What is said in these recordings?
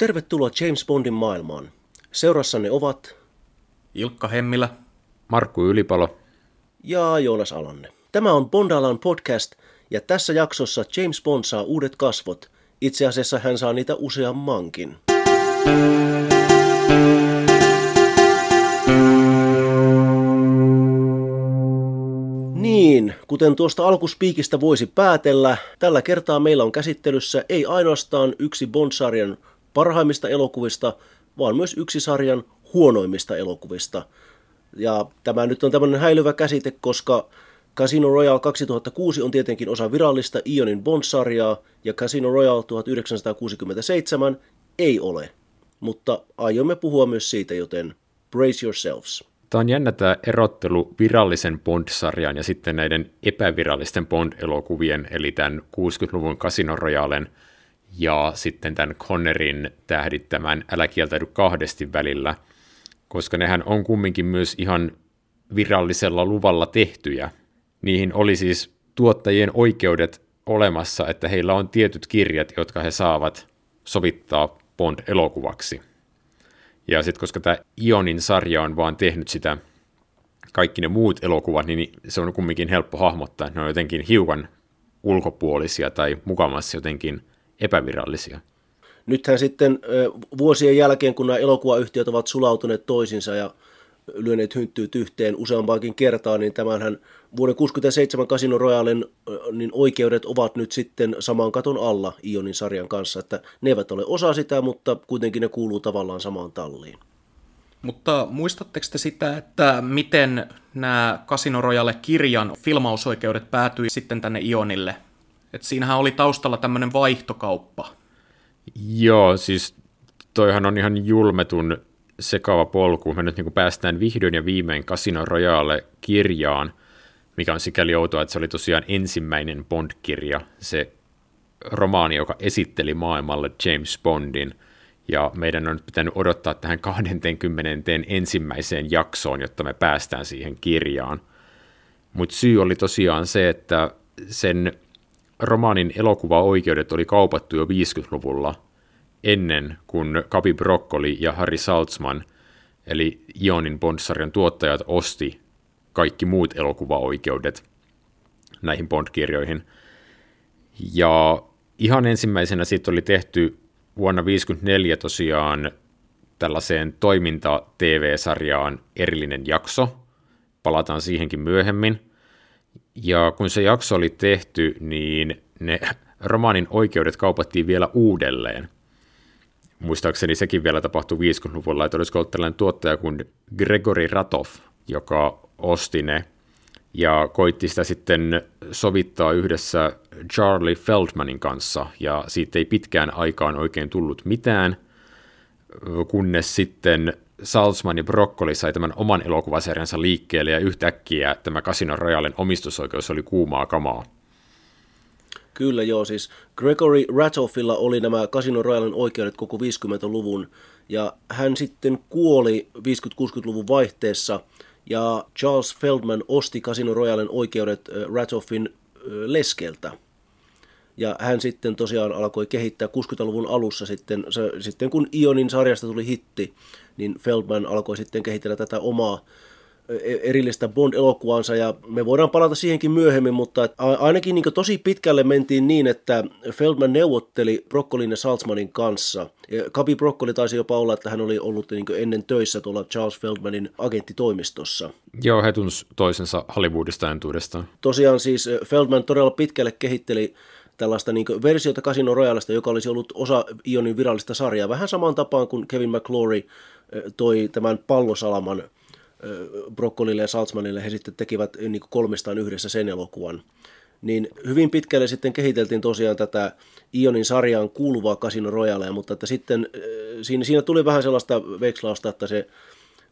Tervetuloa James Bondin maailmaan. Seurassanne ovat Ilkka Hemmilä, Markku Ylipalo ja Joonas Alanne. Tämä on Bondalan podcast ja tässä jaksossa James Bond saa uudet kasvot. Itse asiassa hän saa niitä useammankin. Niin, kuten tuosta alkuspiikistä voisi päätellä, tällä kertaa meillä on käsittelyssä ei ainoastaan yksi Bond-sarjan parhaimmista elokuvista, vaan myös yksi sarjan huonoimmista elokuvista. Ja tämä nyt on tämmöinen häilyvä käsite, koska Casino Royale 2006 on tietenkin osa virallista Ionin Bond-sarjaa, ja Casino Royale 1967 ei ole. Mutta aiomme puhua myös siitä, joten brace yourselves. Tämä on jännä tämä erottelu virallisen Bond-sarjan ja sitten näiden epävirallisten Bond-elokuvien, eli tämän 60-luvun Casino Royalen ja sitten tämän Connerin tähdittämän Älä kieltäydy kahdesti välillä, koska nehän on kumminkin myös ihan virallisella luvalla tehtyjä. Niihin oli siis tuottajien oikeudet olemassa, että heillä on tietyt kirjat, jotka he saavat sovittaa Bond-elokuvaksi. Ja sitten koska tämä Ionin sarja on vaan tehnyt sitä kaikki ne muut elokuvat, niin se on kumminkin helppo hahmottaa, että ne on jotenkin hiukan ulkopuolisia tai mukavassa jotenkin epävirallisia. Nythän sitten vuosien jälkeen, kun nämä elokuvayhtiöt ovat sulautuneet toisinsa ja lyöneet hynttyyt yhteen useampaankin kertaa, niin tämänhän vuoden 67 Casino Royalen niin oikeudet ovat nyt sitten saman katon alla Ionin sarjan kanssa, että ne eivät ole osa sitä, mutta kuitenkin ne kuuluu tavallaan samaan talliin. Mutta muistatteko te sitä, että miten nämä Casino Royale kirjan filmausoikeudet päätyi sitten tänne Ionille? Et siinähän oli taustalla tämmöinen vaihtokauppa. Joo, siis toihan on ihan julmetun sekava polku. Me nyt niin päästään vihdoin ja viimein Casino Royale kirjaan, mikä on sikäli outoa, että se oli tosiaan ensimmäinen Bond-kirja, se romaani, joka esitteli maailmalle James Bondin, ja meidän on nyt pitänyt odottaa tähän 20. ensimmäiseen jaksoon, jotta me päästään siihen kirjaan. Mutta syy oli tosiaan se, että sen romaanin elokuvaoikeudet oli kaupattu jo 50-luvulla, ennen kuin Kapi Broccoli ja Harry Saltzman, eli Ionin Bond-sarjan tuottajat, osti kaikki muut elokuvaoikeudet näihin Bond-kirjoihin. Ja ihan ensimmäisenä siitä oli tehty vuonna 1954 tosiaan tällaiseen toiminta-TV-sarjaan erillinen jakso. Palataan siihenkin myöhemmin. Ja kun se jakso oli tehty, niin ne romaanin oikeudet kaupattiin vielä uudelleen. Muistaakseni sekin vielä tapahtui 50-luvulla, että olisiko ollut tällainen tuottaja kuin Gregory Ratoff, joka osti ne ja koitti sitä sitten sovittaa yhdessä Charlie Feldmanin kanssa, ja siitä ei pitkään aikaan oikein tullut mitään, kunnes sitten Salzman ja Broccoli sai tämän oman elokuvasarjansa liikkeelle, ja yhtäkkiä tämä Casino Royalen omistusoikeus oli kuumaa kamaa. Kyllä joo, siis Gregory Ratoffilla oli nämä Casino Royalen oikeudet koko 50-luvun, ja hän sitten kuoli 50-60-luvun vaihteessa – ja Charles Feldman osti Casino Royalen oikeudet Ratoffin leskeltä. Ja hän sitten tosiaan alkoi kehittää 60-luvun alussa sitten, se, sitten kun Ionin sarjasta tuli hitti, niin Feldman alkoi sitten kehitellä tätä omaa E- erillistä Bond-elokuvaansa ja me voidaan palata siihenkin myöhemmin, mutta ainakin niin tosi pitkälle mentiin niin, että Feldman neuvotteli Broccolin ja Salzmanin kanssa. Kapi Broccoli taisi jopa olla, että hän oli ollut niin ennen töissä tuolla Charles Feldmanin agenttitoimistossa. Joo, he tunsi toisensa Hollywoodista entuudestaan. Tosiaan siis Feldman todella pitkälle kehitteli tällaista niin versiota Casino Royalesta, joka olisi ollut osa Ionin virallista sarjaa, vähän samaan tapaan kuin Kevin McClory toi tämän pallosalaman – Broccolille ja Salzmanille, he sitten tekivät niin kolmestaan yhdessä sen elokuvan. Niin hyvin pitkälle sitten kehiteltiin tosiaan tätä Ionin sarjaan kuuluvaa Casino Royalea, mutta että sitten siinä, siinä tuli vähän sellaista vekslausta, että se,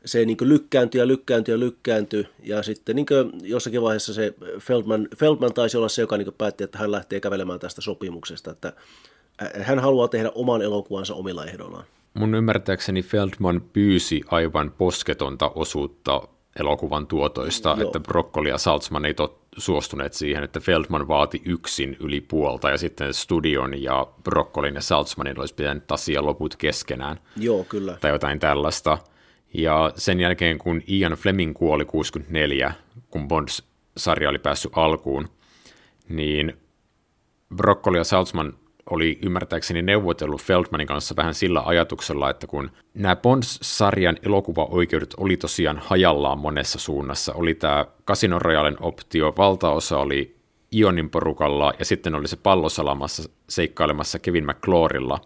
se niin lykkääntyi ja lykkääntyi ja lykkääntyi, ja sitten niin jossakin vaiheessa se Feldman, Feldman taisi olla se, joka niin päätti, että hän lähtee kävelemään tästä sopimuksesta, että hän haluaa tehdä oman elokuvansa omilla ehdoillaan mun ymmärtääkseni Feldman pyysi aivan posketonta osuutta elokuvan tuotoista, Joo. että Broccoli ja Saltzman ei tot, suostuneet siihen, että Feldman vaati yksin yli puolta ja sitten studion ja Broccolin ja Saltzmanin olisi pitänyt tasia loput keskenään. Joo, kyllä. Tai jotain tällaista. Ja sen jälkeen, kun Ian Fleming kuoli 64, kun Bond-sarja oli päässyt alkuun, niin Broccoli ja Saltzman oli ymmärtääkseni neuvotellut Feldmanin kanssa vähän sillä ajatuksella, että kun nämä Bond-sarjan elokuvaoikeudet oli tosiaan hajallaan monessa suunnassa, oli tämä Casino Royalen optio, valtaosa oli Ionin porukalla ja sitten oli se pallosalamassa seikkailemassa Kevin McClorilla,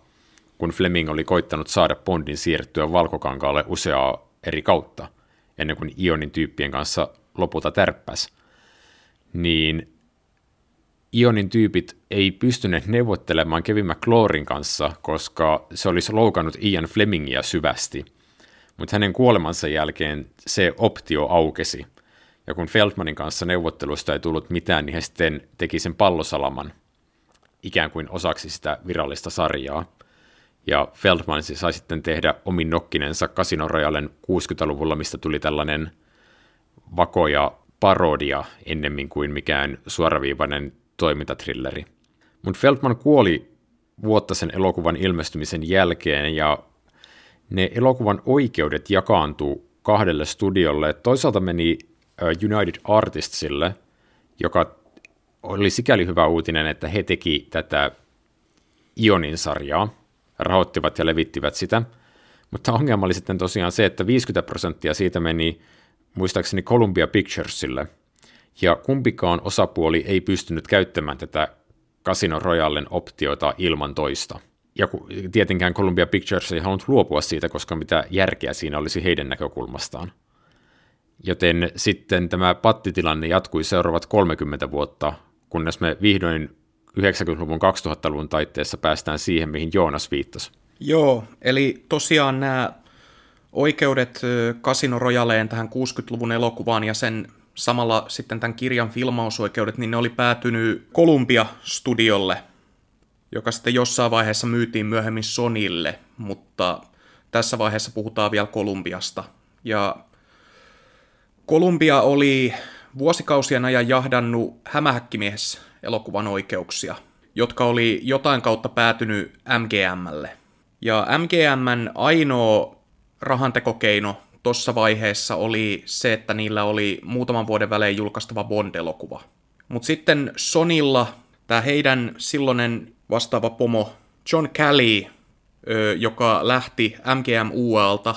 kun Fleming oli koittanut saada Bondin siirtyä valkokankaalle useaa eri kautta, ennen kuin Ionin tyyppien kanssa lopulta tärppäs, niin Ionin tyypit ei pystyneet neuvottelemaan Kevin McClorin kanssa, koska se olisi loukannut Ian Flemingia syvästi. Mutta hänen kuolemansa jälkeen se optio aukesi. Ja kun Feldmanin kanssa neuvottelusta ei tullut mitään, niin he sitten teki sen pallosalaman ikään kuin osaksi sitä virallista sarjaa. Ja Feldman siis sai sitten tehdä omin nokkinensa Casino Royalen 60-luvulla, mistä tuli tällainen vakoja parodia ennemmin kuin mikään suoraviivainen toimintatrilleri. Mutta Feldman kuoli vuotta sen elokuvan ilmestymisen jälkeen ja ne elokuvan oikeudet jakaantuu kahdelle studiolle. Toisaalta meni United Artistsille, joka oli sikäli hyvä uutinen, että he teki tätä Ionin sarjaa, rahoittivat ja levittivät sitä. Mutta ongelma oli sitten tosiaan se, että 50 prosenttia siitä meni muistaakseni Columbia Picturesille – ja kumpikaan osapuoli ei pystynyt käyttämään tätä Casino Royalen optiota ilman toista. Ja tietenkään Columbia Pictures ei halunnut luopua siitä, koska mitä järkeä siinä olisi heidän näkökulmastaan. Joten sitten tämä pattitilanne jatkui seuraavat 30 vuotta, kunnes me vihdoin 90-luvun 2000-luvun taitteessa päästään siihen, mihin Joonas viittasi. Joo, eli tosiaan nämä oikeudet Casino Royaleen tähän 60-luvun elokuvaan ja sen samalla sitten tämän kirjan filmausoikeudet, niin ne oli päätynyt Columbia-studiolle, joka sitten jossain vaiheessa myytiin myöhemmin Sonille, mutta tässä vaiheessa puhutaan vielä Kolumbiasta. Ja Kolumbia oli vuosikausien ajan jahdannut hämähäkkimies elokuvan oikeuksia, jotka oli jotain kautta päätynyt MGMlle. Ja MGMn ainoa rahantekokeino tuossa vaiheessa oli se, että niillä oli muutaman vuoden välein julkaistava Bond-elokuva. Mutta sitten Sonilla tämä heidän silloinen vastaava pomo John Kelly, joka lähti MGM-UAlta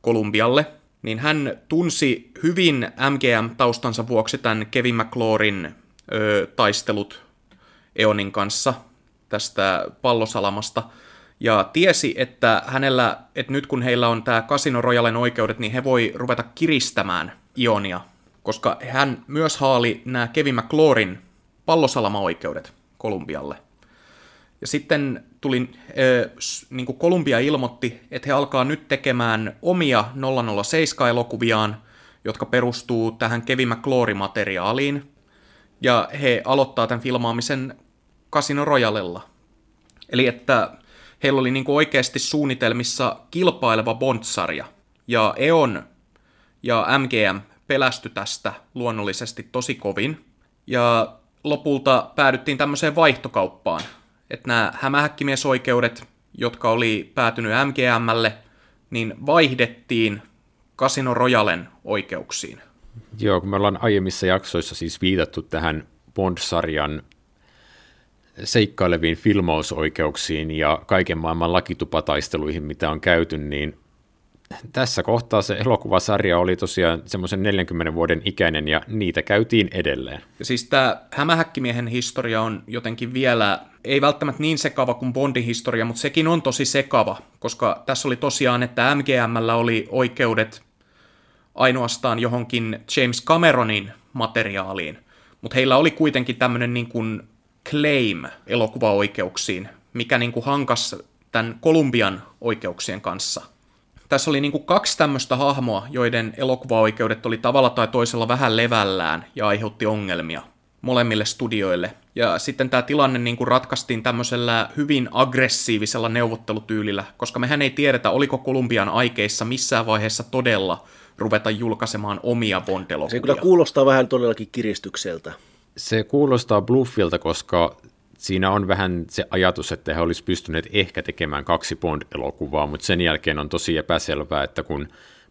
Kolumbialle, niin hän tunsi hyvin MGM-taustansa vuoksi tämän Kevin McClorin taistelut Eonin kanssa tästä pallosalamasta – ja tiesi, että hänellä, että nyt kun heillä on tämä Casino Royalen oikeudet, niin he voi ruveta kiristämään Ionia, koska hän myös haali nämä Kevin McClorin pallosalama-oikeudet Kolumbialle. Ja sitten tuli, niin kuin Kolumbia ilmoitti, että he alkaa nyt tekemään omia 007-elokuviaan, jotka perustuu tähän Kevin McClory-materiaaliin. Ja he aloittaa tämän filmaamisen Casino Royalella. Eli että heillä oli niin kuin oikeasti suunnitelmissa kilpaileva Bond-sarja. Ja EON ja MGM pelästy tästä luonnollisesti tosi kovin. Ja lopulta päädyttiin tämmöiseen vaihtokauppaan, että nämä hämähäkkimiesoikeudet, jotka oli päätynyt MGMlle, niin vaihdettiin Casino Royalen oikeuksiin. Joo, kun me ollaan aiemmissa jaksoissa siis viitattu tähän Bond-sarjan seikkaileviin filmausoikeuksiin ja kaiken maailman lakitupataisteluihin, mitä on käyty, niin tässä kohtaa se elokuvasarja oli tosiaan semmoisen 40 vuoden ikäinen ja niitä käytiin edelleen. Ja siis tämä hämähäkkimiehen historia on jotenkin vielä, ei välttämättä niin sekava kuin Bondin historia, mutta sekin on tosi sekava, koska tässä oli tosiaan, että MGMllä oli oikeudet ainoastaan johonkin James Cameronin materiaaliin, mutta heillä oli kuitenkin tämmöinen niin kuin claim elokuvaoikeuksiin, mikä niin kuin hankas tämän Kolumbian oikeuksien kanssa. Tässä oli niin kuin kaksi tämmöistä hahmoa, joiden elokuvaoikeudet oli tavalla tai toisella vähän levällään ja aiheutti ongelmia. molemmille studioille. Ja sitten tämä tilanne niin kuin ratkaistiin tämmöisellä hyvin aggressiivisella neuvottelutyylillä, koska mehän ei tiedetä, oliko Kolumbian aikeissa missään vaiheessa todella ruveta julkaisemaan omia bond Se kyllä kuulostaa vähän todellakin kiristykseltä. Se kuulostaa bluffilta, koska siinä on vähän se ajatus, että he olisivat pystyneet ehkä tekemään kaksi Bond-elokuvaa, mutta sen jälkeen on tosi epäselvää, että kun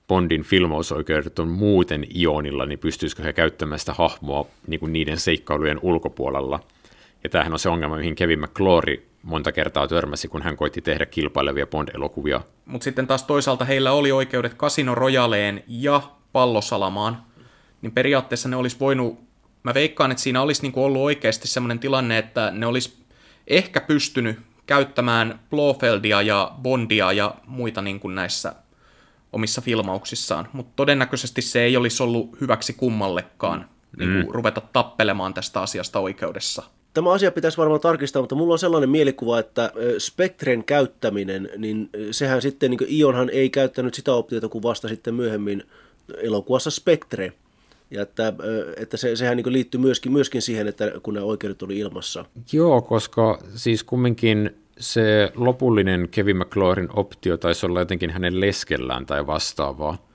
Bondin filmausoikeudet on muuten Ionilla, niin pystyisikö he käyttämään sitä hahmoa niin kuin niiden seikkailujen ulkopuolella. Ja tämähän on se ongelma, mihin Kevin McClory monta kertaa törmäsi, kun hän koitti tehdä kilpailevia Bond-elokuvia. Mutta sitten taas toisaalta heillä oli oikeudet Casino Royaleen ja Pallosalamaan, niin periaatteessa ne olisi voinut, mä veikkaan, että siinä olisi niinku ollut oikeasti sellainen tilanne, että ne olisi ehkä pystynyt käyttämään Blofeldia ja Bondia ja muita niin kuin näissä omissa filmauksissaan, mutta todennäköisesti se ei olisi ollut hyväksi kummallekaan mm. niin kuin ruveta tappelemaan tästä asiasta oikeudessa. Tämä asia pitäisi varmaan tarkistaa, mutta mulla on sellainen mielikuva, että Spectren käyttäminen, niin sehän sitten, niin Ionhan ei käyttänyt sitä optiota kuin vasta sitten myöhemmin elokuvassa Spectre. Ja että, että se, sehän niin liittyy myöskin, myöskin siihen, että kun nämä oikeudet oli ilmassa. Joo, koska siis kumminkin se lopullinen Kevin McClorin optio taisi olla jotenkin hänen leskellään tai vastaavaa.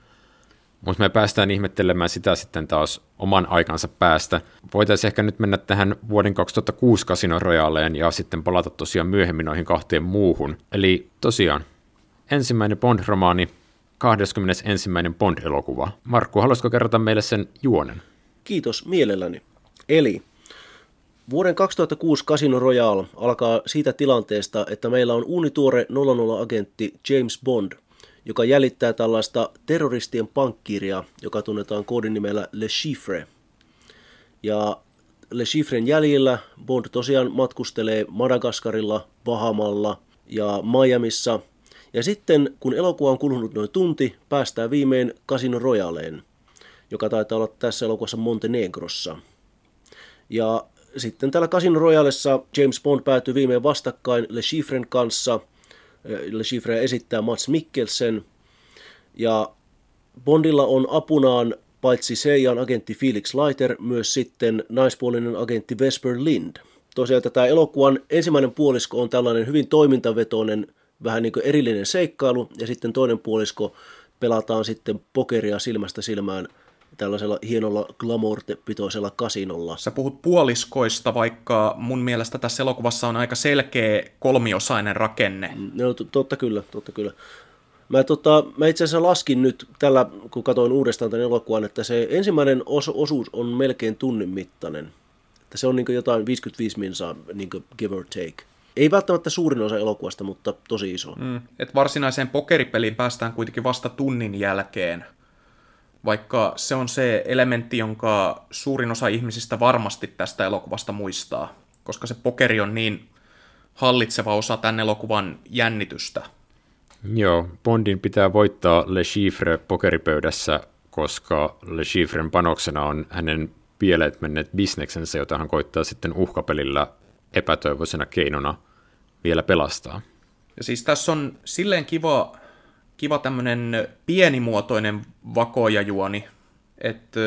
Mutta me päästään ihmettelemään sitä sitten taas oman aikansa päästä. Voitaisiin ehkä nyt mennä tähän vuoden 2006 Casino Royaleen ja sitten palata tosiaan myöhemmin noihin kahteen muuhun. Eli tosiaan ensimmäinen Bond-romaani, 21. Bond-elokuva. Markku, haluaisiko kerrota meille sen juonen? Kiitos, mielelläni. Eli Vuoden 2006 Casino Royale alkaa siitä tilanteesta, että meillä on uunituore 00-agentti James Bond, joka jäljittää tällaista terroristien pankkiiria, joka tunnetaan koodinimellä Le Chiffre. Ja Le Chiffren jäljillä Bond tosiaan matkustelee Madagaskarilla, Bahamalla ja Miamissa. Ja sitten, kun elokuva on kulunut noin tunti, päästään viimein Casino Royaleen, joka taitaa olla tässä elokuvassa Montenegrossa. Ja sitten täällä Casino Royalessa James Bond päätyy viimein vastakkain Le Chiffren kanssa. Le Chiffre esittää Mats Mikkelsen. Ja Bondilla on apunaan paitsi Seijan agentti Felix Leiter, myös sitten naispuolinen agentti Vesper Lind. Tosiaan tämä elokuvan ensimmäinen puolisko on tällainen hyvin toimintavetoinen, vähän niin kuin erillinen seikkailu, ja sitten toinen puolisko pelataan sitten pokeria silmästä silmään – tällaisella hienolla glamour-pitoisella kasinolla. Sä puhut puoliskoista, vaikka mun mielestä tässä elokuvassa on aika selkeä kolmiosainen rakenne. No, totta kyllä, totta kyllä. Mä, tota, mä itse asiassa laskin nyt tällä, kun katsoin uudestaan tämän elokuvan, että se ensimmäinen os- osuus on melkein tunnin mittainen. Että se on niin jotain 55 minsaa, niin give or take. Ei välttämättä suurin osa elokuvasta, mutta tosi iso. Mm, et varsinaiseen pokeripeliin päästään kuitenkin vasta tunnin jälkeen vaikka se on se elementti, jonka suurin osa ihmisistä varmasti tästä elokuvasta muistaa, koska se pokeri on niin hallitseva osa tämän elokuvan jännitystä. Joo, Bondin pitää voittaa Le Chiffre pokeripöydässä, koska Le Chiffren panoksena on hänen pieleet menneet bisneksensä, jota hän koittaa sitten uhkapelillä epätoivoisena keinona vielä pelastaa. Ja siis tässä on silleen kiva kiva tämmönen pienimuotoinen vakojajuoni, että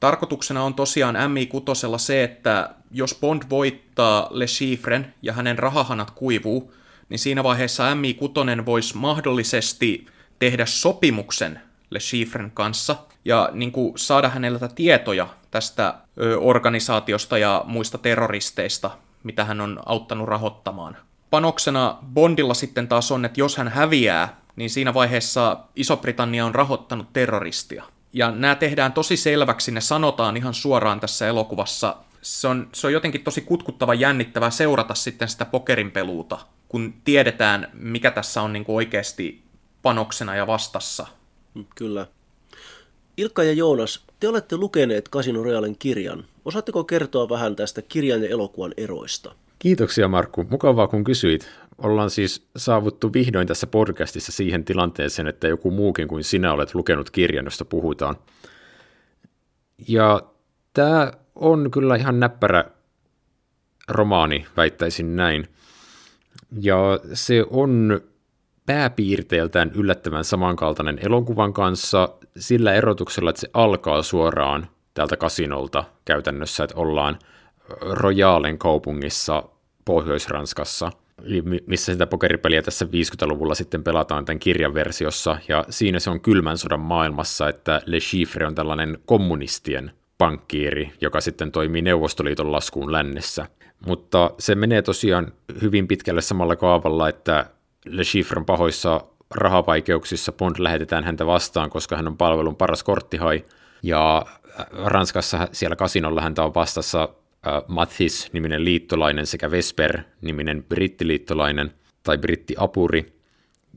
tarkoituksena on tosiaan MI6 se, että jos Bond voittaa Le Chiffren ja hänen rahahanat kuivuu, niin siinä vaiheessa MI6 voisi mahdollisesti tehdä sopimuksen Le Chiffren kanssa ja niin kuin saada häneltä tietoja tästä organisaatiosta ja muista terroristeista, mitä hän on auttanut rahoittamaan panoksena Bondilla sitten taas on, että jos hän häviää, niin siinä vaiheessa Iso-Britannia on rahoittanut terroristia. Ja nämä tehdään tosi selväksi, ne sanotaan ihan suoraan tässä elokuvassa. Se on, se on jotenkin tosi kutkuttava jännittävää seurata sitten sitä pokerinpeluuta, kun tiedetään, mikä tässä on niin kuin oikeasti panoksena ja vastassa. Kyllä. Ilkka ja Joonas, te olette lukeneet Casino Royalen kirjan. Osaatteko kertoa vähän tästä kirjan ja elokuvan eroista? Kiitoksia Markku. Mukavaa kun kysyit. Ollaan siis saavuttu vihdoin tässä podcastissa siihen tilanteeseen, että joku muukin kuin sinä olet lukenut kirjan, josta puhutaan. Ja tämä on kyllä ihan näppärä romaani, väittäisin näin. Ja se on pääpiirteeltään yllättävän samankaltainen elokuvan kanssa sillä erotuksella, että se alkaa suoraan täältä kasinolta käytännössä, että ollaan Royalen kaupungissa Pohjois-Ranskassa, missä sitä pokeripeliä tässä 50-luvulla sitten pelataan tämän kirjan versiossa, ja siinä se on kylmän sodan maailmassa, että Le Chiffre on tällainen kommunistien pankkiiri, joka sitten toimii Neuvostoliiton laskuun lännessä. Mutta se menee tosiaan hyvin pitkälle samalla kaavalla, että Le Chiffre on pahoissa rahavaikeuksissa, Bond lähetetään häntä vastaan, koska hän on palvelun paras korttihai, ja Ranskassa siellä kasinolla häntä on vastassa Mathis-niminen liittolainen sekä Vesper-niminen brittiliittolainen tai brittiapuri,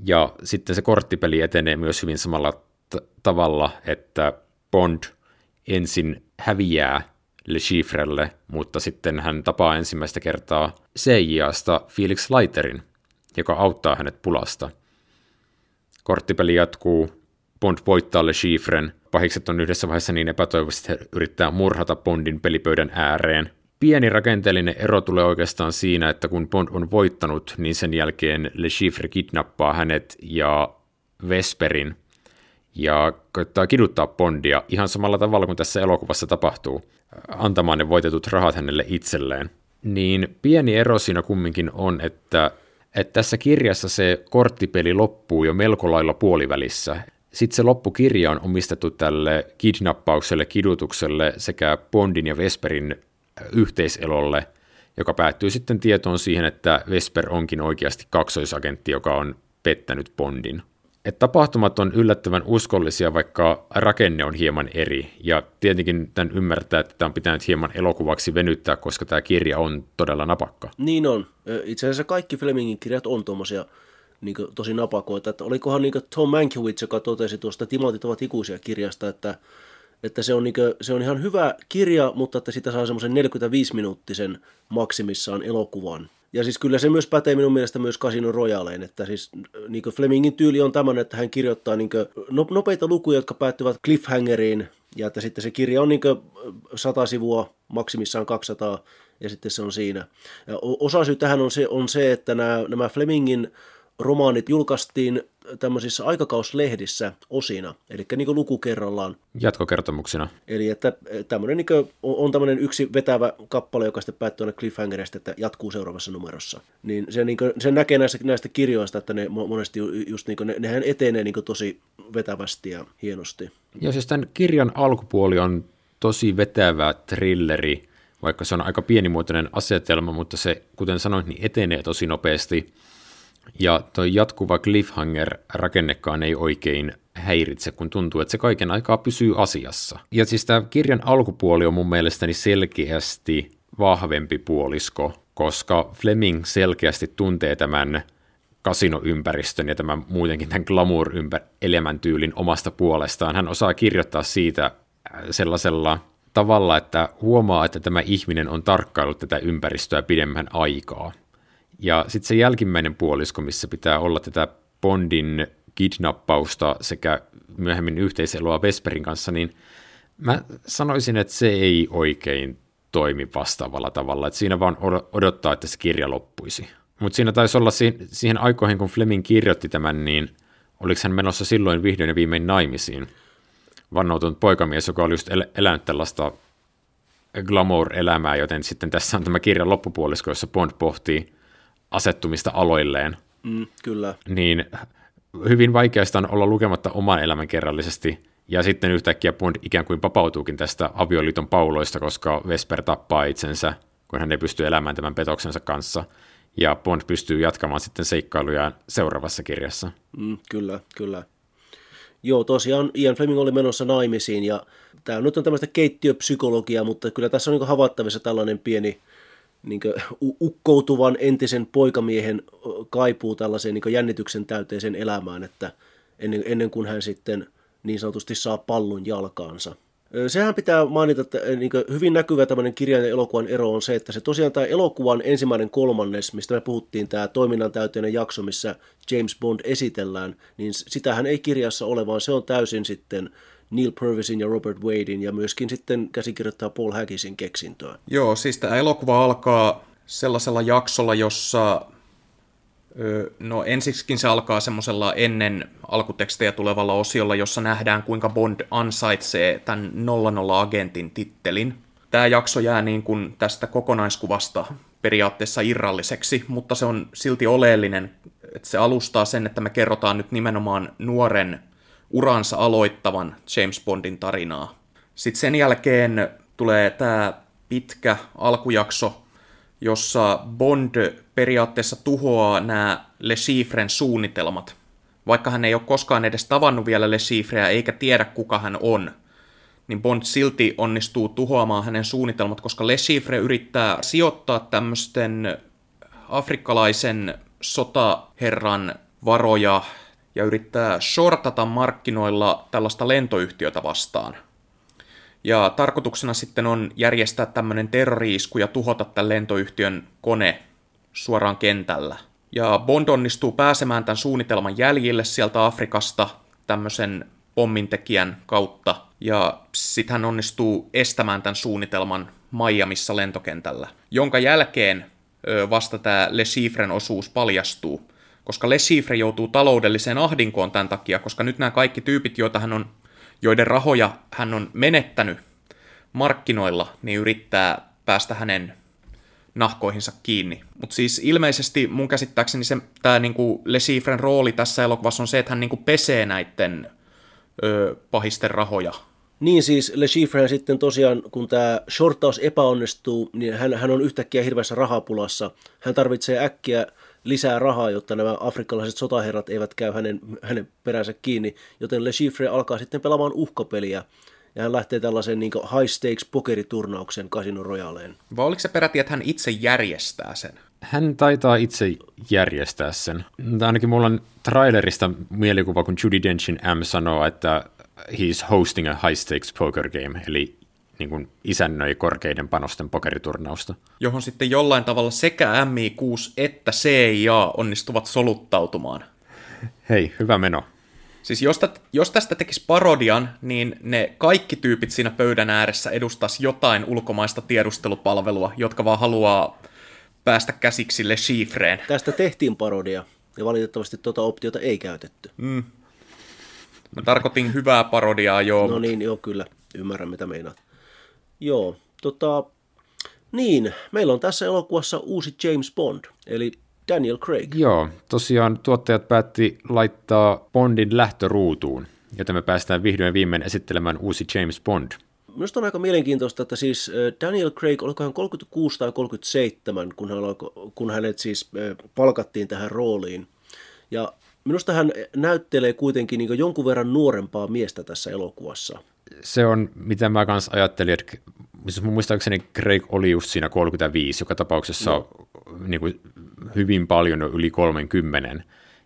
ja sitten se korttipeli etenee myös hyvin samalla t- tavalla, että Bond ensin häviää Le Chiffrelle, mutta sitten hän tapaa ensimmäistä kertaa CIAsta Felix Leiterin, joka auttaa hänet pulasta. Korttipeli jatkuu, Bond voittaa Le Chiffren, pahikset on yhdessä vaiheessa niin epätoivoisesti, että yrittää murhata Bondin pelipöydän ääreen. Pieni rakenteellinen ero tulee oikeastaan siinä, että kun Bond on voittanut, niin sen jälkeen Le Chiffre kidnappaa hänet ja Vesperin ja koittaa kiduttaa Bondia ihan samalla tavalla kuin tässä elokuvassa tapahtuu, antamaan ne voitetut rahat hänelle itselleen. Niin pieni ero siinä kumminkin on, että, että tässä kirjassa se korttipeli loppuu jo melko lailla puolivälissä. Sitten se loppukirja on omistettu tälle kidnappaukselle, kidutukselle sekä Bondin ja Vesperin yhteiselolle, joka päättyy sitten tietoon siihen, että Vesper onkin oikeasti kaksoisagentti, joka on pettänyt Bondin että tapahtumat on yllättävän uskollisia, vaikka rakenne on hieman eri. Ja tietenkin tämän ymmärtää, että tämä on pitänyt hieman elokuvaksi venyttää, koska tämä kirja on todella napakka. Niin on. Itse asiassa kaikki Flemingin kirjat on tuommoisia niin tosi napakoita. Että olikohan niin Tom Mankiewicz, joka totesi tuosta Timantit ovat ikuisia kirjasta, että, että se, on niin kuin, se on ihan hyvä kirja, mutta että sitä saa semmoisen 45-minuuttisen maksimissaan elokuvan. Ja siis kyllä se myös pätee minun mielestä myös Casino Royaleen, että siis niin Flemingin tyyli on tämmöinen, että hän kirjoittaa niin nopeita lukuja, jotka päättyvät cliffhangeriin, ja että sitten se kirja on niin 100 sivua, maksimissaan 200, ja sitten se on siinä. Ja osa syy tähän on se, on se että nämä, nämä Flemingin romaanit julkaistiin tämmöisissä aikakauslehdissä osina, eli niin kuin luku kerrallaan. Jatkokertomuksina. Eli että tämmöinen niin kuin, on tämmöinen yksi vetävä kappale, joka sitten päättyy aina cliffhangerista, että jatkuu seuraavassa numerossa. Niin se, niin kuin, se näkee näistä, näistä kirjoista, että ne monesti just niin kuin, ne, nehän etenee niin kuin tosi vetävästi ja hienosti. Ja siis tämän kirjan alkupuoli on tosi vetävä trilleri, vaikka se on aika pienimuotoinen asetelma, mutta se, kuten sanoin, niin etenee tosi nopeasti. Ja toi jatkuva cliffhanger-rakennekaan ei oikein häiritse, kun tuntuu, että se kaiken aikaa pysyy asiassa. Ja siis tämä kirjan alkupuoli on mun mielestäni selkeästi vahvempi puolisko, koska Fleming selkeästi tuntee tämän kasinoympäristön ja tämän muutenkin tämän glamour-elämäntyylin omasta puolestaan. Hän osaa kirjoittaa siitä äh, sellaisella tavalla, että huomaa, että tämä ihminen on tarkkaillut tätä ympäristöä pidemmän aikaa. Ja sitten se jälkimmäinen puolisko, missä pitää olla tätä Bondin kidnappausta sekä myöhemmin yhteiseloa Vesperin kanssa, niin mä sanoisin, että se ei oikein toimi vastaavalla tavalla. Että siinä vaan odottaa, että se kirja loppuisi. Mutta siinä taisi olla siihen aikoihin, kun Fleming kirjoitti tämän, niin oliko hän menossa silloin vihdoin ja viimein naimisiin. Vannoutunut poikamies, joka oli just el- elänyt tällaista glamour-elämää, joten sitten tässä on tämä kirjan loppupuolisko, jossa Bond pohtii asettumista aloilleen. Mm, kyllä. Niin hyvin vaikeasta on olla lukematta oman elämän kerrallisesti, ja sitten yhtäkkiä Bond ikään kuin vapautuukin tästä avioliiton pauloista, koska Vesper tappaa itsensä, kun hän ei pysty elämään tämän petoksensa kanssa, ja Bond pystyy jatkamaan sitten seikkailujaan seuraavassa kirjassa. Mm, kyllä, kyllä. Joo, tosiaan Ian Fleming oli menossa naimisiin, ja tämä nyt on tämmöistä keittiöpsykologiaa, mutta kyllä tässä on niin havaittavissa tällainen pieni, niin ukkoutuvan entisen poikamiehen kaipuu tällaiseen niin jännityksen täyteiseen elämään, että ennen, ennen kuin hän sitten niin sanotusti saa pallon jalkaansa. Sehän pitää mainita, että niin hyvin näkyvä tämmöinen kirjan ja elokuvan ero on se, että se tosiaan tämä elokuvan ensimmäinen kolmannes, mistä me puhuttiin, tämä toiminnan täyteinen jakso, missä James Bond esitellään, niin sitähän ei kirjassa ole, vaan se on täysin sitten Neil Purvisin ja Robert Wadein ja myöskin sitten käsikirjoittaa Paul Haggisin keksintöä. Joo, siis tämä elokuva alkaa sellaisella jaksolla, jossa No ensiksikin se alkaa semmoisella ennen alkutekstejä tulevalla osiolla, jossa nähdään kuinka Bond ansaitsee tämän 00-agentin tittelin. Tämä jakso jää niin kuin tästä kokonaiskuvasta periaatteessa irralliseksi, mutta se on silti oleellinen, että se alustaa sen, että me kerrotaan nyt nimenomaan nuoren uransa aloittavan James Bondin tarinaa. Sitten sen jälkeen tulee tämä pitkä alkujakso, jossa Bond periaatteessa tuhoaa nämä Le Chiffren suunnitelmat. Vaikka hän ei ole koskaan edes tavannut vielä Le Chiffreä eikä tiedä kuka hän on, niin Bond silti onnistuu tuhoamaan hänen suunnitelmat, koska Le Chiffre yrittää sijoittaa tämmöisten afrikkalaisen sotaherran varoja ja yrittää shortata markkinoilla tällaista lentoyhtiötä vastaan. Ja tarkoituksena sitten on järjestää tämmöinen terroriisku ja tuhota tämän lentoyhtiön kone suoraan kentällä. Ja Bond onnistuu pääsemään tämän suunnitelman jäljille sieltä Afrikasta tämmöisen pommintekijän kautta. Ja sitten hän onnistuu estämään tämän suunnitelman Miamissa lentokentällä, jonka jälkeen vasta tämä Le Chiffren osuus paljastuu, koska Le Chiffre joutuu taloudelliseen ahdinkoon tämän takia, koska nyt nämä kaikki tyypit, joita hän on, joiden rahoja hän on menettänyt markkinoilla, niin yrittää päästä hänen nahkoihinsa kiinni. Mutta siis ilmeisesti mun käsittääkseni se, tämä niinku Le Chiffren rooli tässä elokuvassa on se, että hän niinku pesee näiden ö, pahisten rahoja. Niin siis Le Chiffre sitten tosiaan, kun tämä shorttaus epäonnistuu, niin hän, hän on yhtäkkiä hirveässä rahapulassa. Hän tarvitsee äkkiä lisää rahaa, jotta nämä afrikkalaiset sotaherrat eivät käy hänen, hänen peränsä kiinni, joten Le Chiffre alkaa sitten pelaamaan uhkapeliä ja hän lähtee tällaisen niin high stakes pokeriturnauksen Casino Royaleen. Vai oliko se peräti, että hän itse järjestää sen? Hän taitaa itse järjestää sen. Ainakin mulla on trailerista mielikuva, kun Judy Denchin M sanoo, että he's hosting a high stakes poker game, eli niin kuin isännöi korkeiden panosten pokeriturnausta. Johon sitten jollain tavalla sekä MI6 että CIA onnistuvat soluttautumaan. Hei, hyvä meno. Siis jos, tä, jos tästä tekisi parodian, niin ne kaikki tyypit siinä pöydän ääressä edustas jotain ulkomaista tiedustelupalvelua, jotka vaan haluaa päästä käsiksi Le Chiffreen. Tästä tehtiin parodia, ja valitettavasti tuota optiota ei käytetty. Mm. Mä tarkoitin hyvää parodiaa, joo. No niin, joo, kyllä. Ymmärrän, mitä meinaat. Joo, tota... Niin, meillä on tässä elokuvassa uusi James Bond, eli Daniel Craig. Joo, tosiaan tuottajat päätti laittaa Bondin lähtöruutuun, joten me päästään vihdoin viimein esittelemään uusi James Bond. Minusta on aika mielenkiintoista, että siis Daniel Craig, olikohan hän 36 tai 37, kun, hän, kun hänet siis palkattiin tähän rooliin. Ja minusta hän näyttelee kuitenkin niin jonkun verran nuorempaa miestä tässä elokuvassa. Se on, mitä mä kanssa ajattelin, että siis mun muistaakseni Craig oli just siinä 35, joka tapauksessa no. niin kuin hyvin paljon yli 30,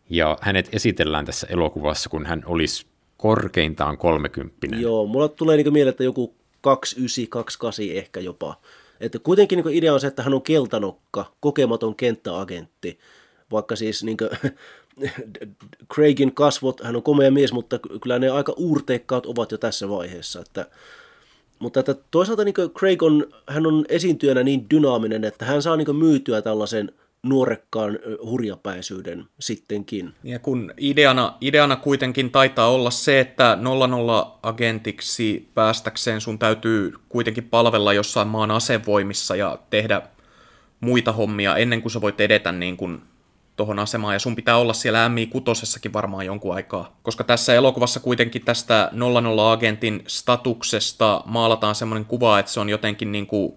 ja hänet esitellään tässä elokuvassa, kun hän olisi korkeintaan 30. Joo, mulla tulee niin mieleen, että joku 29, 28 ehkä jopa. Että kuitenkin niin idea on se, että hän on keltanokka, kokematon kenttäagentti, vaikka siis niin kuin, Craigin kasvot, hän on komea mies, mutta kyllä ne aika uurteikkaat ovat jo tässä vaiheessa. Että, mutta että toisaalta niin Craig on, hän on esiintyjänä niin dynaaminen, että hän saa niin myytyä tällaisen – nuorekkaan hurjapäisyyden sittenkin. Ja kun ideana, ideana kuitenkin taitaa olla se, että 00-agentiksi päästäkseen sun täytyy kuitenkin palvella jossain maan asevoimissa ja tehdä muita hommia ennen kuin sä voit edetä niin kuin tuohon asemaan, ja sun pitää olla siellä MI6 varmaan jonkun aikaa. Koska tässä elokuvassa kuitenkin tästä 00-agentin statuksesta maalataan semmoinen kuva, että se on jotenkin niin kuin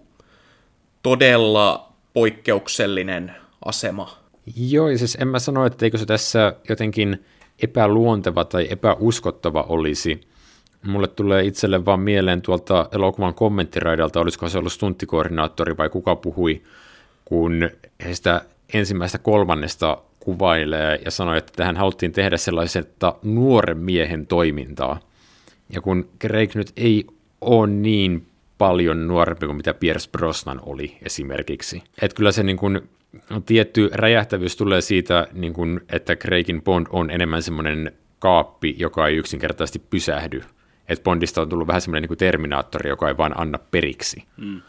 todella poikkeuksellinen asema. Joo, ja siis en mä sano, että eikö se tässä jotenkin epäluonteva tai epäuskottava olisi. Mulle tulee itselle vaan mieleen tuolta elokuvan kommenttiraidalta, olisiko se ollut stunttikoordinaattori vai kuka puhui, kun he sitä ensimmäistä kolmannesta kuvailee ja sanoi, että tähän haluttiin tehdä sellaisesta nuoren miehen toimintaa. Ja kun Craig nyt ei ole niin paljon nuorempi kuin mitä Pierce Brosnan oli esimerkiksi. Että kyllä se niin kuin tietty räjähtävyys tulee siitä, niin kuin, että Craigin Bond on enemmän semmoinen kaappi, joka ei yksinkertaisesti pysähdy. Että Bondista on tullut vähän semmoinen niin kuin terminaattori, joka ei vaan anna periksi. Mm.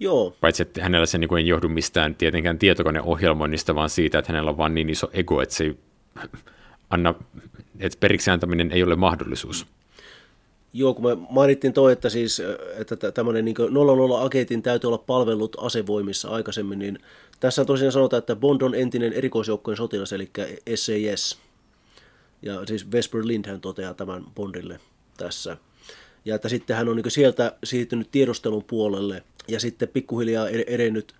Joo. Paitsi, että hänellä se niin ei johdu mistään tietenkään tietokoneohjelmoinnista, vaan siitä, että hänellä on vain niin iso ego, että se ei anna, että periksi antaminen ei ole mahdollisuus. Joo, kun me mainittiin toi, että, siis, että tämmöinen niin 00-agentin täytyy olla palvellut asevoimissa aikaisemmin, niin tässä tosiaan sanotaan, että Bond on entinen erikoisjoukkojen sotilas, eli SAS. Ja siis Vesper Lindhän toteaa tämän Bondille tässä. Ja että sitten hän on niin sieltä siirtynyt tiedustelun puolelle ja sitten pikkuhiljaa edennyt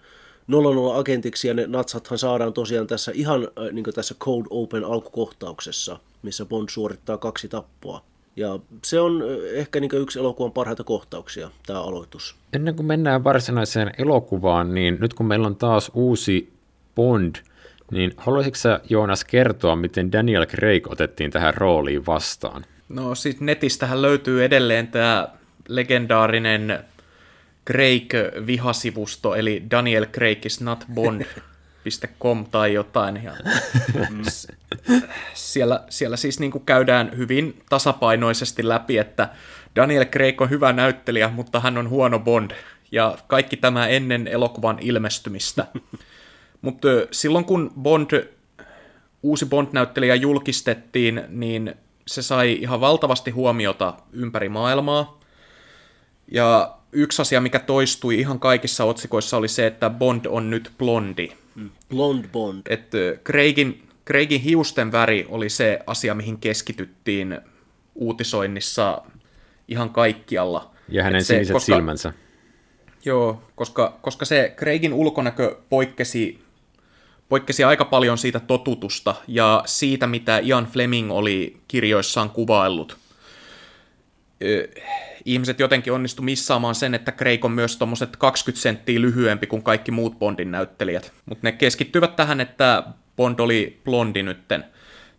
00-agentiksi ja ne natsathan saadaan tosiaan tässä ihan niin tässä Cold Open alkukohtauksessa, missä Bond suorittaa kaksi tappoa. Ja se on ehkä niin yksi elokuvan parhaita kohtauksia, tämä aloitus. Ennen kuin mennään varsinaiseen elokuvaan, niin nyt kun meillä on taas uusi Bond, niin haluaisitko sä Joonas kertoa, miten Daniel Craig otettiin tähän rooliin vastaan? No siis netistähän löytyy edelleen tämä legendaarinen Craig-vihasivusto, eli Daniel Craig is not Bond. Com tai jotain. Ja siellä, siellä siis niin kuin käydään hyvin tasapainoisesti läpi, että Daniel Craig on hyvä näyttelijä, mutta hän on huono Bond. Ja kaikki tämä ennen elokuvan ilmestymistä. mutta silloin kun Bond, uusi Bond-näyttelijä julkistettiin, niin se sai ihan valtavasti huomiota ympäri maailmaa. Ja yksi asia, mikä toistui ihan kaikissa otsikoissa, oli se, että Bond on nyt blondi. Mm. Blond Bond. Että Craigin, Craigin hiusten väri oli se asia, mihin keskityttiin uutisoinnissa ihan kaikkialla. Ja hänen se, siniset koska, silmänsä. Joo, koska, koska se Craigin ulkonäkö poikkesi, poikkesi aika paljon siitä totutusta ja siitä, mitä Ian Fleming oli kirjoissaan kuvaillut ihmiset jotenkin onnistu missaamaan sen, että Craig on myös tuommoiset 20 senttiä lyhyempi kuin kaikki muut Bondin näyttelijät. Mutta ne keskittyvät tähän, että Bond oli blondi nytten.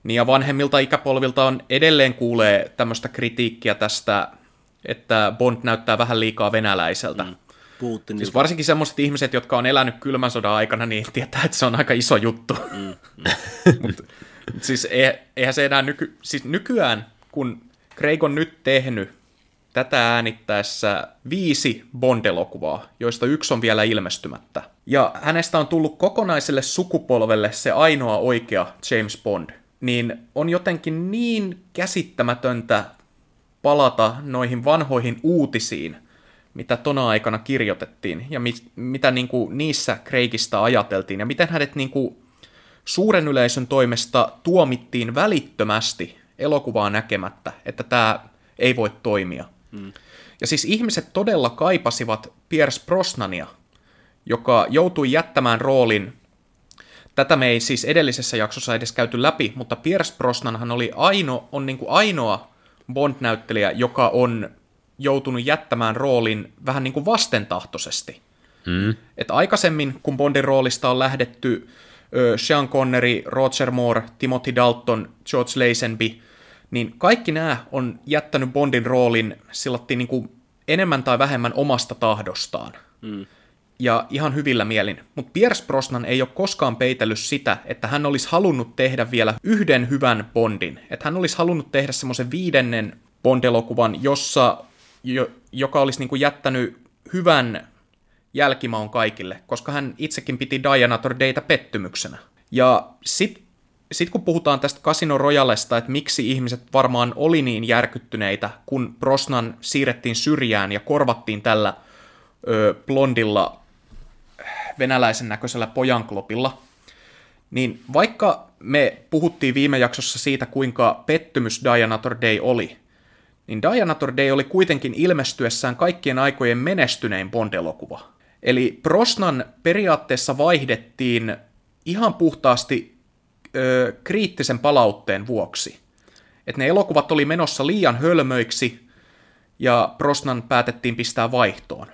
Niin ja vanhemmilta ikäpolvilta on edelleen kuulee tämmöistä kritiikkiä tästä, että Bond näyttää vähän liikaa venäläiseltä. Mm. Putin, siis varsinkin semmoiset ihmiset, jotka on elänyt kylmän sodan aikana, niin tietää, että se on aika iso juttu. Mm. Mm. Mut, siis eihän se enää nyky, siis nykyään, kun Craig on nyt tehnyt tätä äänittäessä viisi Bond-elokuvaa, joista yksi on vielä ilmestymättä. Ja hänestä on tullut kokonaiselle sukupolvelle se ainoa oikea James Bond. Niin on jotenkin niin käsittämätöntä palata noihin vanhoihin uutisiin, mitä tona aikana kirjoitettiin, ja mit, mitä niinku niissä Craigista ajateltiin, ja miten hänet niinku suuren yleisön toimesta tuomittiin välittömästi elokuvaa näkemättä, että tämä ei voi toimia. Mm. Ja siis ihmiset todella kaipasivat Pierce Brosnania, joka joutui jättämään roolin. Tätä me ei siis edellisessä jaksossa edes käyty läpi, mutta Pierce Brosnanhan oli aino, on niin kuin ainoa Bond-näyttelijä, joka on joutunut jättämään roolin vähän niin kuin vastentahtoisesti. Mm. Et aikaisemmin, kun Bondin roolista on lähdetty Sean Connery, Roger Moore, Timothy Dalton, George Lazenby – niin kaikki nämä on jättänyt Bondin roolin sillattiin niin kuin enemmän tai vähemmän omasta tahdostaan. Mm. Ja ihan hyvillä mielin. Mutta Pierce Brosnan ei ole koskaan peitellyt sitä, että hän olisi halunnut tehdä vielä yhden hyvän Bondin. Että hän olisi halunnut tehdä semmoisen viidennen Bond-elokuvan, jossa, jo, joka olisi niin kuin jättänyt hyvän jälkimaun kaikille, koska hän itsekin piti Dianator Data pettymyksenä. Ja sitten sitten kun puhutaan tästä Casino Royalesta, että miksi ihmiset varmaan oli niin järkyttyneitä, kun Brosnan siirrettiin syrjään ja korvattiin tällä ö, blondilla venäläisen näköisellä pojanklopilla, niin vaikka me puhuttiin viime jaksossa siitä, kuinka pettymys Dianator Day oli, niin Dianator Day oli kuitenkin ilmestyessään kaikkien aikojen menestynein Bond-elokuva. Eli Brosnan periaatteessa vaihdettiin ihan puhtaasti ö, kriittisen palautteen vuoksi. Että ne elokuvat oli menossa liian hölmöiksi ja Brosnan päätettiin pistää vaihtoon.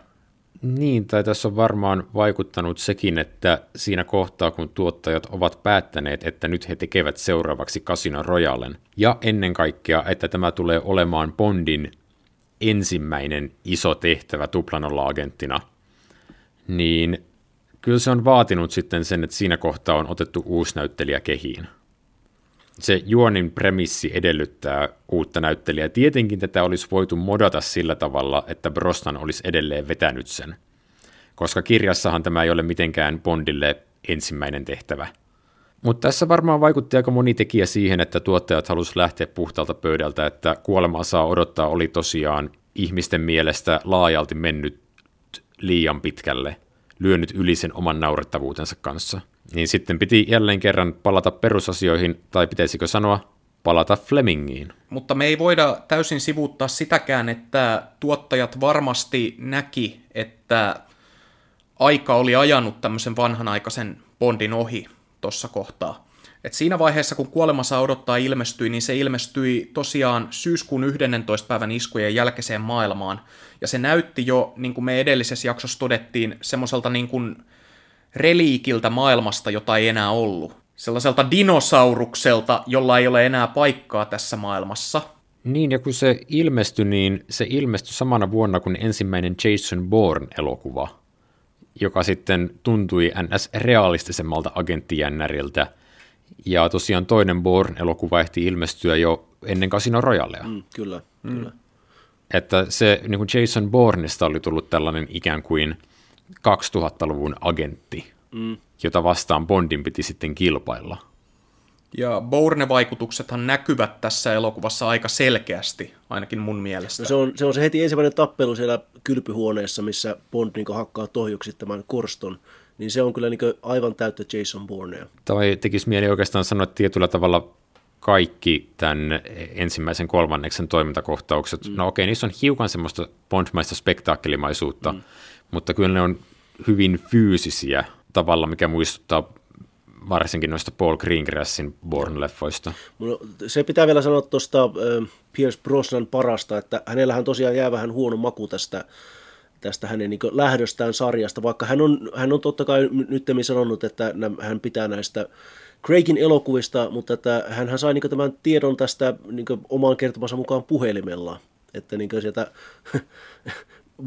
Niin, tai tässä on varmaan vaikuttanut sekin, että siinä kohtaa, kun tuottajat ovat päättäneet, että nyt he tekevät seuraavaksi Casino Royalen, ja ennen kaikkea, että tämä tulee olemaan Bondin ensimmäinen iso tehtävä tuplanolla-agenttina, niin kyllä se on vaatinut sitten sen, että siinä kohtaa on otettu uusi näyttelijä kehiin. Se juonin premissi edellyttää uutta näyttelijää. Tietenkin tätä olisi voitu modata sillä tavalla, että Brosnan olisi edelleen vetänyt sen. koska kirjassahan tämä ei ole mitenkään Bondille ensimmäinen tehtävä. Mutta tässä varmaan vaikutti aika moni tekijä siihen, että tuottajat halusivat lähteä puhtaalta pöydältä, että kuolemaa saa odottaa oli tosiaan ihmisten mielestä laajalti mennyt liian pitkälle, lyönyt yli sen oman naurettavuutensa kanssa. Niin sitten piti jälleen kerran palata perusasioihin, tai pitäisikö sanoa palata Flemingiin. Mutta me ei voida täysin sivuuttaa sitäkään, että tuottajat varmasti näki, että aika oli ajanut tämmöisen vanhanaikaisen Bondin ohi tuossa kohtaa. Et siinä vaiheessa, kun Kuolema saa odottaa ilmestyi, niin se ilmestyi tosiaan syyskuun 11. päivän iskujen jälkeiseen maailmaan. Ja se näytti jo, niin kuin me edellisessä jaksossa todettiin, semmoiselta niin kuin reliikiltä maailmasta, jota ei enää ollut. Sellaiselta dinosaurukselta, jolla ei ole enää paikkaa tässä maailmassa. Niin, ja kun se ilmestyi, niin se ilmestyi samana vuonna kuin ensimmäinen Jason Bourne-elokuva, joka sitten tuntui ns. realistisemmalta agenttijännäriltä. Ja tosiaan toinen Bourne-elokuva ehti ilmestyä jo ennen Casino Royalea. Mm, kyllä, mm. kyllä. Että se niin kuin Jason Bourneista oli tullut tällainen ikään kuin 2000-luvun agentti, mm. jota vastaan Bondin piti sitten kilpailla. Ja Bourne-vaikutuksethan näkyvät tässä elokuvassa aika selkeästi, ainakin mun mielestä. No se, on, se on se heti ensimmäinen tappelu siellä kylpyhuoneessa, missä Bond niin hakkaa tohjuksi tämän korston. Niin se on kyllä niin aivan täyttä Jason Bournea. Tai tekisi mieli oikeastaan sanoa, että tietyllä tavalla kaikki tämän ensimmäisen kolmanneksen toimintakohtaukset, mm. no okei, niissä on hiukan semmoista Bondmaista spektaakkelimaisuutta, mm. mutta kyllä ne on hyvin fyysisiä tavalla, mikä muistuttaa varsinkin noista Paul Greengrassin Bourne-leffoista. Se pitää vielä sanoa tuosta äh, Pierce Brosnan parasta, että hänellähän tosiaan jää vähän huono maku tästä, tästä hänen niin lähdöstään sarjasta, vaikka hän on, hän on totta kai nyt sanonut, että hän pitää näistä Craigin elokuvista, mutta että hän sai niin tämän tiedon tästä niin omaan kertomansa mukaan puhelimella, että niin sieltä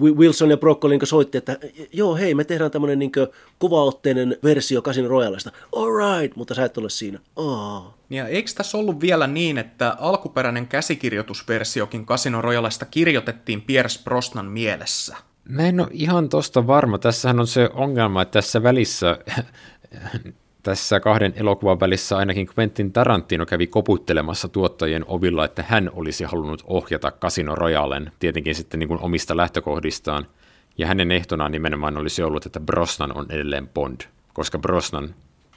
Wilson ja Broccoli niin soitti, että joo hei, me tehdään tämmöinen niin kovaotteinen versio Casino Royalesta. All right, mutta sä et ole siinä. Oh. Ja eikö tässä ollut vielä niin, että alkuperäinen käsikirjoitusversiokin Casino Royalesta kirjoitettiin Pierce Brosnan mielessä? Mä en ole ihan tosta varma. Tässähän on se ongelma, että tässä välissä tässä kahden elokuvan välissä ainakin Quentin Tarantino kävi koputtelemassa tuottajien ovilla, että hän olisi halunnut ohjata Casino Royalen, tietenkin sitten niin kuin omista lähtökohdistaan, ja hänen ehtonaan nimenomaan olisi ollut, että Brosnan on edelleen Bond, koska Brosnan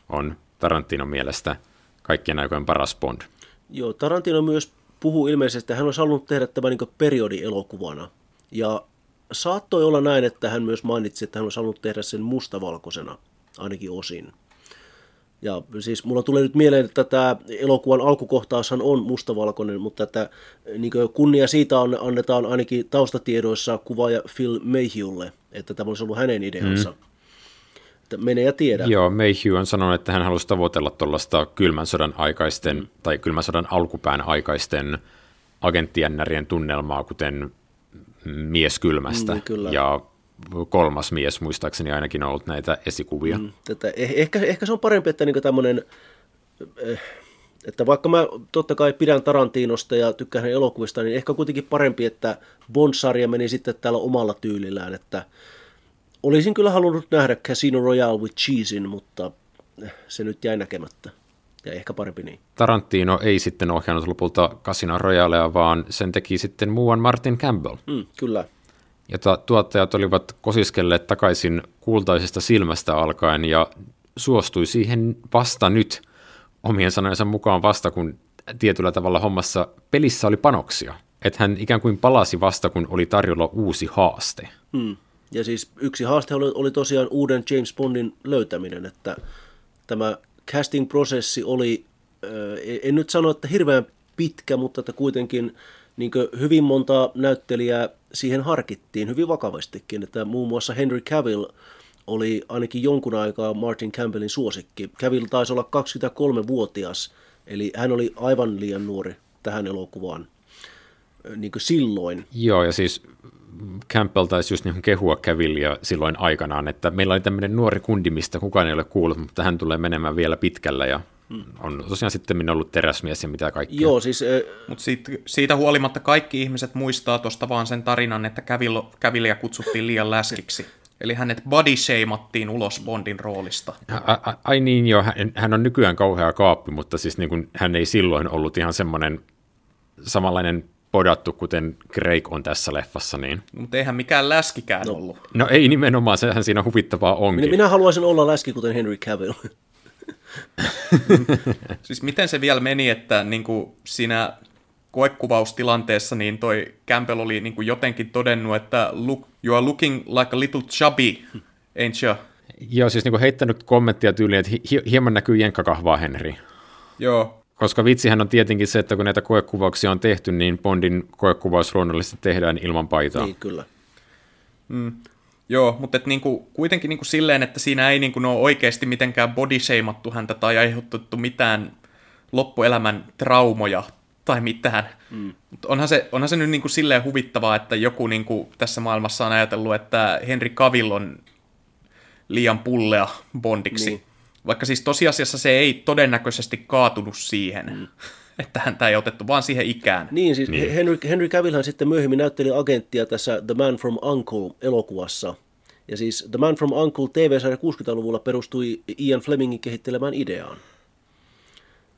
on Tarantinon mielestä kaikkien aikojen paras Bond. Joo, Tarantino myös puhuu ilmeisesti, että hän olisi halunnut tehdä tämän niin periodielokuvana, ja saattoi olla näin, että hän myös mainitsi, että hän olisi halunnut tehdä sen mustavalkoisena, ainakin osin. Ja siis mulla tulee nyt mieleen, että tämä elokuvan alkukohtaushan on mustavalkoinen, mutta että niin kunnia siitä annetaan ainakin taustatiedoissa kuvaaja Phil Mayhewlle, että tämä olisi ollut hänen ideansa. Mm. Että mene ja tiedä. Joo, Mayhew on sanonut, että hän halusi tavoitella tuollaista kylmän sodan aikaisten, mm. tai kylmän sodan alkupään aikaisten agenttiennärien tunnelmaa, kuten mies kylmästä. Mm, kyllä. Ja kolmas mies muistaakseni ainakin on ollut näitä esikuvia. Mm, tätä, eh, ehkä, ehkä se on parempi, että niin tämmöinen, eh, että vaikka mä totta kai pidän Tarantinosta ja tykkään hänen elokuvista, niin ehkä kuitenkin parempi, että Bond-sarja meni sitten täällä omalla tyylillään, että olisin kyllä halunnut nähdä Casino Royale with Cheesein, mutta eh, se nyt jäi näkemättä. Ja ehkä parempi niin. Tarantino ei sitten ohjannut lopulta Casino Royalea, vaan sen teki sitten muuan Martin Campbell. Mm, kyllä jota tuottajat olivat kosiskelleet takaisin kultaisesta silmästä alkaen ja suostui siihen vasta nyt omien sanojensa mukaan vasta, kun tietyllä tavalla hommassa pelissä oli panoksia. Että hän ikään kuin palasi vasta, kun oli tarjolla uusi haaste. Hmm. Ja siis yksi haaste oli, oli tosiaan uuden James Bondin löytäminen, että tämä casting-prosessi oli, en nyt sano, että hirveän pitkä, mutta että kuitenkin niin hyvin monta näyttelijää siihen harkittiin hyvin vakavastikin, että muun muassa Henry Cavill oli ainakin jonkun aikaa Martin Campbellin suosikki. Cavill taisi olla 23-vuotias, eli hän oli aivan liian nuori tähän elokuvaan niin silloin. Joo, ja siis Campbell taisi just niin kehua Cavillia silloin aikanaan, että meillä oli tämmöinen nuori kundi, mistä kukaan ei ole kuullut, mutta hän tulee menemään vielä pitkällä ja on tosiaan sitten minä ollut teräsmies ja mitä kaikkea. Joo, siis... Äh... Mutta siitä, siitä huolimatta kaikki ihmiset muistaa tuosta vaan sen tarinan, että Cavill, Cavillia kutsuttiin liian läskiksi. Eli hänet body shamattiin ulos Bondin roolista. Ai, ai niin joo, hän, hän on nykyään kauhea kaappi, mutta siis niin kuin, hän ei silloin ollut ihan semmoinen samanlainen podattu, kuten Craig on tässä leffassa. Niin. Mutta eihän mikään läskikään no. ollut. No ei nimenomaan, sehän siinä huvittavaa onkin. Minä, minä haluaisin olla läski, kuten Henry Cavill. siis miten se vielä meni, että niin kuin siinä koekuvaustilanteessa niin toi Campbell oli niin kuin jotenkin todennut, että look, you are looking like a little chubby, ain't you? Joo, siis niin kuin heittänyt kommenttia tyyliin, että hi- hieman näkyy jenkkakahvaa Henry. Joo. Koska vitsihän on tietenkin se, että kun näitä koekuvauksia on tehty, niin Bondin koekuvaus luonnollisesti tehdään ilman paitaa. Niin, kyllä. Mm. Joo, mutta et niinku, kuitenkin niinku silleen, että siinä ei niinku ole oikeasti mitenkään bodyshamattu häntä tai aiheutettu mitään loppuelämän traumoja tai mitään. Mm. Mutta onhan se, onhan se nyt niinku silleen huvittavaa, että joku niinku tässä maailmassa on ajatellut, että Henry Cavill on liian pullea Bondiksi. Niin. Vaikka siis tosiasiassa se ei todennäköisesti kaatunut siihen, mm. että häntä ei otettu, vaan siihen ikään. Niin, siis niin. Henry, Henry Cavillhan sitten myöhemmin näytteli agenttia tässä The Man from Uncle-elokuvassa. Ja siis The Man from Uncle TV-sarja 60-luvulla perustui Ian Flemingin kehittelemään ideaan.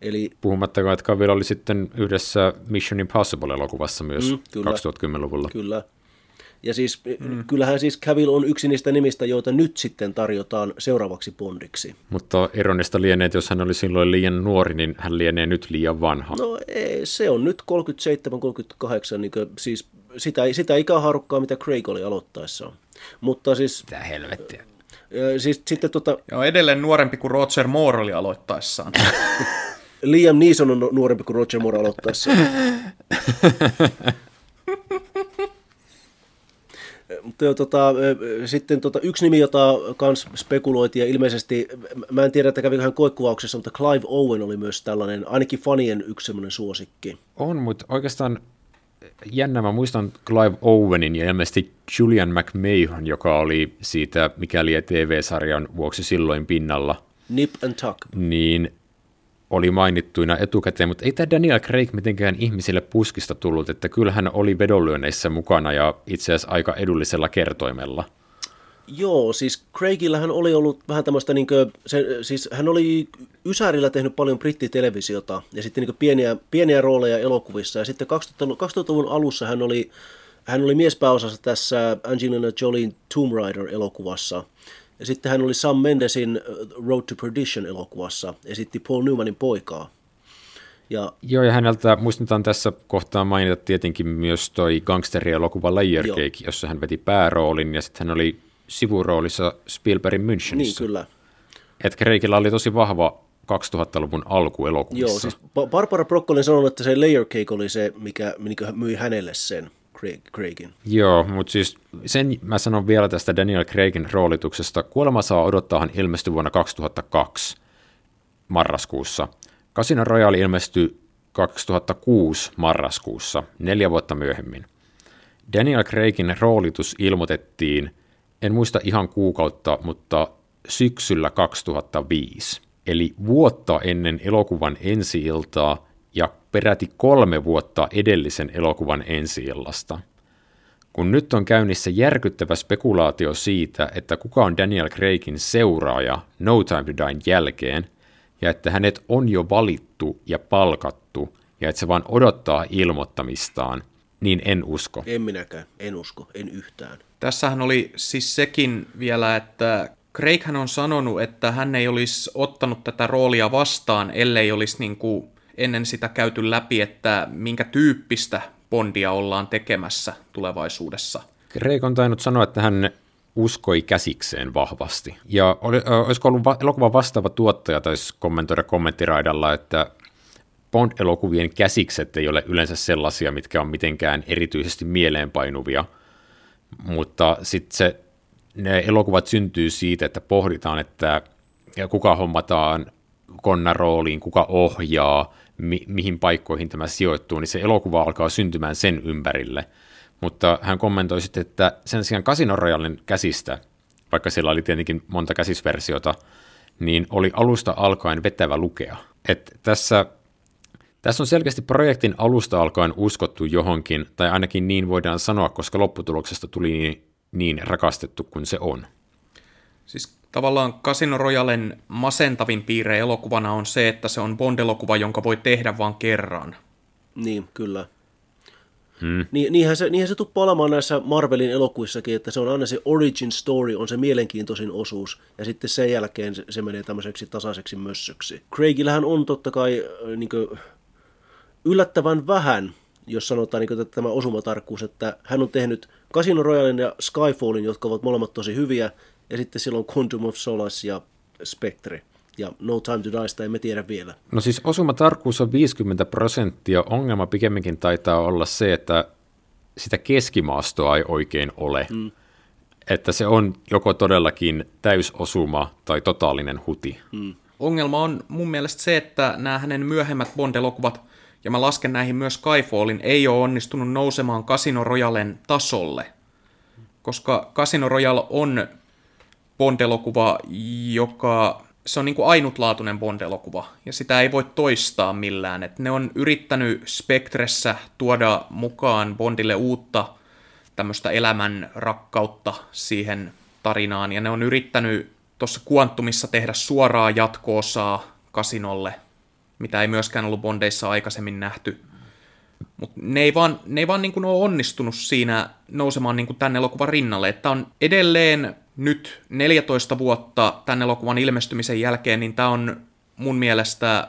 Eli... Puhumattakaan, että Cavill oli sitten yhdessä Mission Impossible-elokuvassa myös mm, kyllä, 2010-luvulla. Kyllä. Ja siis mm. kyllähän siis Cavill on yksi niistä nimistä, joita nyt sitten tarjotaan seuraavaksi Bondiksi. Mutta ironista lienee, että jos hän oli silloin liian nuori, niin hän lienee nyt liian vanha. No ei, se on nyt 37-38, niin siis sitä, sitä ikäharukkaa, mitä Craig oli aloittaessaan. Mutta siis... Mitä helvettiä. Siis sitten tota... Joo, edelleen nuorempi kuin Roger Moore oli aloittaessaan. Liam Neeson on nuorempi kuin Roger Moore aloittaessaan. Mutta tota, sitten tota, yksi nimi, jota kans spekuloitiin, ja ilmeisesti, mä en tiedä, että kävikö hän koekuvauksessa, mutta Clive Owen oli myös tällainen, ainakin fanien yksi semmoinen suosikki. On, mutta oikeastaan jännä, mä muistan Clive Owenin ja ilmeisesti Julian McMahon, joka oli siitä mikäli TV-sarjan vuoksi silloin pinnalla. Nip and Tuck. Niin oli mainittuina etukäteen, mutta ei tämä Daniel Craig mitenkään ihmisille puskista tullut, että kyllähän oli vedonlyönneissä mukana ja itse asiassa aika edullisella kertoimella. Joo, siis Craigillähän oli ollut vähän tämmöistä, niin kuin, se, siis hän oli Ysärillä tehnyt paljon brittitelevisiota ja sitten niin pieniä, pieniä rooleja elokuvissa ja sitten 2000-luvun alussa hän oli, hän oli miespääosassa tässä Angelina Jolien Tomb Raider-elokuvassa – ja sitten hän oli Sam Mendesin Road to Perdition-elokuvassa, esitti Paul Newmanin poikaa. Ja, Joo, ja häneltä muistetaan tässä kohtaa mainita tietenkin myös toi gangsterielokuva Layer Cake, jossa hän veti pääroolin, ja sitten hän oli sivuroolissa Spielbergin Münchenissä. Niin, kyllä. Et Craigilla oli tosi vahva 2000-luvun alkuelokuvissa. Joo, siis Barbara Broccoli sanoi, että se Layer Cake oli se, mikä, mikä myi hänelle sen. Craig, Craigin. Joo, mutta siis sen mä sanon vielä tästä Daniel Craigin roolituksesta. Kuolema saa odottaa hän ilmestyi vuonna 2002 marraskuussa. Casino Royale ilmestyi 2006 marraskuussa, neljä vuotta myöhemmin. Daniel Craigin roolitus ilmoitettiin, en muista ihan kuukautta, mutta syksyllä 2005. Eli vuotta ennen elokuvan ensi-iltaa peräti kolme vuotta edellisen elokuvan ensi Kun nyt on käynnissä järkyttävä spekulaatio siitä, että kuka on Daniel Craigin seuraaja No Time to Dine jälkeen, ja että hänet on jo valittu ja palkattu, ja että se vaan odottaa ilmoittamistaan, niin en usko. En minäkään, en usko, en yhtään. Tässähän oli siis sekin vielä, että Craighän on sanonut, että hän ei olisi ottanut tätä roolia vastaan, ellei olisi niin kuin ennen sitä käyty läpi, että minkä tyyppistä Bondia ollaan tekemässä tulevaisuudessa. Craig on tainnut sanoa, että hän uskoi käsikseen vahvasti. Ja oli, olisiko ollut va- elokuvan vastaava tuottaja, taisi kommentoida kommenttiraidalla, että Bond-elokuvien käsikset ei ole yleensä sellaisia, mitkä on mitenkään erityisesti mieleenpainuvia, mutta sitten se, ne elokuvat syntyy siitä, että pohditaan, että kuka hommataan konnarooliin, kuka ohjaa, mi- mihin paikkoihin tämä sijoittuu, niin se elokuva alkaa syntymään sen ympärille. Mutta hän kommentoi sitten, että sen sijaan Casino käsistä, vaikka siellä oli tietenkin monta käsisversiota, niin oli alusta alkaen vetävä lukea. Et tässä, tässä on selkeästi projektin alusta alkaen uskottu johonkin, tai ainakin niin voidaan sanoa, koska lopputuloksesta tuli niin, niin rakastettu kuin se on. Siis tavallaan Casino Royalen masentavin piirre elokuvana on se, että se on Bond-elokuva, jonka voi tehdä vain kerran. Niin, kyllä. Hmm. Ni, niinhän, se, niinhän se tuppaa olemaan näissä Marvelin elokuissakin, että se on aina se origin story, on se mielenkiintoisin osuus, ja sitten sen jälkeen se, se menee tämmöiseksi tasaiseksi mössöksi. Craigillähän on totta kai äh, niin kuin, yllättävän vähän, jos sanotaan niin kuin, että tämä osumatarkkuus, että hän on tehnyt Casino Royalen ja Skyfallin, jotka ovat molemmat tosi hyviä, ja sitten silloin Quantum of Solace ja Spectre. Ja No Time to Die, sitä emme tiedä vielä. No siis osumatarkkuus on 50 prosenttia. Ongelma pikemminkin taitaa olla se, että sitä keskimaastoa ei oikein ole. Mm. Että se on joko todellakin täysosuma tai totaalinen huti. Mm. Ongelma on mun mielestä se, että nämä hänen myöhemmät Bond-elokuvat, ja mä lasken näihin myös Skyfallin, ei ole onnistunut nousemaan Casino Royalen tasolle. Koska Casino Royale on Bond-elokuva, joka se on niin kuin ainutlaatuinen Bond-elokuva, ja sitä ei voi toistaa millään. Et ne on yrittänyt Spectressä tuoda mukaan Bondille uutta tämmöistä elämän rakkautta siihen tarinaan, ja ne on yrittänyt tuossa Quantumissa tehdä suoraa jatko-osaa kasinolle, mitä ei myöskään ollut Bondeissa aikaisemmin nähty. Mutta ne ei vaan, ne ei vaan niin kuin ole onnistunut siinä nousemaan niin kuin tämän elokuvan rinnalle. Että on edelleen nyt 14 vuotta tämän elokuvan ilmestymisen jälkeen, niin tämä on mun mielestä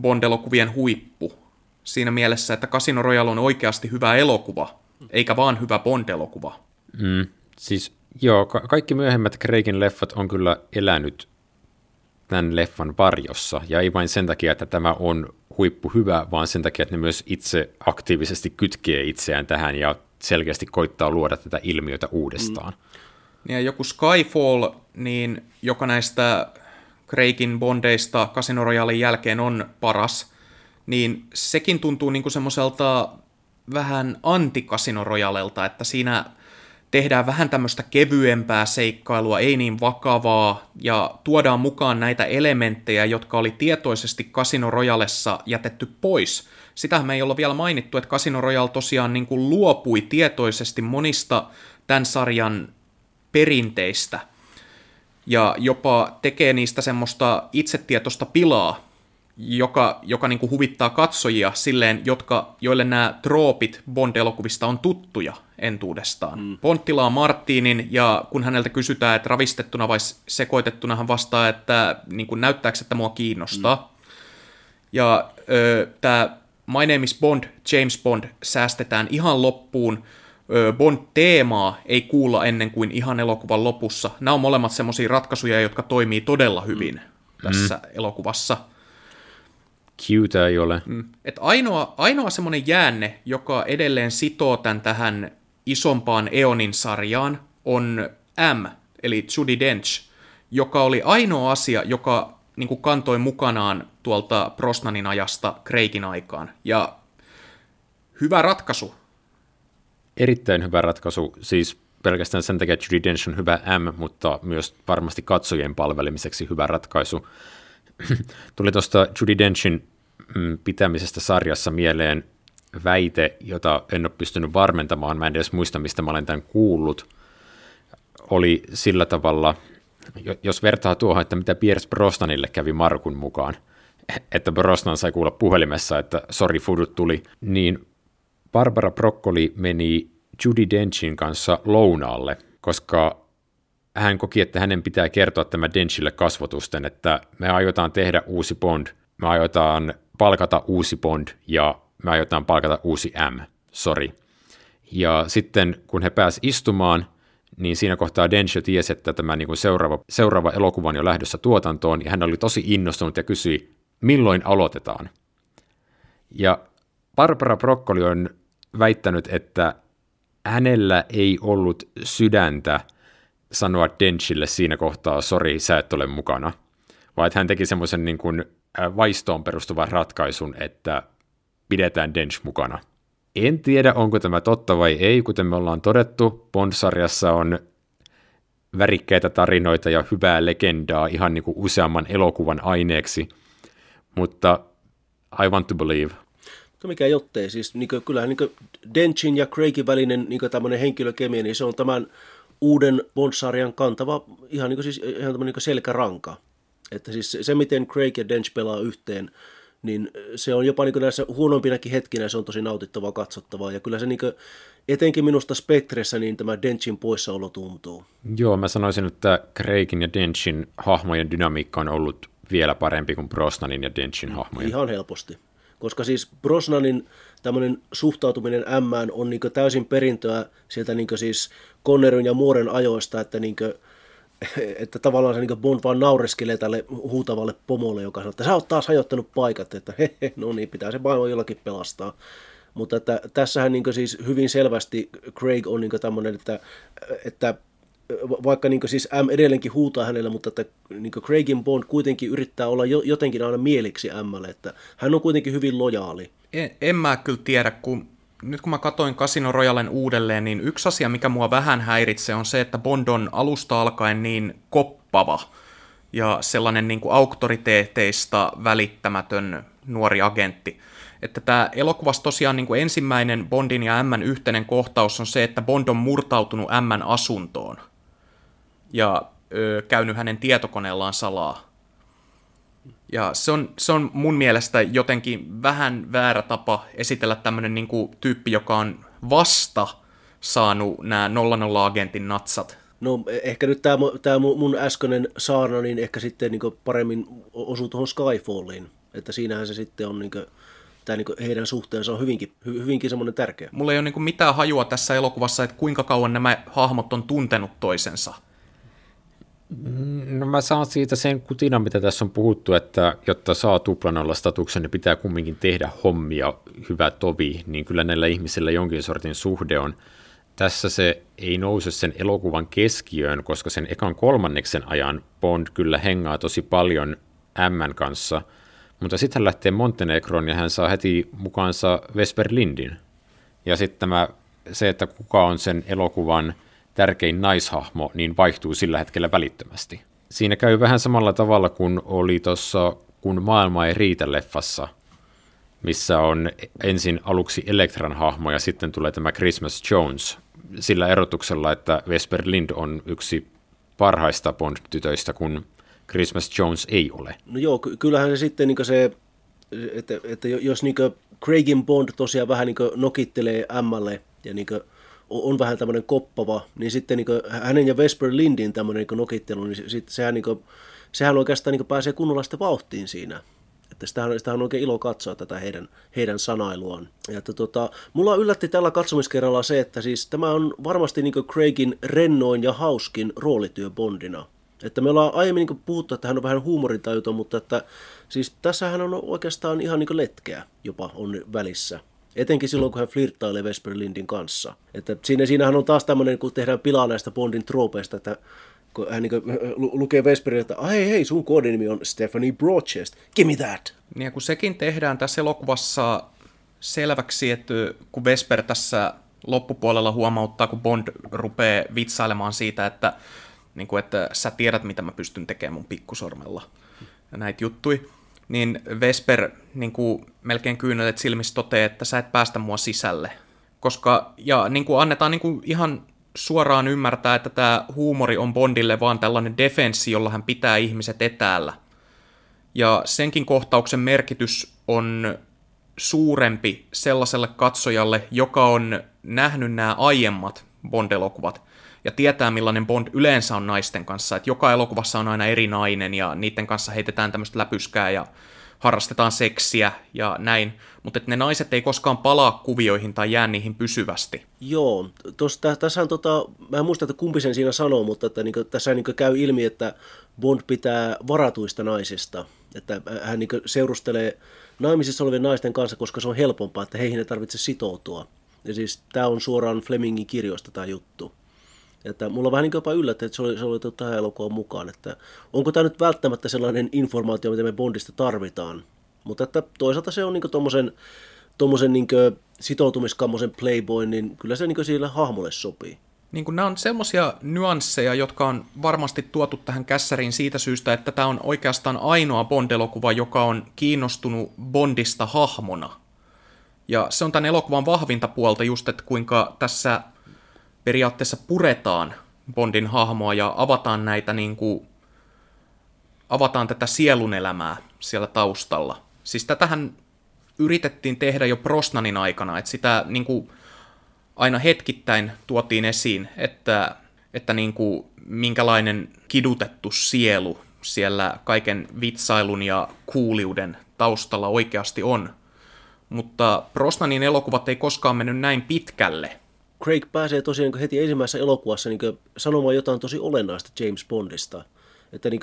Bond-elokuvien huippu. Siinä mielessä, että Casino Royale on oikeasti hyvä elokuva, eikä vaan hyvä Bond-elokuva. Mm, siis joo, ka- kaikki myöhemmät Craigin leffat on kyllä elänyt tämän leffan varjossa, ja ei vain sen takia, että tämä on huippu hyvä, vaan sen takia, että ne myös itse aktiivisesti kytkee itseään tähän ja selkeästi koittaa luoda tätä ilmiötä uudestaan. Mm. Ja joku Skyfall, niin joka näistä Craigin Bondeista Casino Royalein jälkeen on paras, niin sekin tuntuu niinku semmoiselta vähän anti-Casino Royalelta, että siinä tehdään vähän tämmöistä kevyempää seikkailua, ei niin vakavaa, ja tuodaan mukaan näitä elementtejä, jotka oli tietoisesti Casino Royalessa jätetty pois. Sitähän me ei olla vielä mainittu, että Casino Royale tosiaan niin kuin luopui tietoisesti monista tämän sarjan perinteistä ja jopa tekee niistä semmoista itsetietoista pilaa, joka, joka niin kuin huvittaa katsojia silleen, jotka, joille nämä troopit Bond-elokuvista on tuttuja entuudestaan. Mm. Bond tilaa Martinin ja kun häneltä kysytään, että ravistettuna vai sekoitettuna, hän vastaa, että niin kuin, näyttääkö, että mua kiinnostaa. Mm. Ja tämä My Name is Bond, James Bond säästetään ihan loppuun, Bond-teemaa ei kuulla ennen kuin ihan elokuvan lopussa. Nämä on molemmat semmoisia ratkaisuja, jotka toimii todella hyvin mm. tässä mm. elokuvassa. Cute ei ole. Mm. Et ainoa, ainoa semmoinen jäänne, joka edelleen sitoo tämän tähän isompaan Eonin sarjaan, on M, eli Judy Dench, joka oli ainoa asia, joka niin kuin kantoi mukanaan tuolta Prosnanin ajasta Craigin aikaan. Ja hyvä ratkaisu erittäin hyvä ratkaisu, siis pelkästään sen takia, että Dench on hyvä M, mutta myös varmasti katsojien palvelemiseksi hyvä ratkaisu. Tuli tuosta Judy Denchin mm, pitämisestä sarjassa mieleen väite, jota en ole pystynyt varmentamaan, mä en edes muista, mistä mä olen tämän kuullut, oli sillä tavalla, jos vertaa tuohon, että mitä Pierce Brosnanille kävi Markun mukaan, että Brosnan sai kuulla puhelimessa, että sorry, fudut tuli, niin Barbara Broccoli meni Judy Denchin kanssa lounaalle, koska hän koki, että hänen pitää kertoa tämä Denchille kasvotusten, että me aiotaan tehdä uusi Bond, me aiotaan palkata uusi Bond ja me aiotaan palkata uusi M, sorry. Ja sitten kun he pääsivät istumaan, niin siinä kohtaa Dench jo tiesi, että tämä niin kuin seuraava, seuraava elokuva on jo lähdössä tuotantoon, ja hän oli tosi innostunut ja kysyi, milloin aloitetaan. Ja Barbara Broccoli on väittänyt, että hänellä ei ollut sydäntä sanoa Denchille siinä kohtaa, sori, sä et ole mukana, vaan että hän teki semmoisen niin kuin vaistoon perustuvan ratkaisun, että pidetään Dench mukana. En tiedä, onko tämä totta vai ei, kuten me ollaan todettu, Bond-sarjassa on värikkäitä tarinoita ja hyvää legendaa ihan niin kuin useamman elokuvan aineeksi, mutta I want to believe. No mikä jottei, siis niin kuin, kyllähän niin Denchin ja Craigin välinen niin tämmöinen henkilökemia, niin se on tämän uuden Bond-sarjan kantava ihan, niin kuin siis, ihan niin kuin selkäranka. Että siis se, miten Craig ja Dench pelaa yhteen, niin se on jopa niin näissä huonompinakin hetkinä se on tosi nautittavaa katsottavaa. Ja kyllä se niin kuin, etenkin minusta Spectressä niin tämä Denchin poissaolo tuntuu. Joo, mä sanoisin, että Craigin ja Denchin hahmojen dynamiikka on ollut vielä parempi kuin Brosnanin ja Denchin hahmojen. Ihan helposti. Koska siis Brosnanin tämmöinen suhtautuminen M on niin täysin perintöä sieltä niin siis Connerin ja Muoren ajoista, että, niin kuin, että tavallaan se niin Bond vaan naureskelee tälle huutavalle pomolle, joka sanoo, että sä oot taas hajottanut paikat, että he, he, no niin, pitää se maailma jollakin pelastaa. Mutta että tässähän niin siis hyvin selvästi Craig on niin tämmöinen, että, että vaikka niin siis M edelleenkin huutaa hänelle, mutta että niin Craigin Bond kuitenkin yrittää olla jotenkin aina mieliksi Mlle, että hän on kuitenkin hyvin lojaali. En, en mä kyllä tiedä, kun nyt kun mä katoin Casino Royalen uudelleen, niin yksi asia, mikä mua vähän häiritsee, on se, että Bond on alusta alkaen niin koppava ja sellainen niin kuin auktoriteeteista välittämätön nuori agentti. Että tämä elokuvassa tosiaan niin kuin ensimmäinen Bondin ja Mn yhteinen kohtaus on se, että Bond on murtautunut Mn asuntoon ja ö, käynyt hänen tietokoneellaan salaa. Ja se on, se on mun mielestä jotenkin vähän väärä tapa esitellä tämmöinen niin tyyppi, joka on vasta saanut nämä 00-agentin natsat. No ehkä nyt tämä, tämä mun äskeinen saarna, niin ehkä sitten niin paremmin osuu tuohon Skyfalliin. Että siinähän se sitten on niin kuin, tämä niin heidän suhteensa on hyvinkin, hyvinkin semmoinen tärkeä. Mulla ei ole niin mitään hajua tässä elokuvassa, että kuinka kauan nämä hahmot on tuntenut toisensa. No mä saan siitä sen kutina, mitä tässä on puhuttu, että jotta saa tuplanolla statuksen, niin pitää kumminkin tehdä hommia hyvä tovi, niin kyllä näillä ihmisillä jonkin sortin suhde on. Tässä se ei nouse sen elokuvan keskiöön, koska sen ekan kolmanneksen ajan Bond kyllä hengaa tosi paljon M kanssa, mutta sitten hän lähtee Montenegroon ja hän saa heti mukaansa Vesper Lindin. Ja sitten tämä, se, että kuka on sen elokuvan – tärkein naishahmo, niin vaihtuu sillä hetkellä välittömästi. Siinä käy vähän samalla tavalla kuin oli tuossa Kun maailma ei riitä leffassa, missä on ensin aluksi Elektran hahmo ja sitten tulee tämä Christmas Jones sillä erotuksella, että Vesper Lind on yksi parhaista Bond-tytöistä, kun Christmas Jones ei ole. No joo, kyllähän se sitten niin se, että, että jos niin Craigin Bond tosiaan vähän niin nokittelee Emmalle ja niin on vähän tämmöinen koppava, niin sitten niin hänen ja Vesper Lindin tämmöinen niin nokittelu, niin sit, sehän, niin kuin, sehän oikeastaan niin pääsee kunnolla sitten vauhtiin siinä. Että sitähän, sitähän on oikein ilo katsoa tätä heidän, heidän sanailuaan. Ja että, tota, mulla yllätti tällä katsomiskerralla se, että siis tämä on varmasti niin Craigin rennoin ja hauskin roolityö Bondina. Että me ollaan aiemmin niin puhuttu, että hän on vähän huumorintajuton, mutta että siis tässähän on oikeastaan ihan niin letkeä jopa on välissä. Etenkin silloin, kun hän flirttailee Vesper Lindin kanssa. Että siinä, siinähän on taas tämmöinen, kun tehdään pilaa näistä Bondin tropeista, että kun hän niin lukee Vesperin, että hei hei, sun koodinimi on Stephanie Broadchest, give me that. Niin ja kun sekin tehdään tässä elokuvassa selväksi, että kun Vesper tässä loppupuolella huomauttaa, kun Bond rupeaa vitsailemaan siitä, että, niin kuin, että sä tiedät, mitä mä pystyn tekemään mun pikkusormella. Ja näitä juttui niin Vesper niin kuin melkein kyynelet silmissä toteaa, että sä et päästä mua sisälle. Koska, ja niin kuin annetaan niin kuin ihan suoraan ymmärtää, että tämä huumori on Bondille vaan tällainen defenssi, jolla hän pitää ihmiset etäällä. Ja senkin kohtauksen merkitys on suurempi sellaiselle katsojalle, joka on nähnyt nämä aiemmat Bond-elokuvat ja tietää millainen Bond yleensä on naisten kanssa, että joka elokuvassa on aina eri nainen ja niiden kanssa heitetään tämmöistä läpyskää ja harrastetaan seksiä ja näin, mutta ne naiset ei koskaan palaa kuvioihin tai jää niihin pysyvästi. Joo, tosta, tässä on tota, mä en muista, että kumpi sen siinä sanoo, mutta että niin kuin, tässä niin käy ilmi, että Bond pitää varatuista naisista, että hän niin seurustelee naimisissa olevien naisten kanssa, koska se on helpompaa, että heihin ei tarvitse sitoutua. Ja siis tämä on suoraan Flemingin kirjoista tämä juttu. Että mulla vähän niin jopa yllätty, että se oli, se oli tähän elokuvan mukaan, että onko tämä nyt välttämättä sellainen informaatio, mitä me Bondista tarvitaan. Mutta että toisaalta se on niin tuommoisen tommosen niin sitoutumiskammoisen playboy, niin kyllä se niin sille hahmolle sopii. Niin kuin nämä on semmoisia nyansseja, jotka on varmasti tuotu tähän kässäriin siitä syystä, että tämä on oikeastaan ainoa Bond-elokuva, joka on kiinnostunut Bondista hahmona. Ja se on tämän elokuvan vahvinta puolta just, että kuinka tässä periaatteessa puretaan Bondin hahmoa ja avataan näitä niin kuin, avataan tätä sielun elämää siellä taustalla. Siis tätähän yritettiin tehdä jo Prosnanin aikana, että sitä niin kuin, aina hetkittäin tuotiin esiin, että, että niin kuin, minkälainen kidutettu sielu siellä kaiken vitsailun ja kuuliuden taustalla oikeasti on. Mutta Brosnanin elokuvat ei koskaan mennyt näin pitkälle. Craig pääsee tosiaan heti ensimmäisessä elokuvassa niin sanomaan jotain tosi olennaista James Bondista. Että niin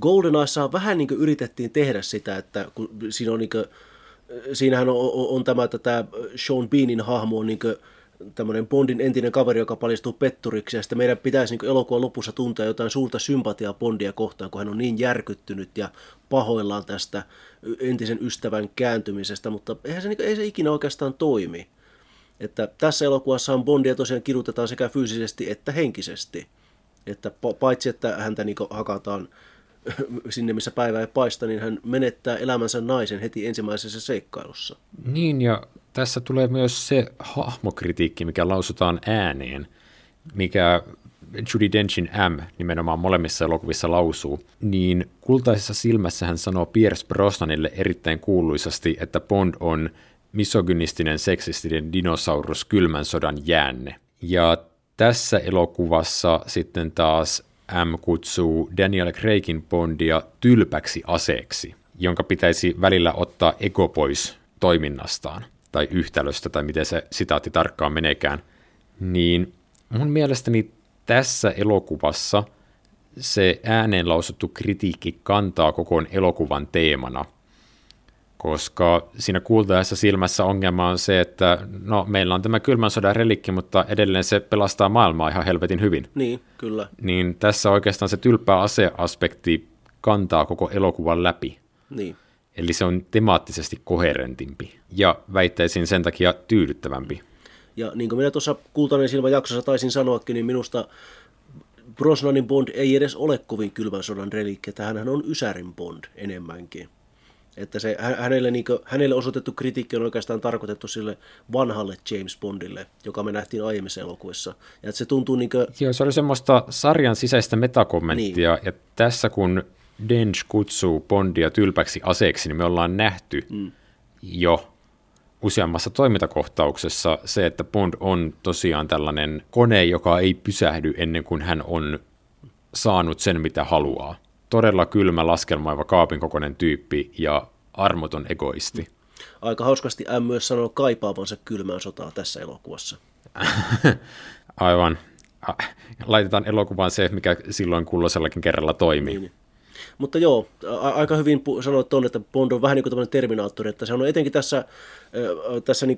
GoldenEyessa vähän niin yritettiin tehdä sitä, että kun siinä on niin kuin, siinähän on, on, on tämä, että tämä Sean Beanin hahmo on niin tämmöinen Bondin entinen kaveri, joka paljastuu petturiksi, ja sitten meidän pitäisi niin elokuvan lopussa tuntea jotain suurta sympatiaa Bondia kohtaan, kun hän on niin järkyttynyt ja pahoillaan tästä entisen ystävän kääntymisestä, mutta eihän se, niin ei se ikinä oikeastaan toimi. Että tässä elokuvassa Bondia tosiaan kidutetaan sekä fyysisesti että henkisesti. Että paitsi, että häntä niin hakataan sinne, missä päivä ei paista, niin hän menettää elämänsä naisen heti ensimmäisessä seikkailussa. Niin, ja tässä tulee myös se hahmokritiikki, mikä lausutaan ääneen, mikä Judy Denchin M nimenomaan molemmissa elokuvissa lausuu, niin kultaisessa silmässä hän sanoo Pierce Brosnanille erittäin kuuluisasti, että Bond on misogynistinen, seksistinen dinosaurus kylmän sodan jäänne. Ja tässä elokuvassa sitten taas M kutsuu Daniel Craigin Bondia tylpäksi aseeksi, jonka pitäisi välillä ottaa ego pois toiminnastaan tai yhtälöstä tai miten se sitaatti tarkkaan menekään, niin mun mielestäni tässä elokuvassa se ääneen lausuttu kritiikki kantaa koko elokuvan teemana, koska siinä kuultaessa silmässä ongelma on se, että no, meillä on tämä kylmän sodan relikki, mutta edelleen se pelastaa maailmaa ihan helvetin hyvin. Niin, kyllä. Niin tässä oikeastaan se tylppä aseaspekti kantaa koko elokuvan läpi. Niin. Eli se on temaattisesti koherentimpi ja väittäisin sen takia tyydyttävämpi. Ja niin kuin minä tuossa Kultainen silmä jaksossa taisin sanoakin, niin minusta Brosnanin Bond ei edes ole kovin kylmän sodan relikki, että hän on Ysärin Bond enemmänkin. Että se, hänelle, niin kuin, hänelle osoitettu kritiikki on oikeastaan tarkoitettu sille vanhalle James Bondille, joka me nähtiin aiemmissa elokuvissa. Ja että se tuntuu niin kuin... Joo, se oli semmoista sarjan sisäistä metakommenttia, niin. ja tässä kun Dench kutsuu Bondia tylpäksi aseeksi, niin me ollaan nähty mm. jo useammassa toimintakohtauksessa se, että Bond on tosiaan tällainen kone, joka ei pysähdy ennen kuin hän on saanut sen, mitä haluaa. Todella kylmä laskelmaiva kaapin kokoinen tyyppi ja armoton egoisti. Aika hauskasti M myös sanoo kaipaavansa kylmään sotaa tässä elokuvassa. Aivan. Laitetaan elokuvaan se, mikä silloin kulloisellakin kerralla toimii. Niin. Mutta joo, a- aika hyvin sanoit tuonne, että Bond on vähän niin kuin tämmöinen Terminaattori, että se on etenkin tässä, tässä niin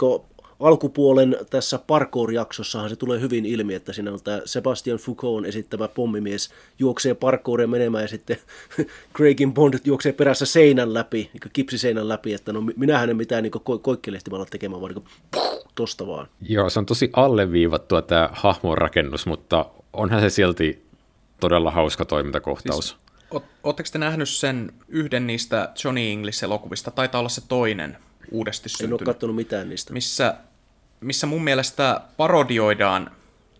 alkupuolen tässä parkour-jaksossahan se tulee hyvin ilmi, että siinä on tämä Sebastian Foucault esittämä pommimies juoksee parkouria menemään ja sitten Craigin Bond juoksee perässä seinän läpi, niin kipsiseinän läpi, että no minähän en mitään niin ko- koikkelehtimalla tekemään, vaan niin kuin, tosta vaan. Joo, se on tosi alleviivattua tämä hahmon rakennus, mutta onhan se silti todella hauska toimintakohtaus. Siis Oletteko te nähnyt sen yhden niistä Johnny English-elokuvista? Taitaa olla se toinen uudesti syntynyt. En ole katsonut mitään niistä. Missä, missä mun mielestä parodioidaan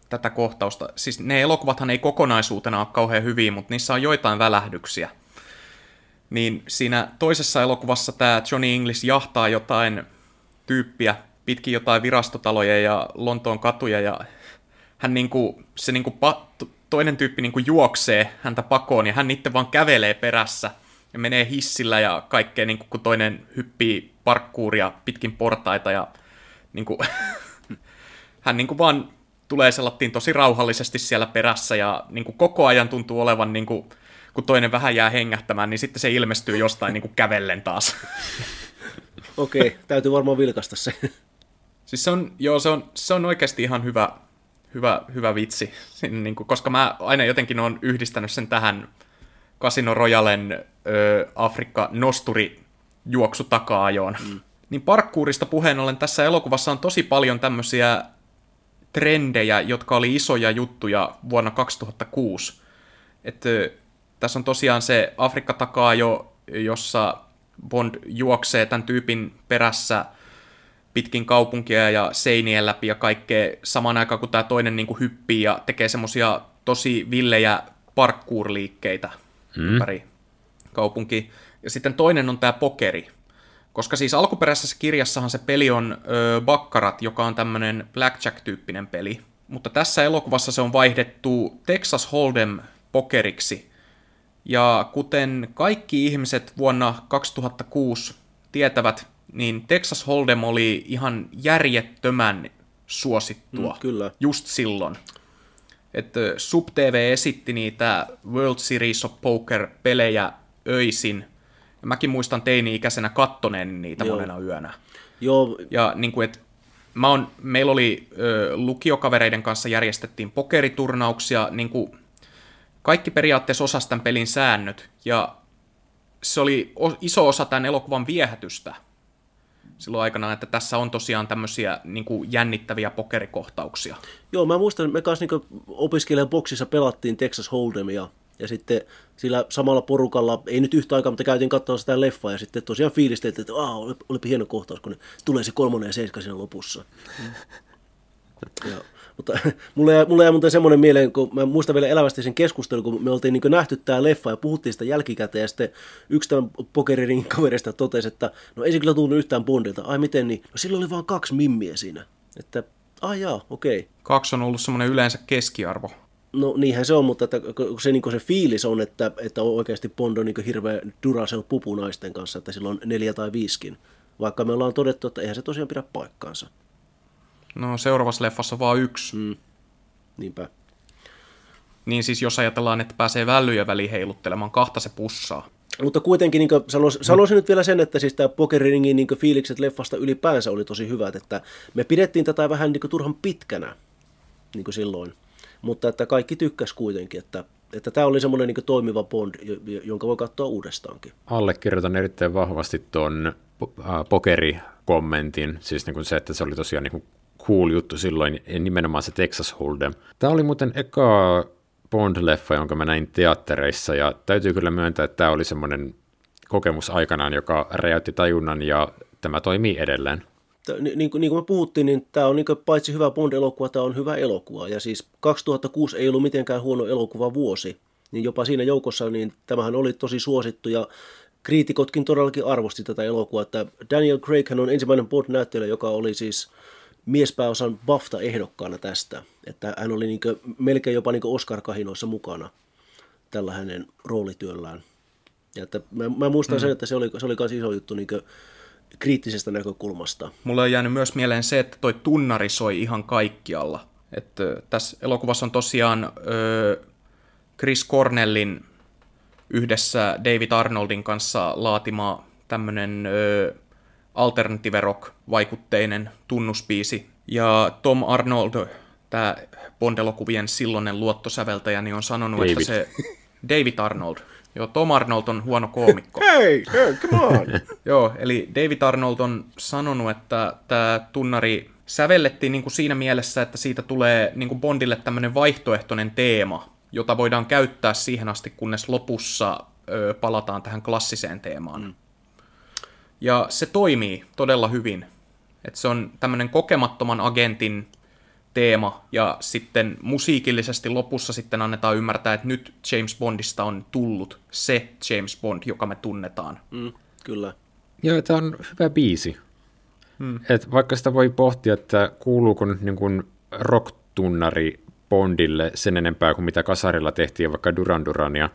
tätä kohtausta. Siis ne elokuvathan ei kokonaisuutena ole kauhean hyviä, mutta niissä on joitain välähdyksiä. Niin siinä toisessa elokuvassa tämä Johnny English jahtaa jotain tyyppiä pitkin jotain virastotaloja ja Lontoon katuja ja hän niinku, se niinku pa- toinen tyyppi niin kuin juoksee häntä pakoon ja hän itse vaan kävelee perässä ja menee hissillä ja kaikkea, niin kuin, kun toinen hyppii parkkuuria pitkin portaita ja niin kuin, hän niin kuin vaan tulee sellattiin tosi rauhallisesti siellä perässä ja niin kuin koko ajan tuntuu olevan, niin kuin, kun toinen vähän jää hengähtämään, niin sitten se ilmestyy jostain niin kuin kävellen taas. Okei, okay, täytyy varmaan vilkasta se. Siis se on, joo, se on, se on oikeasti ihan hyvä, hyvä, hyvä vitsi, niin kuin, koska mä aina jotenkin olen yhdistänyt sen tähän Casino Royalen Afrikka-nosturi juoksu taka-ajoon. Mm. Niin parkkuurista puheen ollen tässä elokuvassa on tosi paljon tämmöisiä trendejä, jotka oli isoja juttuja vuonna 2006. Että tässä on tosiaan se Afrikka takaa jo, jossa Bond juoksee tämän tyypin perässä – pitkin kaupunkia ja seinien läpi ja kaikkea samaan aikaan, kun tämä toinen niin kuin hyppii ja tekee semmoisia tosi villejä parkour-liikkeitä mm. ympäri kaupunki. Ja sitten toinen on tämä pokeri. Koska siis alkuperäisessä kirjassahan se peli on ö, Bakkarat, joka on tämmöinen blackjack-tyyppinen peli. Mutta tässä elokuvassa se on vaihdettu Texas Hold'em pokeriksi. Ja kuten kaikki ihmiset vuonna 2006 tietävät, niin Texas Hold'em oli ihan järjettömän suosittua Mm, kyllä. just silloin. Että SubTV esitti niitä World Series of Poker-pelejä öisin. Mäkin muistan teini-ikäisenä kattoneen niitä Joo. monena yönä. Joo, Ja niin kuin, et, mä on, meillä oli ö, lukiokavereiden kanssa järjestettiin pokeriturnauksia, niin kuin, kaikki periaatteessa osasi tämän pelin säännöt, ja se oli o- iso osa tämän elokuvan viehätystä silloin aikana, että tässä on tosiaan tämmöisiä niin kuin jännittäviä pokerikohtauksia. Joo, mä muistan, me kanssa niin opiskelijan boksissa pelattiin Texas Hold'emia. Ja sitten sillä samalla porukalla, ei nyt yhtä aikaa, mutta käytiin katsoa sitä leffaa ja sitten tosiaan fiilisteltiin, että Aa, oli- olipa hieno kohtaus, kun ne tulee se kolmonen ja seiska siinä lopussa. ja, mutta mulle jäi, mulle jäi muuten semmoinen mieleen, kun mä muistan vielä elävästi sen keskustelun, kun me oltiin niin nähty tämä leffa ja puhuttiin sitä jälkikäteen ja sitten yksi tämän pokeriringin kaverista totesi, että no ei se kyllä tunnu yhtään Bondilta. Ai miten niin? No silloin oli vain kaksi mimmiä siinä. Että ai jaa, okei. Okay. Kaksi on ollut semmoinen yleensä keskiarvo. No niinhän se on, mutta että se, niin se fiilis on, että, että on oikeasti Bond on niin hirveä Duracell pupu naisten kanssa, että sillä on neljä tai viiskin. Vaikka me ollaan todettu, että eihän se tosiaan pidä paikkaansa. No seuraavassa leffassa vaan yksi. Mm. Niinpä. Niin siis jos ajatellaan, että pääsee vällyjä väliin heiluttelemaan, kahta se pussaa. Mutta kuitenkin niin sanoisin, sanoisin nyt vielä sen, että siis tämä Pokeringin niin fiilikset leffasta ylipäänsä oli tosi hyvät, että me pidettiin tätä vähän niin turhan pitkänä niin silloin, mutta että kaikki tykkäs kuitenkin, että, että tämä oli semmoinen niin toimiva Bond, jo- jonka voi katsoa uudestaankin. allekirjoitan erittäin vahvasti tuon pokerikommentin, siis niin kuin se, että se oli tosiaan niin kuin cool juttu silloin, nimenomaan se Texas Hold'em. Tämä oli muuten eka Bond-leffa, jonka mä näin teattereissa, ja täytyy kyllä myöntää, että tämä oli semmoinen kokemus aikanaan, joka räjäytti tajunnan, ja tämä toimii edelleen. Niin, kuin, niin kuin me puhuttiin, niin tämä on niin kuin, paitsi hyvä Bond-elokuva, tämä on hyvä elokuva. Ja siis 2006 ei ollut mitenkään huono elokuva vuosi. Niin jopa siinä joukossa, niin tämähän oli tosi suosittu ja kriitikotkin todellakin arvosti tätä elokuvaa. Että Daniel Craig on ensimmäinen Bond-näyttelijä, joka oli siis miespääosan BAFTA-ehdokkaana tästä. Että hän oli niin kuin, melkein jopa niin Oscar-kahinoissa mukana tällä hänen roolityöllään. Ja että mä, mä muistan mm. sen, että se oli, se oli myös iso juttu niin kuin, kriittisestä näkökulmasta. Mulle on jäänyt myös mieleen se, että toi tunnari soi ihan kaikkialla. Että tässä elokuvassa on tosiaan ö, Chris Cornellin yhdessä David Arnoldin kanssa laatima tämmönen ö, alternative rock-vaikutteinen tunnuspiisi. Ja Tom Arnold, tämä Bond-elokuvien silloinen luottosäveltäjä, niin on sanonut, David. että se... David Arnold. Joo, Tom Arnold on huono koomikko. Hei, hei, come on! Joo, eli David Arnold on sanonut, että tämä tunnari sävellettiin niin kuin siinä mielessä, että siitä tulee niin kuin Bondille tämmöinen vaihtoehtoinen teema, jota voidaan käyttää siihen asti, kunnes lopussa ö, palataan tähän klassiseen teemaan. Mm. Ja se toimii todella hyvin. Et se on tämmöinen kokemattoman agentin teema, ja sitten musiikillisesti lopussa sitten annetaan ymmärtää, että nyt James Bondista on tullut se James Bond, joka me tunnetaan. Mm, kyllä. Joo, tämä on hyvä biisi. Hmm. Et vaikka sitä voi pohtia, että kuuluuko nyt niin kuin rock-tunnari Bondille sen enempää kuin mitä Kasarilla tehtiin vaikka Duran Durania,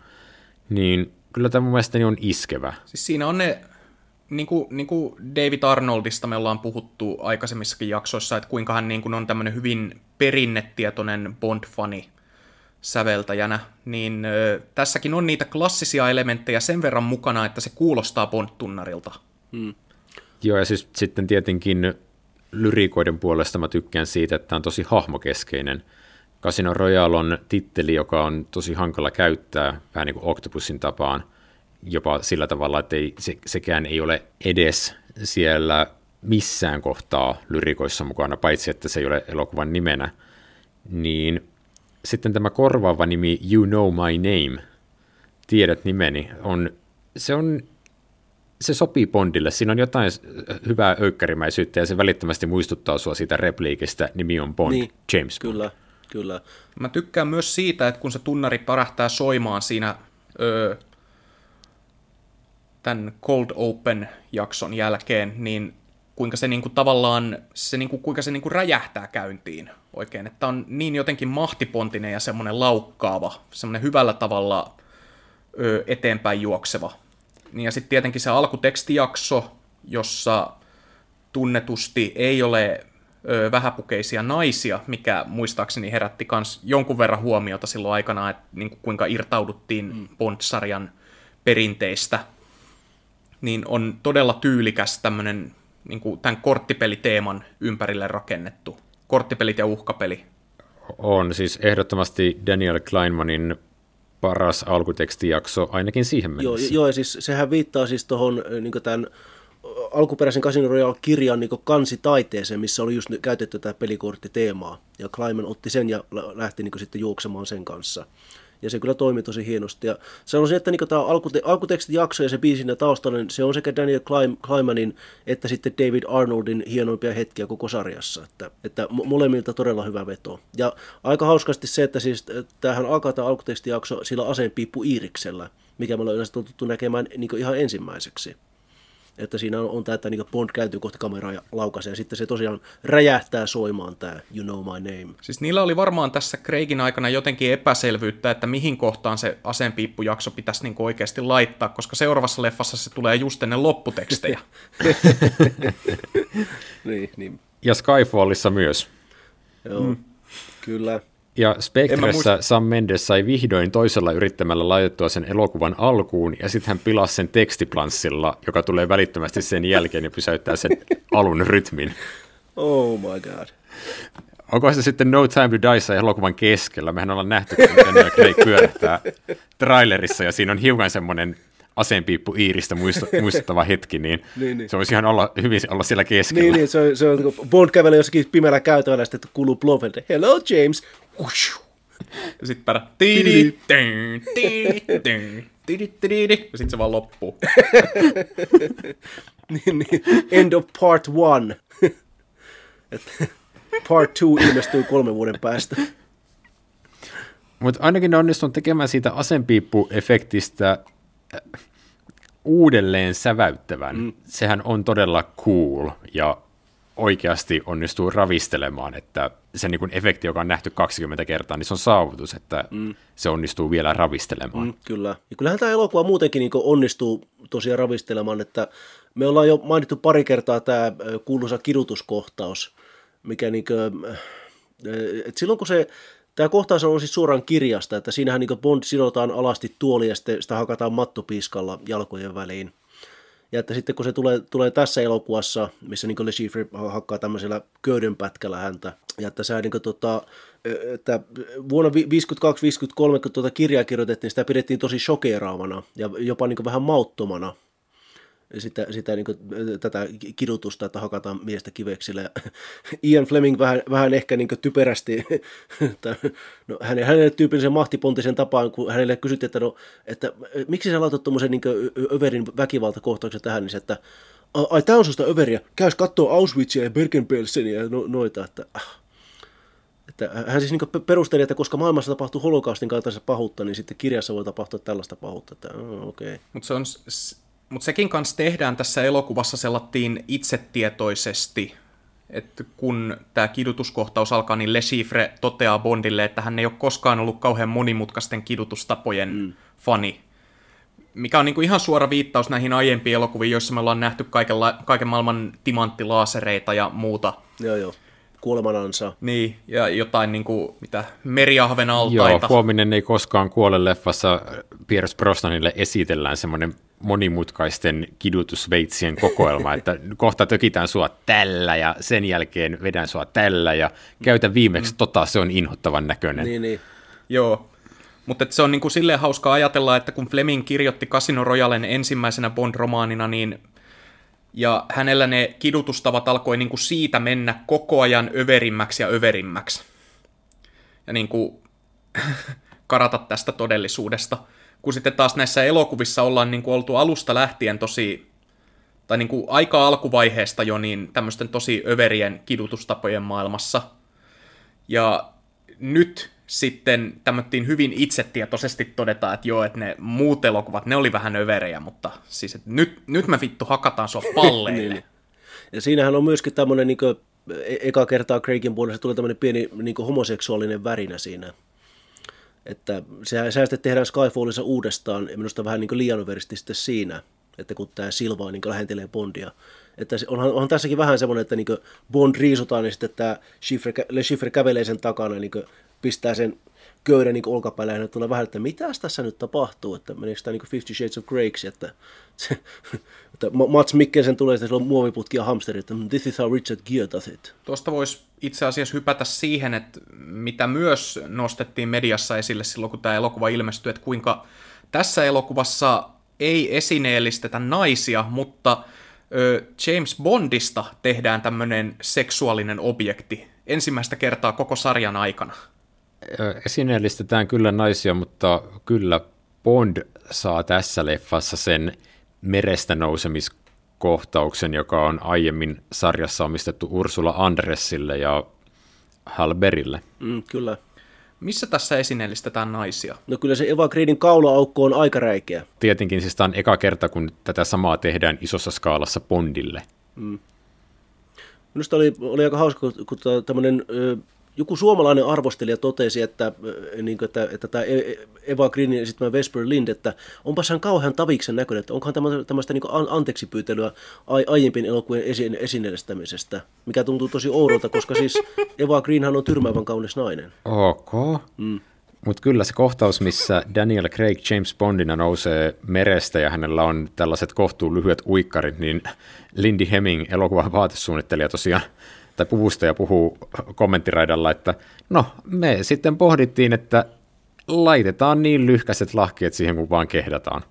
niin kyllä tämä mun mielestäni on iskevä. Siis siinä on ne, niin kuin, niin kuin David Arnoldista me ollaan puhuttu aikaisemmissakin jaksoissa, että kuinka hän niin kuin on tämmöinen hyvin perinnetietoinen Bond-fani säveltäjänä, niin ö, tässäkin on niitä klassisia elementtejä sen verran mukana, että se kuulostaa Bond-tunnarilta. Joo, ja siis sitten tietenkin lyriikoiden puolesta mä tykkään siitä, että tämä on tosi hahmokeskeinen. Casino Royale on titteli, joka on tosi hankala käyttää, vähän niin kuin Octopusin tapaan, jopa sillä tavalla, että ei, se, sekään ei ole edes siellä missään kohtaa lyrikoissa mukana, paitsi että se ei ole elokuvan nimenä. Niin sitten tämä korvaava nimi You Know My Name, tiedät nimeni, on, se on se sopii Bondille. Siinä on jotain hyvää öykkärimäisyyttä ja se välittömästi muistuttaa sua siitä repliikistä, nimi on Bond, Niin, James Bond. Kyllä. Kyllä. Mä tykkään myös siitä, että kun se tunnari parähtää soimaan siinä öö, tämän Cold Open-jakson jälkeen, niin kuinka se niinku tavallaan, se niinku, kuinka se niinku räjähtää käyntiin oikein. Että on niin jotenkin mahtipontinen ja semmoinen laukkaava, semmoinen hyvällä tavalla ö, eteenpäin juokseva. Niin ja sitten tietenkin se alkutekstijakso, jossa tunnetusti ei ole ö, vähäpukeisia naisia, mikä muistaakseni herätti myös jonkun verran huomiota silloin aikana, että niin kuin kuinka irtauduttiin mm. Bond-sarjan perinteistä, niin on todella tyylikäs tämmöinen niin kuin tämän korttipeliteeman ympärille rakennettu. Korttipelit ja uhkapeli. On siis ehdottomasti Daniel Kleinmanin paras alkutekstijakso, ainakin siihen mennessä. Joo, joo ja siis sehän viittaa siis tuohon niin tämän alkuperäisen Casino Royale-kirjan niin kansitaiteeseen, missä oli just käytetty tätä pelikorttiteemaa. Ja Kleiman otti sen ja lähti niin sitten juoksemaan sen kanssa. Ja se kyllä toimi tosi hienosti. Ja sanoisin, että niin tämä alkute- alkutekstijakso ja se biisin ja taustallinen, se on sekä Daniel Kleimanin että sitten David Arnoldin hienoimpia hetkiä koko sarjassa. Että, että molemmilta todella hyvä veto. Ja aika hauskasti se, että siis tämähän alkaa tämä alkutekstijakso sillä aseenpiippu Iiriksellä, mikä me ollaan yleensä totuttu näkemään niin ihan ensimmäiseksi että siinä on, on tämä, että niin Bond kääntyy kohti kameraa ja laukaisee, ja sitten se tosiaan räjähtää soimaan tämä You Know My Name. Siis niillä oli varmaan tässä Craigin aikana jotenkin epäselvyyttä, että mihin kohtaan se aseenpiippujakso pitäisi niin oikeasti laittaa, koska seuraavassa leffassa se tulee just ennen lopputekstejä. niin, niin. Ja Skyfallissa myös. Joo, mm. kyllä. Ja Spectressä Sam Mendes sai vihdoin toisella yrittämällä laitettua sen elokuvan alkuun, ja sitten hän pilasi sen tekstiplanssilla, joka tulee välittömästi sen jälkeen ja pysäyttää sen alun rytmin. Oh my god. Onko se sitten No Time to Die elokuvan keskellä? Mehän ollaan nähty, kun Daniel Craig pyörähtää trailerissa, ja siinä on hiukan semmoinen aseenpiippu Iiristä muistuttava hetki, niin, niin, niin. se voisi ihan olla, hyvin olla siellä keskellä. Niin, niin se on, se on Bond kävelee jossakin pimeällä käytävällä, sitten kuuluu Blofeld, hello James, ja sitten päällä ja sitten se vaan loppuu. niin, niin. End of part one. part two ilmestyy kolmen vuoden päästä. Mutta ainakin ne onnistunut tekemään siitä asenpiippu-efektistä äh, uudelleen säväyttävän. Mm. Sehän on todella cool ja oikeasti onnistuu ravistelemaan, että se niin kuin efekti, joka on nähty 20 kertaa, niin se on saavutus, että mm. se onnistuu vielä ravistelemaan. Mm, kyllä. Ja kyllähän tämä elokuva muutenkin niin onnistuu tosiaan ravistelemaan, että me ollaan jo mainittu pari kertaa tämä kuuluisa kidutuskohtaus, mikä niin kuin, että silloin kun se Tämä kohtaus on siis suoraan kirjasta, että siinähän niin Bond sidotaan alasti tuoli ja sitten sitä hakataan mattopiiskalla jalkojen väliin. Ja että sitten kun se tulee, tulee tässä elokuvassa, missä niin Le Chiffre hakkaa tämmöisellä köydenpätkällä häntä, ja että, sä, niin kuin, tota, että vuonna 52-53, kun tuota kirjaa kirjoitettiin, sitä pidettiin tosi shokeeraavana ja jopa niin vähän mauttomana sitä, sitä niin kuin, tätä kidutusta, että hakataan miestä kiveksillä. Ja Ian Fleming vähän, vähän ehkä niin typerästi, no, hänen, hänelle tyypillisen mahtipontisen tapaan, kun hänelle kysyttiin, että, no, että miksi sä laitat tuommoisen niin överin väkivaltakohtauksen tähän, niin se, että ai tämä on susta överiä, käys kattoo Auschwitzia ja Bergen-Belsenia ja no, noita, että ah. Että hän siis niin perusteli, että koska maailmassa tapahtuu holokaustin kaltaisessa pahuutta, niin sitten kirjassa voi tapahtua tällaista pahuutta. Että, oh, okay. Mutta se on mutta sekin kanssa tehdään tässä elokuvassa sellattiin itsetietoisesti, että kun tämä kidutuskohtaus alkaa, niin Le Chiffre toteaa Bondille, että hän ei ole koskaan ollut kauhean monimutkaisten kidutustapojen mm. fani. Mikä on niinku ihan suora viittaus näihin aiempiin elokuviin, joissa me ollaan nähty kaikenla- kaiken maailman timanttilaasereita ja muuta. Joo, joo kuolemanansa. Niin, ja jotain niin kuin, mitä meriahven altaita. Joo, Huominen ei koskaan kuole leffassa Pierce Brosnanille esitellään semmoinen monimutkaisten kidutusveitsien kokoelma, että kohta tökitään sua tällä ja sen jälkeen vedän sua tällä ja käytä viimeksi mm. tota, se on inhottavan näköinen. Niin, niin. Joo, mutta se on niin kuin silleen hauska ajatella, että kun Fleming kirjoitti Casino Royalen ensimmäisenä Bond-romaanina, niin ja hänellä ne kidutustavat alkoi niin kuin siitä mennä koko ajan överimmäksi ja överimmäksi. Ja niin kuin karata tästä todellisuudesta. Kun sitten taas näissä elokuvissa ollaan niin kuin oltu alusta lähtien tosi, tai niin kuin aika alkuvaiheesta jo niin tämmöisten tosi överien kidutustapojen maailmassa. Ja nyt sitten tämmöttiin hyvin itsetietoisesti todeta, että joo, että ne muut elokuvat, ne oli vähän överejä, mutta siis että nyt, nyt me vittu hakataan sua palleille. niin. Ja siinähän on myöskin tämmöinen, niin kuin, e- eka kertaa Craigin puolesta tulee tämmöinen pieni niin kuin homoseksuaalinen värinä siinä. Että sehän, sehän sitten tehdään Skyfallissa uudestaan, ja minusta vähän niin liian överisti sitten siinä, että kun tämä Silva niin lähentelee Bondia. Että onhan, onhan tässäkin vähän semmoinen, että niin Bond riisutaan, niin sitten tämä Schiffer, Le Schiffer kävelee sen takana, niin pistää sen köyden niin olkapäälle ja tulee vähän, että mitä tässä nyt tapahtuu, että meneekö tämä niin Fifty Shades of Greyksi, että, se, että Mats Mikkelsen tulee sitten sillä on muoviputki ja hamsteri, että this is how Richard Gere does it. Tuosta voisi itse asiassa hypätä siihen, että mitä myös nostettiin mediassa esille silloin, kun tämä elokuva ilmestyi, että kuinka tässä elokuvassa ei esineellistetä naisia, mutta ö, James Bondista tehdään tämmöinen seksuaalinen objekti ensimmäistä kertaa koko sarjan aikana esineellistetään kyllä naisia, mutta kyllä Bond saa tässä leffassa sen merestä nousemiskohtauksen, joka on aiemmin sarjassa omistettu Ursula Andressille ja Halberille. Mm, kyllä. Missä tässä esineellistetään naisia? No kyllä se Eva Greenin kaula-aukko on aika räikeä. Tietenkin siis tämä on eka kerta, kun tätä samaa tehdään isossa skaalassa Bondille. Mm. Minusta oli, oli aika hauska, kun, kun tämmöinen joku suomalainen arvostelija totesi, että, äh, niin kuin, että, että tämä e- e- Eva Greenin esittämä Vesper Lind, että onpas hän kauhean taviksen näköinen, että onkohan tämmöistä, niin anteeksi pyytelyä aiempien elokuvien esi- esineellistämisestä, mikä tuntuu tosi oudolta, koska siis Eva Greenhan on tyrmäävän kaunis nainen. Ok. Mm. Mutta kyllä se kohtaus, missä Daniel Craig James Bondina nousee merestä ja hänellä on tällaiset kohtuun lyhyet uikkarit, niin Lindy Hemming, elokuvan vaatesuunnittelija tosiaan tai puvustaja puhuu kommenttiraidalla, että no me sitten pohdittiin, että laitetaan niin lyhkäiset lahkeet siihen, kun vaan kehdataan.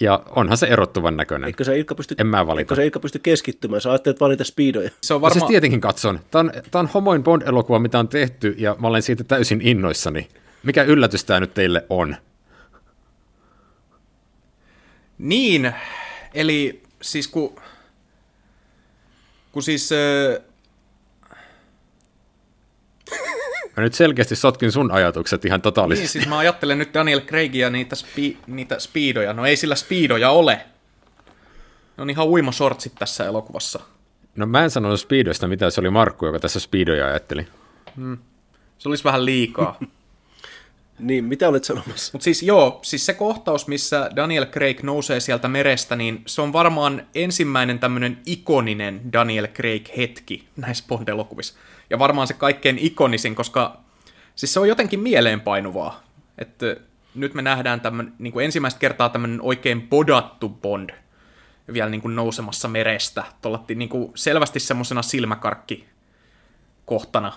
Ja onhan se erottuvan näköinen. Eikö se Ilkka pysty, en mä valita. Eikö se Ilkka pysty keskittymään? Sä ajattelet valita speedoja. Se on varma... No siis tietenkin katson. Tämä on, tämä on homoin Bond-elokuva, mitä on tehty, ja mä olen siitä täysin innoissani. Mikä yllätys tämä nyt teille on? Niin, eli siis kun, kun siis Mä nyt selkeästi sotkin sun ajatukset ihan totaalisesti. Niin, siis mä ajattelen nyt Daniel Craigia niitä, spi, niitä speedoja. No ei sillä speedoja ole. Ne on ihan uimosortsit tässä elokuvassa. No mä en sanonut speedoista mitä se oli Markku, joka tässä speedoja ajatteli. Hmm. Se olisi vähän liikaa. niin, mitä olet sanomassa? Mutta siis joo, siis se kohtaus, missä Daniel Craig nousee sieltä merestä, niin se on varmaan ensimmäinen tämmöinen ikoninen Daniel Craig-hetki näissä Bond-elokuvissa ja varmaan se kaikkein ikonisin, koska siis se on jotenkin mieleenpainuvaa, että nyt me nähdään tämän, niin kuin ensimmäistä kertaa tämmöinen oikein podattu Bond vielä niin kuin nousemassa merestä, tuolla niin kuin selvästi semmoisena silmäkarkki kohtana,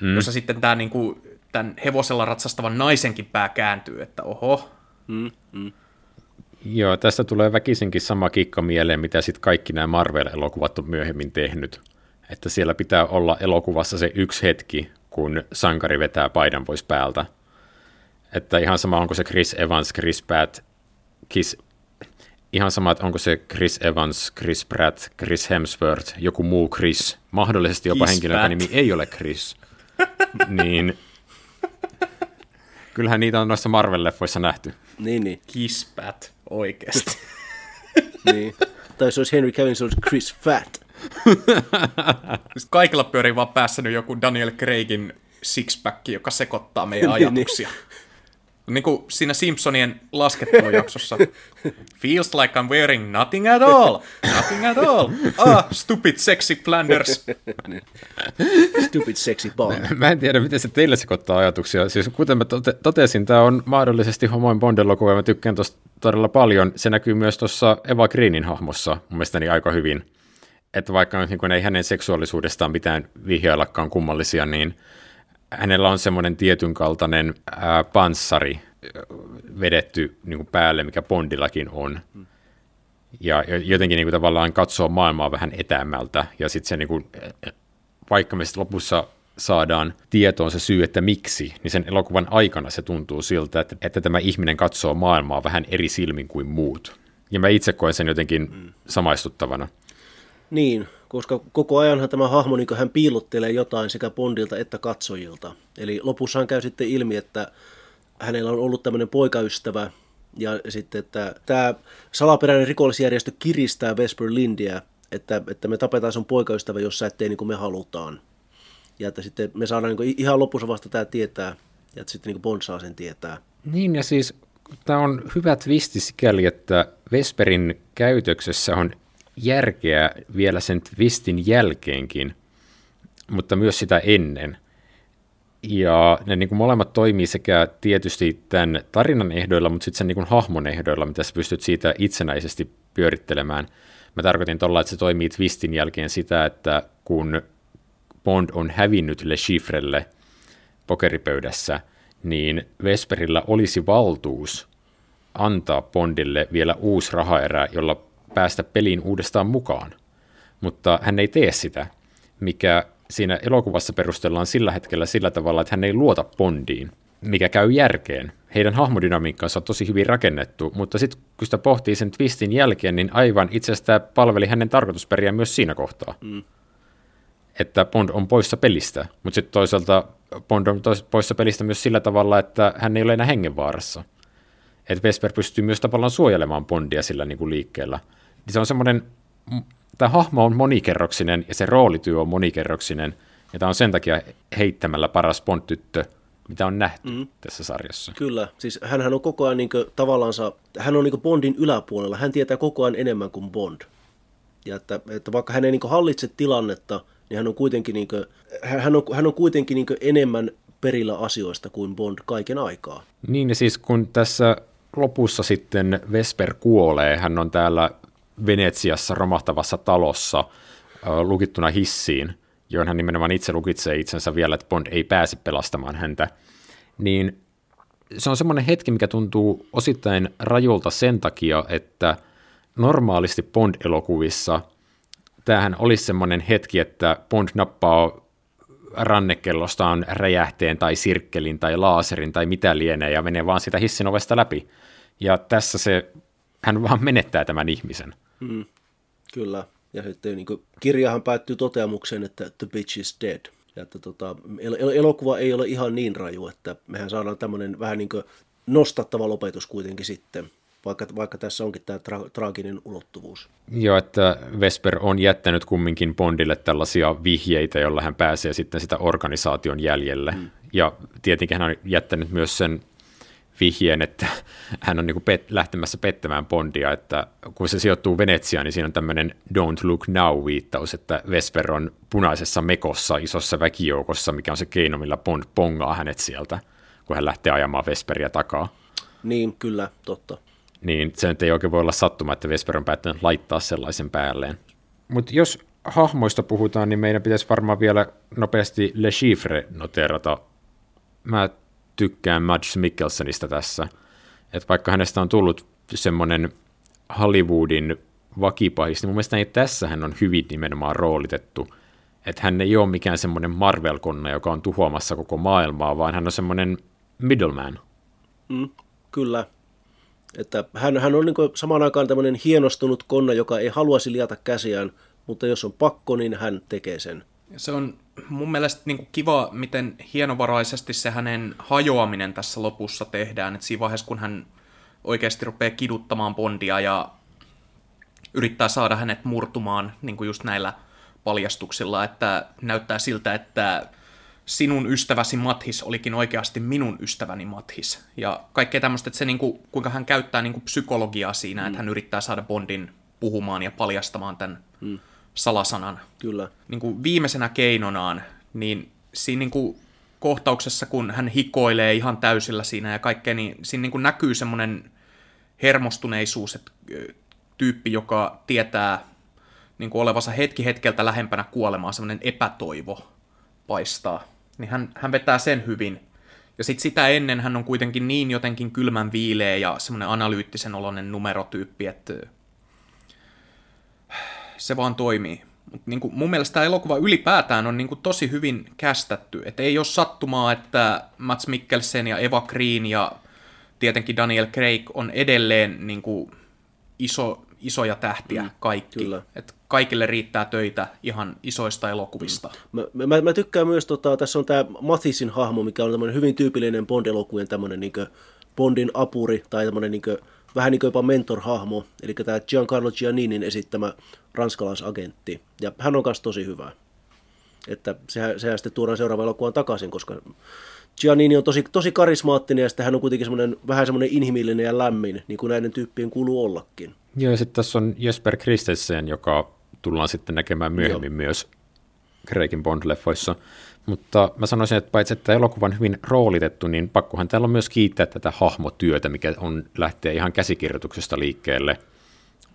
mm. jossa sitten tämä niin kuin, tämän hevosella ratsastavan naisenkin pää kääntyy, että oho. Mm, mm. Joo, tästä tulee väkisinkin sama kikka mieleen, mitä sitten kaikki nämä Marvel-elokuvat on myöhemmin tehnyt että siellä pitää olla elokuvassa se yksi hetki, kun sankari vetää paidan pois päältä. Että ihan sama, onko se Chris Evans, Chris Pratt, Kiss, ihan sama, että onko se Chris Evans, Chris Pratt, Chris Hemsworth, joku muu Chris, mahdollisesti jopa henkilö, joka nimi ei ole Chris, niin kyllähän niitä on noissa Marvel-leffoissa nähty. Niin, niin. Pat, oikeasti. niin. Tai se olisi Henry Cavill, se olisi Chris Fat. Kaikilla pyörii vaan päässä nyt joku Daniel Craigin sixpack, joka sekoittaa meidän niin, niin. ajatuksia. niin kuin siinä Simpsonien laskettelujaksossa. Feels like I'm wearing nothing at all. Nothing at all. Ah, stupid sexy Flanders. stupid sexy ball. Mä en tiedä, miten se teille sekoittaa ajatuksia. Siis kuten mä tote- totesin, tämä on mahdollisesti homoin Bond-elokuva ja mä tykkään tuosta todella paljon. Se näkyy myös tuossa Eva Greenin hahmossa mun mielestäni aika hyvin että vaikka niin ei hänen seksuaalisuudestaan mitään vihjaillakaan kummallisia, niin hänellä on semmoinen tietyn kaltainen ää, panssari vedetty niin kuin päälle, mikä Bondillakin on. Ja jotenkin niin kuin tavallaan katsoo maailmaa vähän etäämältä, ja sitten se niin kuin, vaikka me sitten lopussa saadaan tietoon se syy, että miksi, niin sen elokuvan aikana se tuntuu siltä, että, että tämä ihminen katsoo maailmaa vähän eri silmin kuin muut. Ja mä itse koen sen jotenkin mm. samaistuttavana. Niin, koska koko ajanhan tämä hahmo, niin hän piilottelee jotain sekä Bondilta että katsojilta. Eli lopussahan käy sitten ilmi, että hänellä on ollut tämmöinen poikaystävä, ja sitten, että tämä salaperäinen rikollisjärjestö kiristää Vesper Lindiä, että, että me tapetaan sun poikaystävä, jos sä ettei niin kuin me halutaan. Ja että sitten me saadaan niin ihan lopussa vasta tämä tietää, ja että sitten niin Bond saa sen tietää. Niin, ja siis tämä on hyvä twisti sikäli, että Vesperin käytöksessä on järkeä vielä sen twistin jälkeenkin, mutta myös sitä ennen. Ja ne niin kuin molemmat toimii sekä tietysti tämän tarinan ehdoilla, mutta sitten sen niin kuin hahmon ehdoilla, mitä sä pystyt siitä itsenäisesti pyörittelemään. Mä tarkoitin tuolla, että se toimii twistin jälkeen sitä, että kun Bond on hävinnyt Le Chiffrelle pokeripöydässä, niin Vesperillä olisi valtuus antaa Bondille vielä uusi rahaerä, jolla päästä peliin uudestaan mukaan. Mutta hän ei tee sitä, mikä siinä elokuvassa perustellaan sillä hetkellä sillä tavalla, että hän ei luota Bondiin, mikä käy järkeen. Heidän hahmodynamiikkansa on tosi hyvin rakennettu, mutta sitten kun sitä pohtii sen twistin jälkeen, niin aivan itse asiassa tämä palveli hänen tarkoitusperiä myös siinä kohtaa. Mm. Että Bond on poissa pelistä, mutta sitten toisaalta Bond on poissa pelistä myös sillä tavalla, että hän ei ole enää hengenvaarassa. Että Vesper pystyy myös tavallaan suojelemaan Bondia sillä niin kuin liikkeellä. Niin se on semmoinen tämä hahmo on monikerroksinen ja se roolityö on monikerroksinen, ja tämä on sen takia heittämällä paras Bond-tyttö, mitä on nähty mm. tässä sarjassa. Kyllä, siis hän on koko ajan niin kuin, tavallaansa, hän on niin Bondin yläpuolella, hän tietää koko ajan enemmän kuin Bond. Ja että, että vaikka hän ei niin hallitse tilannetta, niin hän on kuitenkin, niin kuin, hän on, hän on kuitenkin niin enemmän perillä asioista kuin Bond kaiken aikaa. Niin ja siis kun tässä lopussa sitten Vesper kuolee, hän on täällä Venetsiassa romahtavassa talossa lukittuna hissiin, johon hän nimenomaan itse lukitsee itsensä vielä, että Bond ei pääse pelastamaan häntä, niin se on semmoinen hetki, mikä tuntuu osittain rajulta sen takia, että normaalisti Bond-elokuvissa tämähän olisi semmoinen hetki, että Bond nappaa rannekellostaan räjähteen tai sirkkelin tai laaserin tai mitä lienee ja menee vaan sitä hissin ovesta läpi. Ja tässä se, hän vaan menettää tämän ihmisen. Mm, kyllä. Ja sitten niin kuin, kirjahan päättyy toteamukseen, että the bitch is dead. Ja että tota, el- el- elokuva ei ole ihan niin raju, että mehän saadaan tämmöinen vähän niin kuin nostattava lopetus kuitenkin sitten, vaikka, vaikka tässä onkin tämä tra- traaginen ulottuvuus. Joo, että Vesper on jättänyt kumminkin Bondille tällaisia vihjeitä, joilla hän pääsee sitten sitä organisaation jäljelle. Mm. Ja tietenkin hän on jättänyt myös sen vihjeen, että hän on niin kuin pet, lähtemässä pettämään Bondia, että kun se sijoittuu Venetsiaan, niin siinä on tämmöinen Don't Look Now-viittaus, että Vesper on punaisessa mekossa isossa väkijoukossa, mikä on se keino, millä Bond pongaa hänet sieltä, kun hän lähtee ajamaan Vesperia takaa. Niin, kyllä, totta. Niin se nyt ei oikein voi olla sattuma, että Vesper on päättänyt laittaa sellaisen päälleen. Mutta jos hahmoista puhutaan, niin meidän pitäisi varmaan vielä nopeasti Le Chiffre noterata. Mä tykkään Mads Mikkelsonista tässä. Että vaikka hänestä on tullut semmoinen Hollywoodin vakipahis, niin mun mielestä ei, tässä hän on hyvin nimenomaan roolitettu. Että hän ei ole mikään semmoinen Marvel-konna, joka on tuhoamassa koko maailmaa, vaan hän on semmoinen middleman. Mm, kyllä. Että hän, hän on niin samaan aikaan tämmöinen hienostunut konna, joka ei haluaisi liata käsiään, mutta jos on pakko, niin hän tekee sen. Se on mun mielestä niin kuin kiva, miten hienovaraisesti se hänen hajoaminen tässä lopussa tehdään. Että siinä vaiheessa, kun hän oikeasti rupeaa kiduttamaan Bondia ja yrittää saada hänet murtumaan niin kuin just näillä paljastuksilla, että näyttää siltä, että sinun ystäväsi Mathis olikin oikeasti minun ystäväni Mathis. Ja kaikkea tämmöistä, että se niin kuin, kuinka hän käyttää niin kuin psykologiaa siinä, mm. että hän yrittää saada Bondin puhumaan ja paljastamaan tämän mm salasanan. Kyllä. Niin kuin viimeisenä keinonaan, niin siinä niin kuin kohtauksessa, kun hän hikoilee ihan täysillä siinä ja kaikkea, niin siinä niin kuin näkyy semmoinen hermostuneisuus, että tyyppi, joka tietää niin kuin olevansa hetki hetkeltä lähempänä kuolemaa, semmoinen epätoivo paistaa. Niin hän, hän vetää sen hyvin. Ja sitten sitä ennen hän on kuitenkin niin jotenkin kylmän viileä ja semmoinen analyyttisen oloinen numerotyyppi, että se vaan toimii. Mut niin kuin mun mielestä tämä elokuva ylipäätään on niin kuin tosi hyvin kästetty. Et ei ole sattumaa, että Mats Mikkelsen ja Eva Green ja tietenkin Daniel Craig on edelleen niin kuin iso, isoja tähtiä mm, kaikki. Kyllä. Et kaikille riittää töitä ihan isoista elokuvista. Mm. Mä, mä, mä tykkään myös, tota, tässä on tämä Mathisin hahmo, mikä on tämmöinen hyvin tyypillinen Bond-elokujen tämmöinen niin Bondin apuri tai tämmöinen niin kuin, vähän niin kuin jopa mentor-hahmo, eli tämä Giancarlo Gianninin esittämä ranskalaisagentti. Ja hän on myös tosi hyvä. Että sehän, sehän sitten tuodaan seuraavaan elokuvaan takaisin, koska Giannini on tosi, tosi karismaattinen ja sitten hän on kuitenkin semmoinen, vähän semmoinen inhimillinen ja lämmin, niin kuin näiden tyyppien kuuluu ollakin. Joo, ja sitten tässä on Jesper Christensen, joka tullaan sitten näkemään myöhemmin Joo. myös Kreikin Bond-leffoissa. Mutta mä sanoisin, että paitsi että elokuva on hyvin roolitettu, niin pakkohan täällä on myös kiittää tätä hahmotyötä, mikä on lähtee ihan käsikirjoituksesta liikkeelle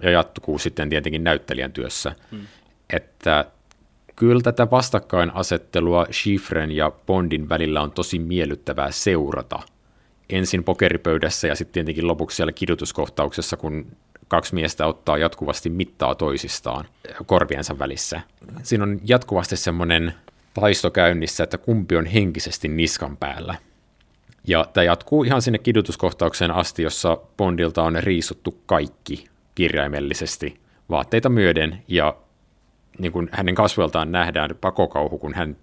ja jatkuu sitten tietenkin näyttelijän työssä. Hmm. Että kyllä tätä vastakkainasettelua Schifren ja Bondin välillä on tosi miellyttävää seurata. Ensin pokeripöydässä ja sitten tietenkin lopuksi siellä kidutuskohtauksessa, kun kaksi miestä ottaa jatkuvasti mittaa toisistaan korviensa välissä. Siinä on jatkuvasti semmoinen taisto käynnissä, että kumpi on henkisesti niskan päällä. Ja tämä jatkuu ihan sinne kidutuskohtaukseen asti, jossa Bondilta on riisuttu kaikki kirjaimellisesti vaatteita myöden ja niin kuin hänen kasvoiltaan nähdään pakokauhu, kun hän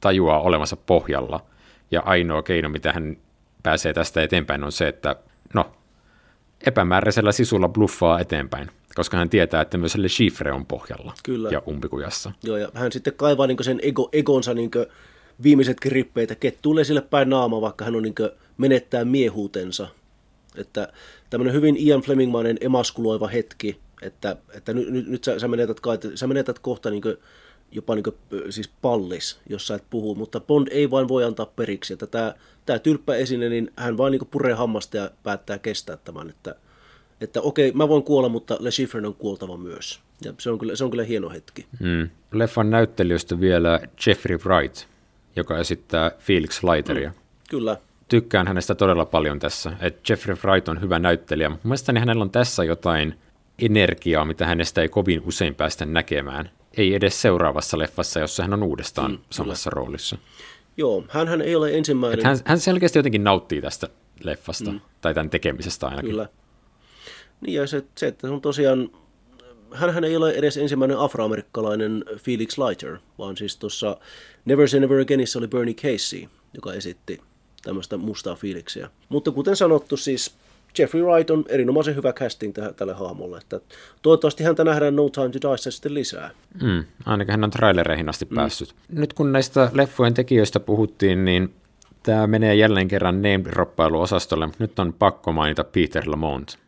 tajuaa olevansa pohjalla. Ja ainoa keino, mitä hän pääsee tästä eteenpäin, on se, että no, epämääräisellä sisulla bluffaa eteenpäin, koska hän tietää, että myös Le Chiffre on pohjalla Kyllä. ja umpikujassa. Joo, ja hän sitten kaivaa niin sen ego, egonsa niin viimeiset rippeitä, kettuulee sille päin naama, vaikka hän on niin menettää miehuutensa. Että tämmöinen hyvin Ian Flemingmainen emaskuloiva hetki, että, että nyt, nyt, nyt sä, sä, menetät, sä menetät kohta niin jopa niin kuin, siis pallis, jos sä et puhu, mutta Bond ei vain voi antaa periksi, että tämä, tämä tylppä esine, niin hän vain niin puree hammasta ja päättää kestää tämän, että, että okei, mä voin kuolla, mutta Le Chiffren on kuoltava myös. Ja se on kyllä, se on kyllä hieno hetki. Mm. Leffan näyttelijöistä vielä Jeffrey Wright, joka esittää Felix Leiteria. Mm. Kyllä. Tykkään hänestä todella paljon tässä. että Jeffrey Wright on hyvä näyttelijä. Mielestäni hänellä on tässä jotain energiaa, mitä hänestä ei kovin usein päästä näkemään. Ei edes seuraavassa leffassa, jossa hän on uudestaan mm, samassa kyllä. roolissa. Joo, hän ei ole ensimmäinen. hän, hän selkeästi jotenkin nauttii tästä leffasta, mm. tai tämän tekemisestä ainakin. Kyllä. Niin ja se, se että on tosiaan, hän ei ole edes ensimmäinen afroamerikkalainen Felix Leiter, vaan siis tuossa Never Say Never Againissa oli Bernie Casey, joka esitti tämmöistä mustaa fiiliksiä. Mutta kuten sanottu, siis Jeffrey Wright on erinomaisen hyvä casting täh- tälle hahmolle. Että toivottavasti häntä nähdään No Time to Die sitten lisää. Mm, ainakin hän on trailereihin asti mm. päässyt. Nyt kun näistä leffojen tekijöistä puhuttiin, niin tämä menee jälleen kerran name-droppailuosastolle, mutta nyt on pakko mainita Peter Lamont,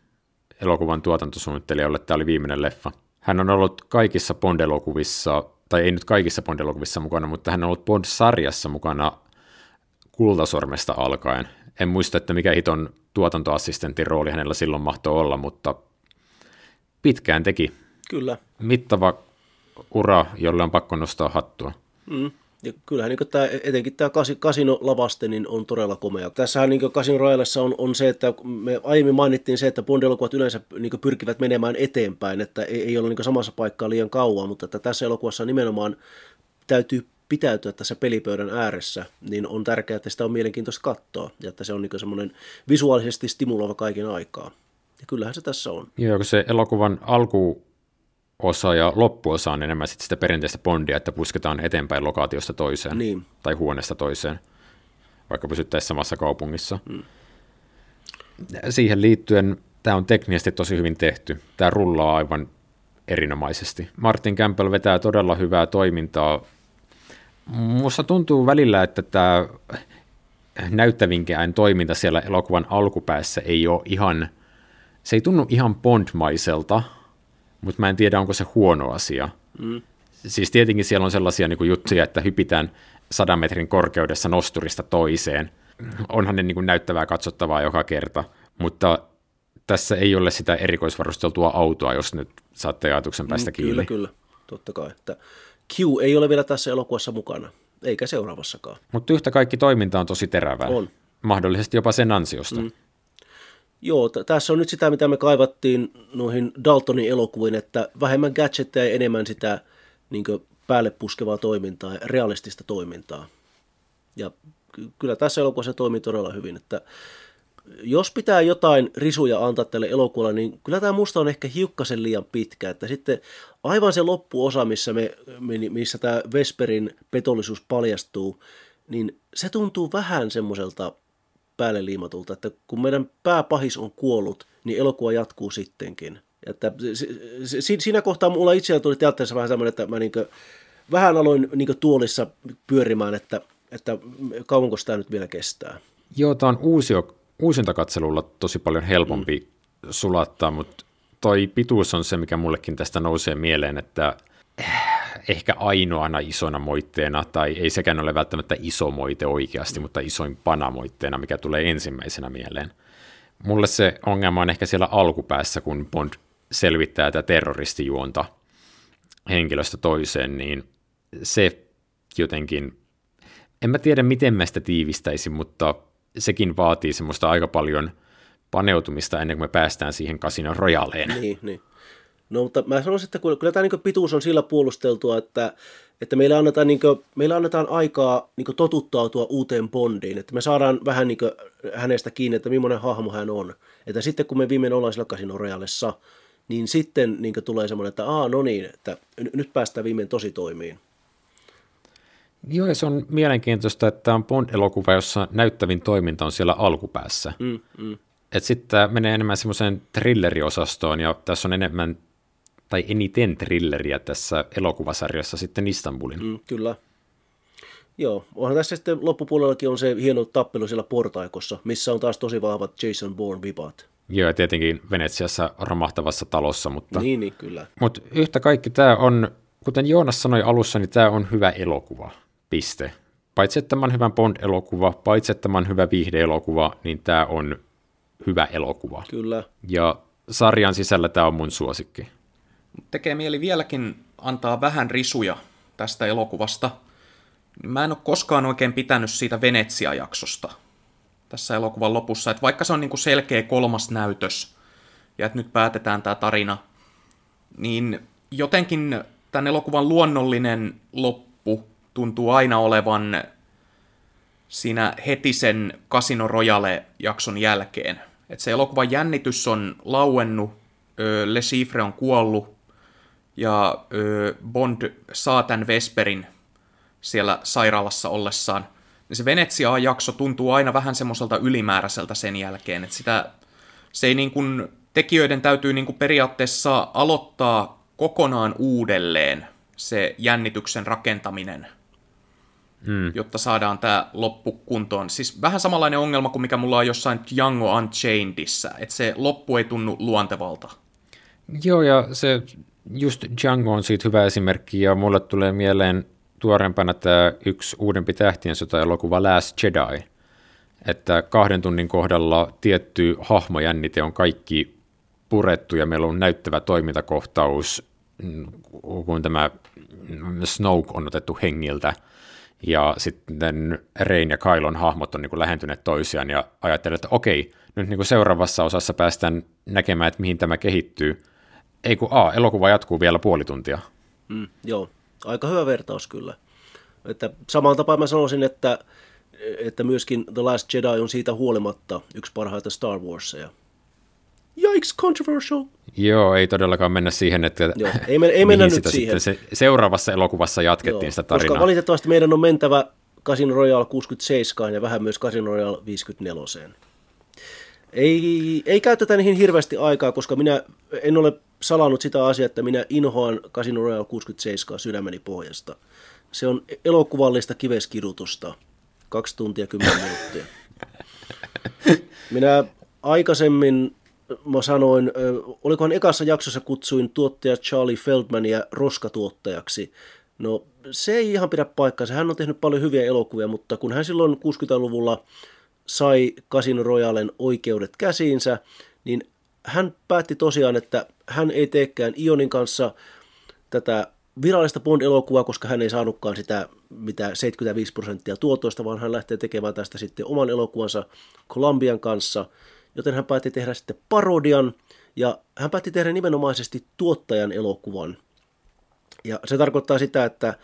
elokuvan tuotantosuunnittelijalle. Tämä oli viimeinen leffa. Hän on ollut kaikissa Bond-elokuvissa, tai ei nyt kaikissa Bond-elokuvissa mukana, mutta hän on ollut Bond-sarjassa mukana kultasormesta alkaen. En muista, että mikä hiton tuotantoassistentin rooli hänellä silloin mahtoi olla, mutta pitkään teki. Kyllä. Mittava ura, jolle on pakko nostaa hattua. Mm. Ja kyllähän niin tämä, etenkin tämä Casino Lavaste niin on todella komea. Tässähän niin Casino Royalessa on, on se, että me aiemmin mainittiin se, että Bond-elokuvat yleensä niin pyrkivät menemään eteenpäin, että ei, ei ole niin samassa paikkaa liian kauan, mutta että tässä elokuvassa nimenomaan täytyy pitäytyä tässä pelipöydän ääressä, niin on tärkeää, että sitä on mielenkiintoista katsoa ja että se on niin semmoinen visuaalisesti stimuloiva kaiken aikaa. Ja kyllähän se tässä on. Joo, kun se elokuvan alkuosa ja loppuosa on enemmän sit sitä perinteistä bondia, että pusketaan eteenpäin lokaatiosta toiseen niin. tai huoneesta toiseen, vaikka pysyttäisiin samassa kaupungissa. Hmm. Siihen liittyen tämä on teknisesti tosi hyvin tehty. Tämä rullaa aivan erinomaisesti. Martin Campbell vetää todella hyvää toimintaa Musta tuntuu välillä, että tämä näyttävinkään toiminta siellä elokuvan alkupäässä ei ole ihan, se ei tunnu ihan Bondmaiselta, mutta mä en tiedä, onko se huono asia. Mm. Siis tietenkin siellä on sellaisia niin kuin juttuja, että hypitään sadan metrin korkeudessa nosturista toiseen. Onhan ne niin kuin näyttävää katsottavaa joka kerta, mutta tässä ei ole sitä erikoisvarusteltua autoa, jos nyt saatte ajatuksen päästä mm, kiinni. Kyllä, kyllä, totta kai. Että Q ei ole vielä tässä elokuvassa mukana, eikä seuraavassakaan. Mutta yhtä kaikki toiminta on tosi terävää. On. Mahdollisesti jopa sen ansiosta. Mm. Joo, t- tässä on nyt sitä, mitä me kaivattiin noihin Daltonin elokuviin, että vähemmän gadgetteja ja enemmän sitä niin päälle puskevaa toimintaa realistista toimintaa. Ja kyllä tässä elokuvassa toimii todella hyvin, että jos pitää jotain risuja antaa tälle elokuvalle, niin kyllä tämä musta on ehkä hiukkasen liian pitkä. Että sitten aivan se loppuosa, missä, me, missä tämä Vesperin petollisuus paljastuu, niin se tuntuu vähän semmoiselta päälle liimatulta, että kun meidän pääpahis on kuollut, niin elokuva jatkuu sittenkin. Että siinä kohtaa mulla itsellä tuli teatterissa vähän semmoinen, että mä niin vähän aloin niin tuolissa pyörimään, että, että kauanko tämä nyt vielä kestää. Joo, tämä on uusi, uusintakatselulla tosi paljon helpompi mm. sulattaa, mutta toi pituus on se, mikä mullekin tästä nousee mieleen, että ehkä ainoana isona moitteena, tai ei sekään ole välttämättä iso moite oikeasti, mutta isoin panamoitteena, mikä tulee ensimmäisenä mieleen. Mulle se ongelma on ehkä siellä alkupäässä, kun Bond selvittää tätä terroristijuonta henkilöstä toiseen, niin se jotenkin, en mä tiedä miten mä sitä tiivistäisin, mutta sekin vaatii semmoista aika paljon paneutumista ennen kuin me päästään siihen Casino Royaleen. Niin, niin. No mutta mä sanoisin, että kyllä tämä niin pituus on sillä puolusteltua, että, että meillä, annetaan, niin kuin, meillä annetaan aikaa niin totuttautua uuteen Bondiin, että me saadaan vähän niin hänestä kiinni, että millainen hahmo hän on. Että sitten kun me viimein ollaan sillä Casino Royalessa, niin sitten niin tulee semmoinen, että aa no niin, että nyt päästään viimein tosi toimiin. Joo, ja se on mielenkiintoista, että tämä on Bond-elokuva, jossa näyttävin toiminta on siellä alkupäässä. Mm, mm. Että sitten tämä menee enemmän semmoiseen thrilleriosastoon, ja tässä on enemmän, tai eniten thrilleriä tässä elokuvasarjassa sitten Istanbulin. Mm, kyllä. Joo, onhan tässä sitten loppupuolellakin on se hieno tappelu siellä portaikossa, missä on taas tosi vahvat Jason Bourne-vipat. Joo, ja tietenkin Venetsiassa romahtavassa talossa, mutta... Niin, niin kyllä. Mutta yhtä kaikki tämä on, kuten Joonas sanoi alussa, niin tämä on hyvä elokuva. Piste. Paitsi että tämä on hyvä Bond-elokuva, paitsi että tämä on hyvä viihde-elokuva, niin tämä on hyvä elokuva. Kyllä. Ja sarjan sisällä tämä on mun suosikki. Tekee mieli vieläkin antaa vähän risuja tästä elokuvasta. Mä en ole koskaan oikein pitänyt siitä Venetsia-jaksosta tässä elokuvan lopussa. Että vaikka se on niin kuin selkeä kolmas näytös, ja että nyt päätetään tämä tarina, niin jotenkin tämän elokuvan luonnollinen loppu tuntuu aina olevan siinä heti sen Casino Royale-jakson jälkeen. Että se elokuvan jännitys on lauennut, Le Chiffre on kuollut, ja Bond saa tämän Vesperin siellä sairaalassa ollessaan. Niin se Venetsia-jakso tuntuu aina vähän semmoiselta ylimääräiseltä sen jälkeen, että sitä, se ei niin kuin, tekijöiden täytyy niin kuin periaatteessa aloittaa kokonaan uudelleen se jännityksen rakentaminen – mm. jotta saadaan tämä loppu kuntoon. Siis vähän samanlainen ongelma kuin mikä mulla on jossain Django Unchainedissa, että se loppu ei tunnu luontevalta. Joo, ja se just Django on siitä hyvä esimerkki, ja mulle tulee mieleen tuorempana tämä yksi uudempi tähtien sota-elokuva Last Jedi, että kahden tunnin kohdalla tietty hahmojännite on kaikki purettu, ja meillä on näyttävä toimintakohtaus, mm, kun tämä Snoke on otettu hengiltä – ja sitten Rein ja Kailon hahmot on niin kuin lähentyneet toisiaan ja ajattelee, että okei, nyt niin kuin seuraavassa osassa päästään näkemään, että mihin tämä kehittyy. Ei kun A, elokuva jatkuu vielä puoli tuntia. Mm, joo, aika hyvä vertaus kyllä. Että samaan tapaan mä sanoisin, että, että myöskin The Last Jedi on siitä huolimatta yksi parhaita Star Warsia. Yikes, controversial. Joo, ei todellakaan mennä siihen, että Joo, ei, men, ei mennä nyt siihen. Se, seuraavassa elokuvassa jatkettiin Joo, sitä tarinaa. Koska valitettavasti meidän on mentävä Casino Royale 67 ja vähän myös Casino Royale 54. Ei, ei käytetä niihin hirveästi aikaa, koska minä en ole salannut sitä asiaa, että minä inhoan Casino Royale 67 sydämeni pohjasta. Se on elokuvallista kiveskirutusta. Kaksi tuntia kymmenen minuuttia. Minä aikaisemmin mä sanoin, olikohan ekassa jaksossa kutsuin tuottaja Charlie Feldmania roskatuottajaksi. No se ei ihan pidä paikkaansa. Hän on tehnyt paljon hyviä elokuvia, mutta kun hän silloin 60-luvulla sai Casino Royalen oikeudet käsiinsä, niin hän päätti tosiaan, että hän ei teekään Ionin kanssa tätä virallista Bond-elokuvaa, koska hän ei saanutkaan sitä mitä 75 prosenttia tuotoista, vaan hän lähtee tekemään tästä sitten oman elokuvansa Columbian kanssa – joten hän päätti tehdä sitten parodian, ja hän päätti tehdä nimenomaisesti tuottajan elokuvan. Ja se tarkoittaa sitä, että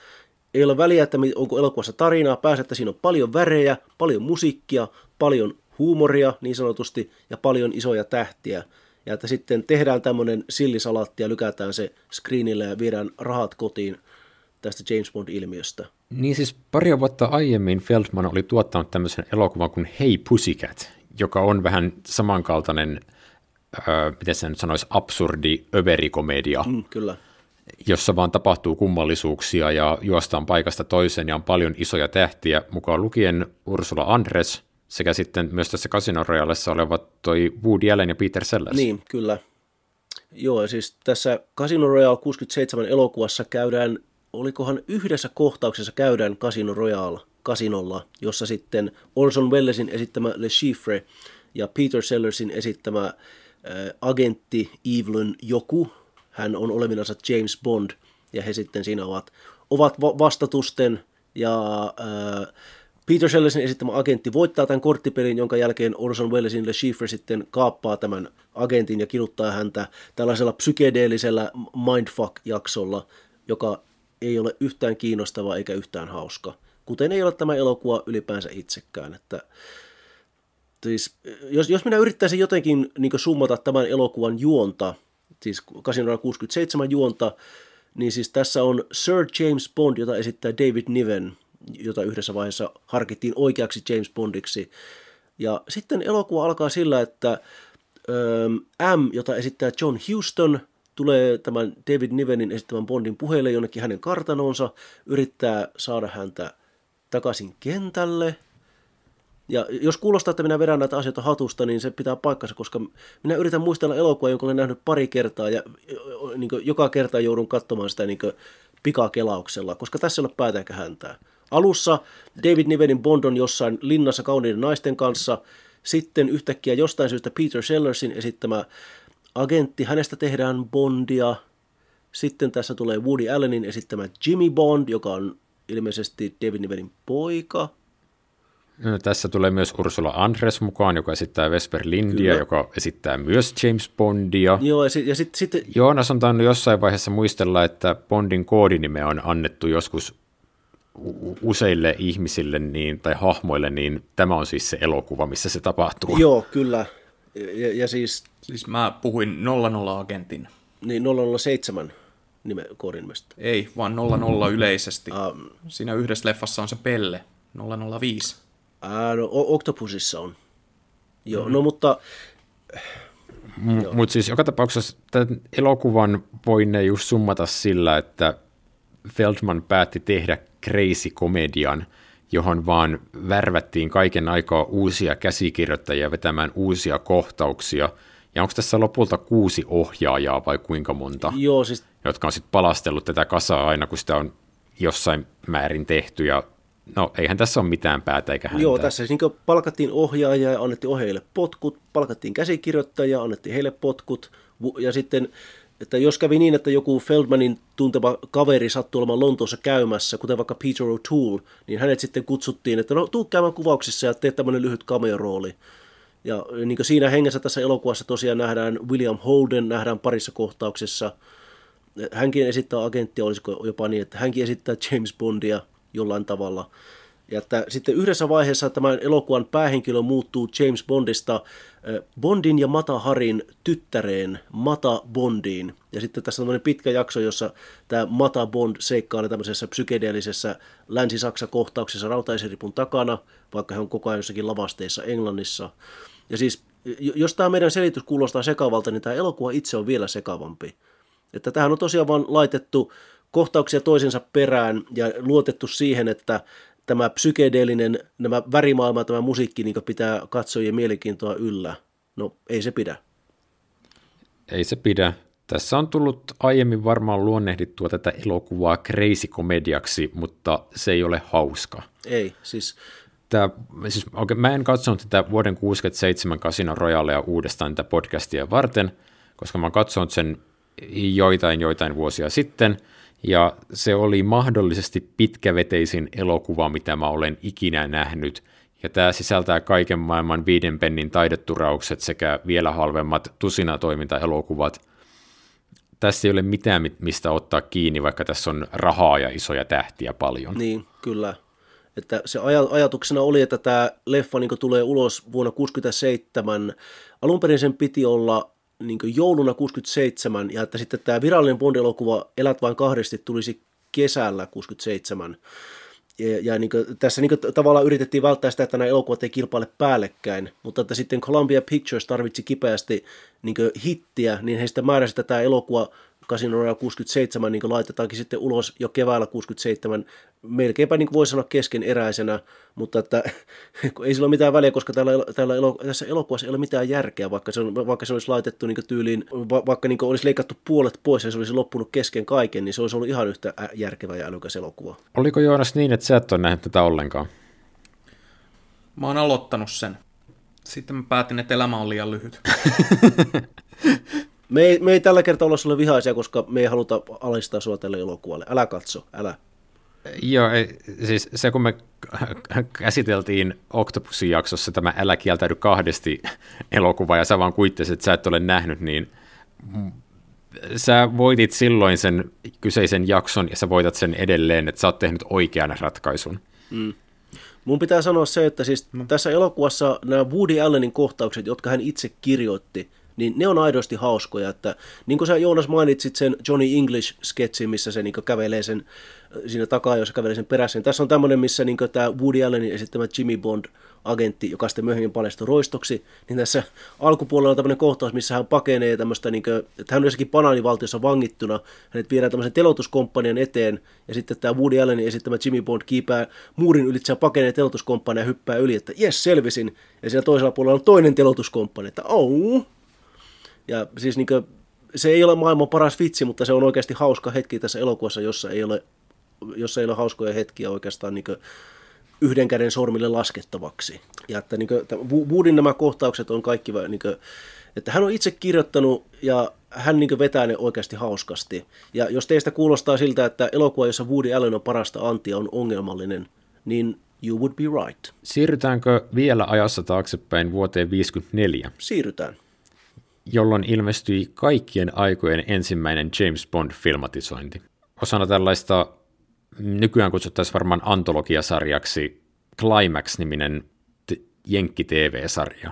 ei ole väliä, että onko elokuvassa tarinaa, pääsee, että siinä on paljon värejä, paljon musiikkia, paljon huumoria niin sanotusti ja paljon isoja tähtiä. Ja että sitten tehdään tämmöinen sillisalatti ja lykätään se screenille ja viedään rahat kotiin tästä James Bond-ilmiöstä. Niin siis pari vuotta aiemmin Feldman oli tuottanut tämmöisen elokuvan kuin Hey Pussycat, joka on vähän samankaltainen, öö, miten se nyt sanoisi, absurdi överikomedia. Mm, kyllä. Jossa vaan tapahtuu kummallisuuksia ja juostaan paikasta toiseen ja on paljon isoja tähtiä, mukaan lukien Ursula Andres sekä sitten myös tässä Casino Royalessa olevat toi Woody Allen ja Peter Sellers. Niin, kyllä. Joo, siis tässä Casino Royale 67 elokuvassa käydään olikohan yhdessä kohtauksessa käydään Casino Royale kasinolla, jossa sitten Orson Wellesin esittämä Le Chiffre ja Peter Sellersin esittämä äh, agentti Evelyn joku, hän on olevinansa James Bond, ja he sitten siinä ovat, ovat vastatusten, ja äh, Peter Sellersin esittämä agentti voittaa tämän korttipelin, jonka jälkeen Orson Wellesin Le Chiffre sitten kaappaa tämän agentin ja kiduttaa häntä tällaisella psykedeellisellä mindfuck-jaksolla, joka ei ole yhtään kiinnostava eikä yhtään hauska. Kuten ei ole tämä elokuva ylipäänsä itsekään. Että, siis, jos, jos minä yrittäisin jotenkin niin summata tämän elokuvan juonta, siis Casino 67 juonta, niin siis tässä on Sir James Bond, jota esittää David Niven, jota yhdessä vaiheessa harkittiin oikeaksi James Bondiksi. Ja sitten elokuva alkaa sillä, että M, jota esittää John Huston – tulee tämän David Nivenin esittämän Bondin puheelle jonnekin hänen kartanonsa, yrittää saada häntä takaisin kentälle. Ja jos kuulostaa, että minä vedän näitä asioita hatusta, niin se pitää paikkansa, koska minä yritän muistella elokuvaa, jonka olen nähnyt pari kertaa, ja niin joka kerta joudun katsomaan sitä niin pikakelauksella, koska tässä ei ole päätä eikä häntää. Alussa David Nivenin Bond on jossain linnassa kauniiden naisten kanssa, sitten yhtäkkiä jostain syystä Peter Sellersin esittämä agentti, hänestä tehdään Bondia. Sitten tässä tulee Woody Allenin esittämä Jimmy Bond, joka on ilmeisesti David Nivenin poika. No, tässä tulee myös Ursula Andres mukaan, joka esittää Vesper Lindia, Kyllä. joka esittää myös James Bondia. Joo, ja, sit, ja sit, sit... Joonas on tainnut jossain vaiheessa muistella, että Bondin koodinime on annettu joskus useille ihmisille niin, tai hahmoille, niin tämä on siis se elokuva, missä se tapahtuu. Joo, kyllä. Ja, ja siis... Siis mä puhuin 00-agentin. Niin 007 nime, koodinimestä. Ei, vaan 00 yleisesti. Um, Siinä yhdessä leffassa on se Pelle, 005. Ää, no, Octopusissa on. Joo, mm. no mutta... M- Mutta siis joka tapauksessa tämän elokuvan voinne just summata sillä, että Feldman päätti tehdä crazy komedian – johon vaan värvättiin kaiken aikaa uusia käsikirjoittajia vetämään uusia kohtauksia. Ja onko tässä lopulta kuusi ohjaajaa vai kuinka monta? Joo, siis... Jotka on sitten palastellut tätä kasaa aina, kun sitä on jossain määrin tehty ja No, eihän tässä ole mitään päätä eikä häntä. Joo, tässä siis niin palkattiin ohjaajia ja annettiin ohjaajille potkut, palkattiin käsikirjoittajia, annettiin heille potkut, ja sitten että jos kävi niin, että joku Feldmanin tuntema kaveri sattui olemaan Lontoossa käymässä, kuten vaikka Peter O'Toole, niin hänet sitten kutsuttiin, että no tuu käymään kuvauksissa ja tee tämmöinen lyhyt cameo-rooli. Ja niin siinä hengessä tässä elokuvassa tosiaan nähdään William Holden, nähdään parissa kohtauksessa. Hänkin esittää agenttia, olisiko jopa niin, että hänkin esittää James Bondia jollain tavalla. Ja että sitten yhdessä vaiheessa tämän elokuvan päähenkilö muuttuu James Bondista Bondin ja Mata Harin tyttäreen Mata Bondiin. Ja sitten tässä on pitkä jakso, jossa tämä Mata Bond seikkailee tämmöisessä psykedeellisessä Länsi-Saksa-kohtauksessa rautaisiripun takana, vaikka hän on koko ajan jossakin lavasteissa Englannissa. Ja siis, jos tämä meidän selitys kuulostaa sekavalta, niin tämä elokuva itse on vielä sekavampi. Että tähän on tosiaan vaan laitettu kohtauksia toisensa perään ja luotettu siihen, että tämä psykedeellinen, nämä värimaailma, tämä musiikki niin pitää katsojien mielenkiintoa yllä. No, ei se pidä. Ei se pidä. Tässä on tullut aiemmin varmaan luonnehdittua tätä elokuvaa crazy komediaksi, mutta se ei ole hauska. Ei, siis... Tämä, siis okay, mä en katsonut tätä vuoden 67 Casino Royalea uudestaan tätä podcastia varten, koska mä oon katsonut sen joitain joitain vuosia sitten – ja se oli mahdollisesti pitkäveteisin elokuva, mitä mä olen ikinä nähnyt, ja tämä sisältää kaiken maailman viiden pennin taideturaukset sekä vielä halvemmat tusinatoimintaelokuvat. Tässä ei ole mitään, mistä ottaa kiinni, vaikka tässä on rahaa ja isoja tähtiä paljon. Niin, kyllä. Että se aj- ajatuksena oli, että tämä leffa niin tulee ulos vuonna 67. Alun perin sen piti olla niin jouluna 67 ja että sitten tämä virallinen Bond-elokuva Elät vain kahdesti tulisi kesällä 67. Ja, ja niin kuin, tässä niin kuin, tavallaan yritettiin välttää sitä, että nämä elokuvat ei kilpaile päällekkäin, mutta että sitten Columbia Pictures tarvitsi kipeästi niin hittiä, niin he sitten määräsi, että elokuva Casino Royale 67 niin laitetaankin sitten ulos jo keväällä 67, melkeinpä niin voi sanoa keskeneräisenä, mutta että ei sillä ole mitään väliä, koska täällä, täällä elo, tässä elokuvassa ei ole mitään järkeä, vaikka se, on, vaikka se olisi laitettu niin tyyliin, va, vaikka niin olisi leikattu puolet pois ja se olisi loppunut kesken kaiken, niin se olisi ollut ihan yhtä järkevä ja älykäs elokuva. Oliko Joonas niin, että sä et ole nähnyt tätä ollenkaan? Mä oon aloittanut sen. Sitten mä päätin, että elämä on liian lyhyt. Me ei, me ei tällä kertaa olla sulle vihaisia, koska me ei haluta alistaa sua tälle elokuvalle. Älä katso, älä. Joo, siis se kun me käsiteltiin Octopusin jaksossa tämä Älä kieltäydy kahdesti elokuva ja sä vaan kuittesit, että sä et ole nähnyt, niin sä voitit silloin sen kyseisen jakson ja sä voitat sen edelleen, että sä oot tehnyt oikean ratkaisun. Mm. Mun pitää sanoa se, että siis mm. tässä elokuvassa nämä Woody Allenin kohtaukset, jotka hän itse kirjoitti, niin ne on aidosti hauskoja, että niin kuin sä Joonas mainitsit sen Johnny English-sketsin, missä se niin kävelee sen siinä takaa, jos kävelee sen perässä, niin tässä on tämmöinen, missä niin tämä Woody Allenin esittämä Jimmy Bond agentti, joka sitten myöhemmin paljastui roistoksi, niin tässä alkupuolella on tämmöinen kohtaus, missä hän pakenee tämmöistä, niin kuin, että hän on jossakin banaanivaltiossa vangittuna, hänet viedään tämmöisen telotuskomppanian eteen, ja sitten tämä Woody Allenin esittämä Jimmy Bond kiipää muurin ylitse ja pakenee telotuskomppania ja hyppää yli, että jes, selvisin, ja siellä toisella puolella on toinen telotuskomppani, että oh, ja siis niin kuin, se ei ole maailman paras vitsi, mutta se on oikeasti hauska hetki tässä elokuvassa, jossa ei ole, jossa ei ole hauskoja hetkiä oikeastaan niin yhden käden sormille laskettavaksi. Ja että niin kuin, Woodin nämä kohtaukset on kaikki, niin kuin, että hän on itse kirjoittanut ja hän niin vetää ne oikeasti hauskasti. Ja jos teistä kuulostaa siltä, että elokuva, jossa Woody Allen on parasta antia, on ongelmallinen, niin you would be right. Siirrytäänkö vielä ajassa taaksepäin vuoteen 54? Siirrytään jolloin ilmestyi kaikkien aikojen ensimmäinen James Bond-filmatisointi. Osana tällaista nykyään kutsuttaisiin varmaan antologiasarjaksi Climax-niminen Jenkki-TV-sarja.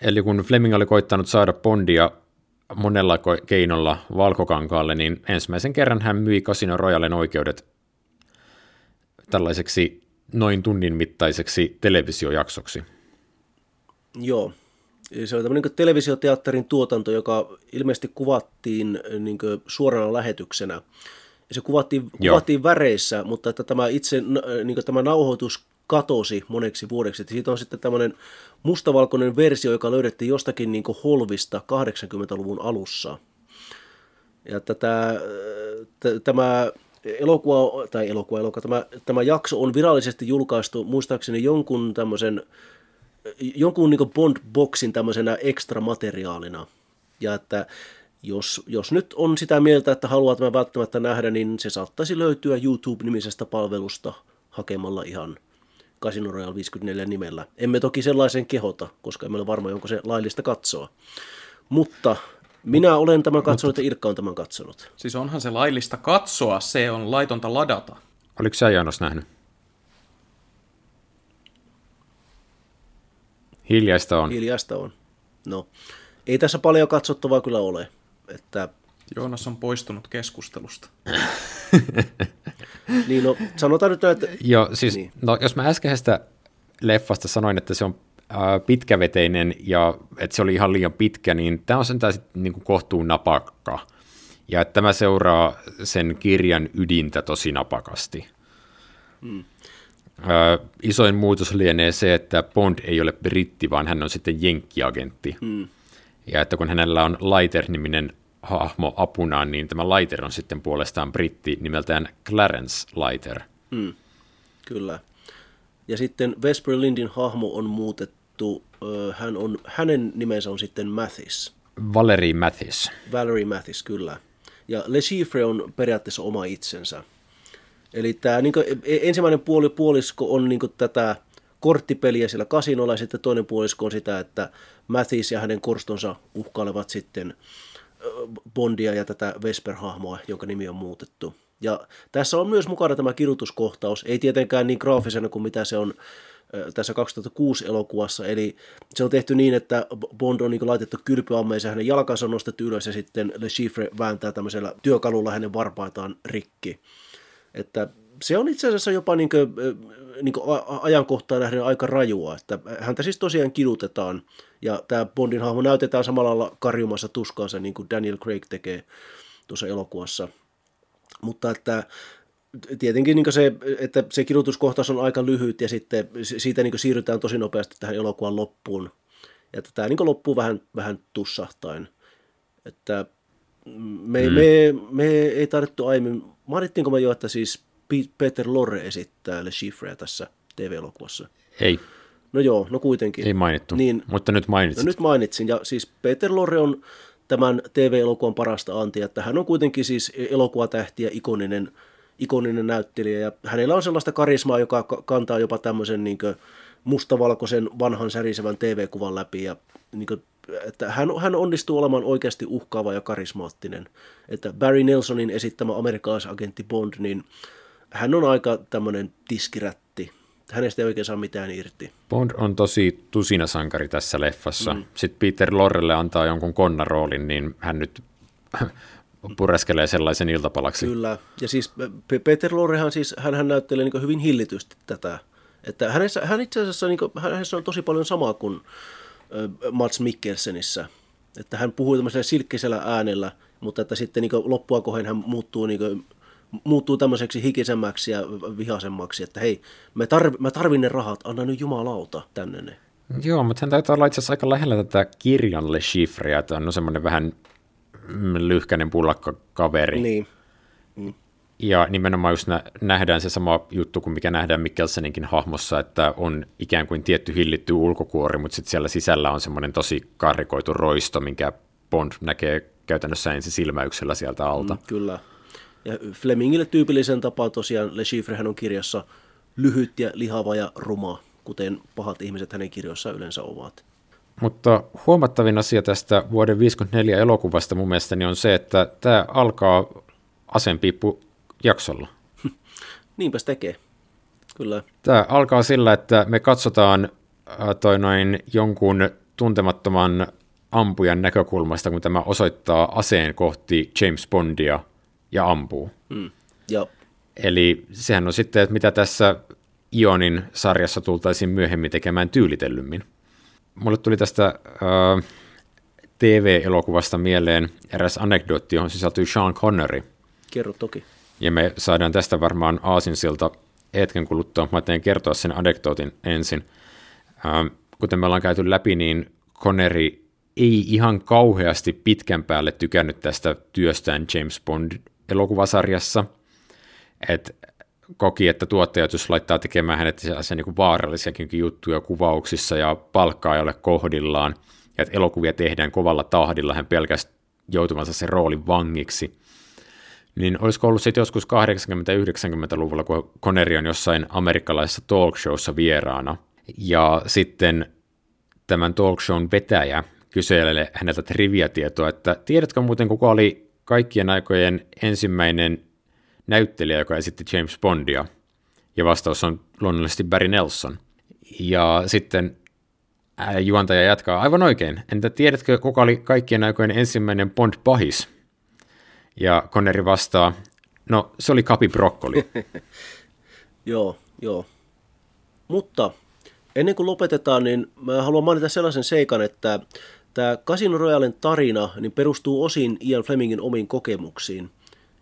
Eli kun Fleming oli koittanut saada Bondia monella keinolla valkokankaalle, niin ensimmäisen kerran hän myi Casino Royalen oikeudet tällaiseksi noin tunnin mittaiseksi televisiojaksoksi. Joo, se oli tämmöinen niin televisioteatterin tuotanto, joka ilmeisesti kuvattiin niin suorana lähetyksenä. Ja se kuvattiin, kuvattiin väreissä, mutta että tämä itse niin tämä nauhoitus katosi moneksi vuodeksi. Siitä on sitten tämmöinen mustavalkoinen versio, joka löydettiin jostakin niin holvista 80-luvun alussa. Ja tätä, tämä elokuva, tai elokuva, elokuva tämä, tämä jakso on virallisesti julkaistu muistaakseni jonkun tämmöisen jonkun niin Bond-boksin tämmöisenä ekstra materiaalina. Ja että jos, jos nyt on sitä mieltä, että haluaa tämän välttämättä nähdä, niin se saattaisi löytyä YouTube-nimisestä palvelusta hakemalla ihan Casino Royale 54 nimellä. Emme toki sellaisen kehota, koska emme ole varma, onko se laillista katsoa. Mutta minä olen tämän katsonut ja Irkka on tämän katsonut. Siis onhan se laillista katsoa, se on laitonta ladata. Oliko sä Jaanos nähnyt? Hiljaista on. Hiljaista on. No, ei tässä paljon katsottavaa kyllä ole. Että... Joonas on poistunut keskustelusta. niin no, sanotaan nyt, että... Joo, siis niin. no, jos mä äskeisestä leffasta sanoin, että se on äh, pitkäveteinen ja että se oli ihan liian pitkä, niin tämä on sentään niin kuin kohtuun napakka. Ja että tämä seuraa sen kirjan ydintä tosi napakasti. Hmm. Ö, isoin muutos lienee se, että Bond ei ole britti, vaan hän on sitten jenkkiagentti. Mm. Ja että kun hänellä on Lighter-niminen hahmo apunaan, niin tämä Lighter on sitten puolestaan britti nimeltään Clarence Lighter. Mm. Kyllä. Ja sitten Vesper Lindin hahmo on muutettu, hän on, hänen nimensä on sitten Mathis. Valerie Mathis. Valerie Mathis, kyllä. Ja Le Chiffre on periaatteessa oma itsensä. Eli tämä niin kuin, e, ensimmäinen puoli, puolisko on niin kuin, tätä korttipeliä siellä kasinolla ja sitten toinen puolisko on sitä, että Mathis ja hänen korstonsa uhkailevat sitten Bondia ja tätä Vesper-hahmoa, jonka nimi on muutettu. Ja tässä on myös mukana tämä kidutuskohtaus, ei tietenkään niin graafisena kuin mitä se on tässä 2006 elokuvassa, eli se on tehty niin, että Bond on niin laitettu kylpyammeeseen, hänen jalkansa on nostettu ylös ja sitten Le Chiffre vääntää tämmöisellä työkalulla hänen varpaitaan rikki. Että se on itse asiassa jopa niin kuin, niin kuin ajankohtaan nähden aika rajua, että häntä siis tosiaan kidutetaan ja tämä Bondin hahmo näytetään samalla lailla karjumassa tuskaansa niin kuin Daniel Craig tekee tuossa elokuvassa. Mutta että tietenkin niin se, että se kidutuskohtaus on aika lyhyt ja sitten siitä niin siirrytään tosi nopeasti tähän elokuvan loppuun. Että tämä niin loppuu vähän, vähän tussahtain. Että me, mm. me, me ei tarvittu aiemmin, mainittiinko me jo, että siis Peter Lorre esittää Le Chiffreä tässä TV-elokuvassa? Ei. No joo, no kuitenkin. Ei mainittu, niin, mutta nyt mainitsin. No nyt mainitsin, ja siis Peter Lorre on tämän TV-elokuvan parasta antia, että hän on kuitenkin siis elokuvatähti ja ikoninen, ikoninen näyttelijä, ja hänellä on sellaista karismaa, joka kantaa jopa tämmöisen niin mustavalkoisen vanhan särisevän TV-kuvan läpi, ja niin että hän, hän onnistuu olemaan oikeasti uhkaava ja karismaattinen. Että Barry Nelsonin esittämä amerikalaisagentti Bond, niin hän on aika tämmöinen tiskirätti. Hänestä ei oikein saa mitään irti. Bond on tosi tusinasankari tässä leffassa. Mm. Sitten Peter Lorrelle antaa jonkun konnaroolin, niin hän nyt pureskelee sellaisen iltapalaksi. Kyllä, ja siis Peter Lorrehan siis, hän, hän näyttelee niin hyvin hillitysti tätä. Että hänessä, hän itse asiassa, niin kuin, hänessä on tosi paljon samaa kuin Mats Mikkelsenissä. Että hän puhuu tämmöisellä silkkisellä äänellä, mutta että sitten niin loppua kohden hän muuttuu niin muuttuu tämmöiseksi hikisemmäksi ja vihasemmaksi, että hei, mä, tarv, mä tarvin ne rahat, anna nyt jumalauta tänne ne. Joo, mutta hän täytyy olla itse asiassa aika lähellä tätä kirjan Le Chiffreä, että on semmoinen vähän lyhkäinen pullakka kaveri. Niin. Mm. Ja nimenomaan just nähdään se sama juttu kuin mikä nähdään Mikkelseninkin hahmossa, että on ikään kuin tietty hillitty ulkokuori, mutta sitten siellä sisällä on semmoinen tosi karikoitu roisto, minkä Bond näkee käytännössä ensi silmäyksellä sieltä alta. Mm, kyllä. Ja Flemingille tyypillisen tapaa tosiaan Le Chiffrehän on kirjassa lyhyt ja lihava ja ruma, kuten pahat ihmiset hänen kirjoissaan yleensä ovat. Mutta huomattavin asia tästä vuoden 54 elokuvasta mun mielestäni on se, että tämä alkaa asenpiippu jaksolla. Niinpä tekee, kyllä. Tämä alkaa sillä, että me katsotaan äh, toi noin jonkun tuntemattoman ampujan näkökulmasta, kun tämä osoittaa aseen kohti James Bondia – ja ampuu. Mm. Ja. Eli sehän on sitten, että mitä tässä Ionin sarjassa tultaisiin myöhemmin tekemään tyylitellymmin. Mulle tuli tästä äh, TV-elokuvasta mieleen eräs anekdootti, johon sisältyy Sean Connery. Kerro toki. Ja me saadaan tästä varmaan aasinsilta hetken kuluttua. Mä teen kertoa sen anekdootin ensin. Ähm, kuten me ollaan käyty läpi, niin Connery ei ihan kauheasti pitkän päälle tykännyt tästä työstään James Bond elokuvasarjassa, että koki, että tuottajat, jos laittaa tekemään hänet sellaisia niin vaarallisiakin juttuja kuvauksissa ja palkkaa ei ole kohdillaan, ja että elokuvia tehdään kovalla tahdilla, hän pelkästään joutuvansa sen roolin vangiksi, niin olisiko ollut sitten joskus 80-90-luvulla, kun Connery on jossain amerikkalaisessa talkshowssa vieraana, ja sitten tämän talkshown vetäjä kyselee häneltä trivia-tietoa, että tiedätkö muuten, kuka oli kaikkien aikojen ensimmäinen näyttelijä, joka esitti James Bondia, ja vastaus on luonnollisesti Barry Nelson. Ja sitten juontaja jatkaa aivan oikein. Entä tiedätkö, kuka oli kaikkien aikojen ensimmäinen Bond-pahis? Ja Connery vastaa, no se oli Kapi Broccoli. joo, joo. Mutta ennen kuin lopetetaan, niin mä haluan mainita sellaisen seikan, että Tämä Casino Royalen tarina niin perustuu osin Ian Flemingin omiin kokemuksiin.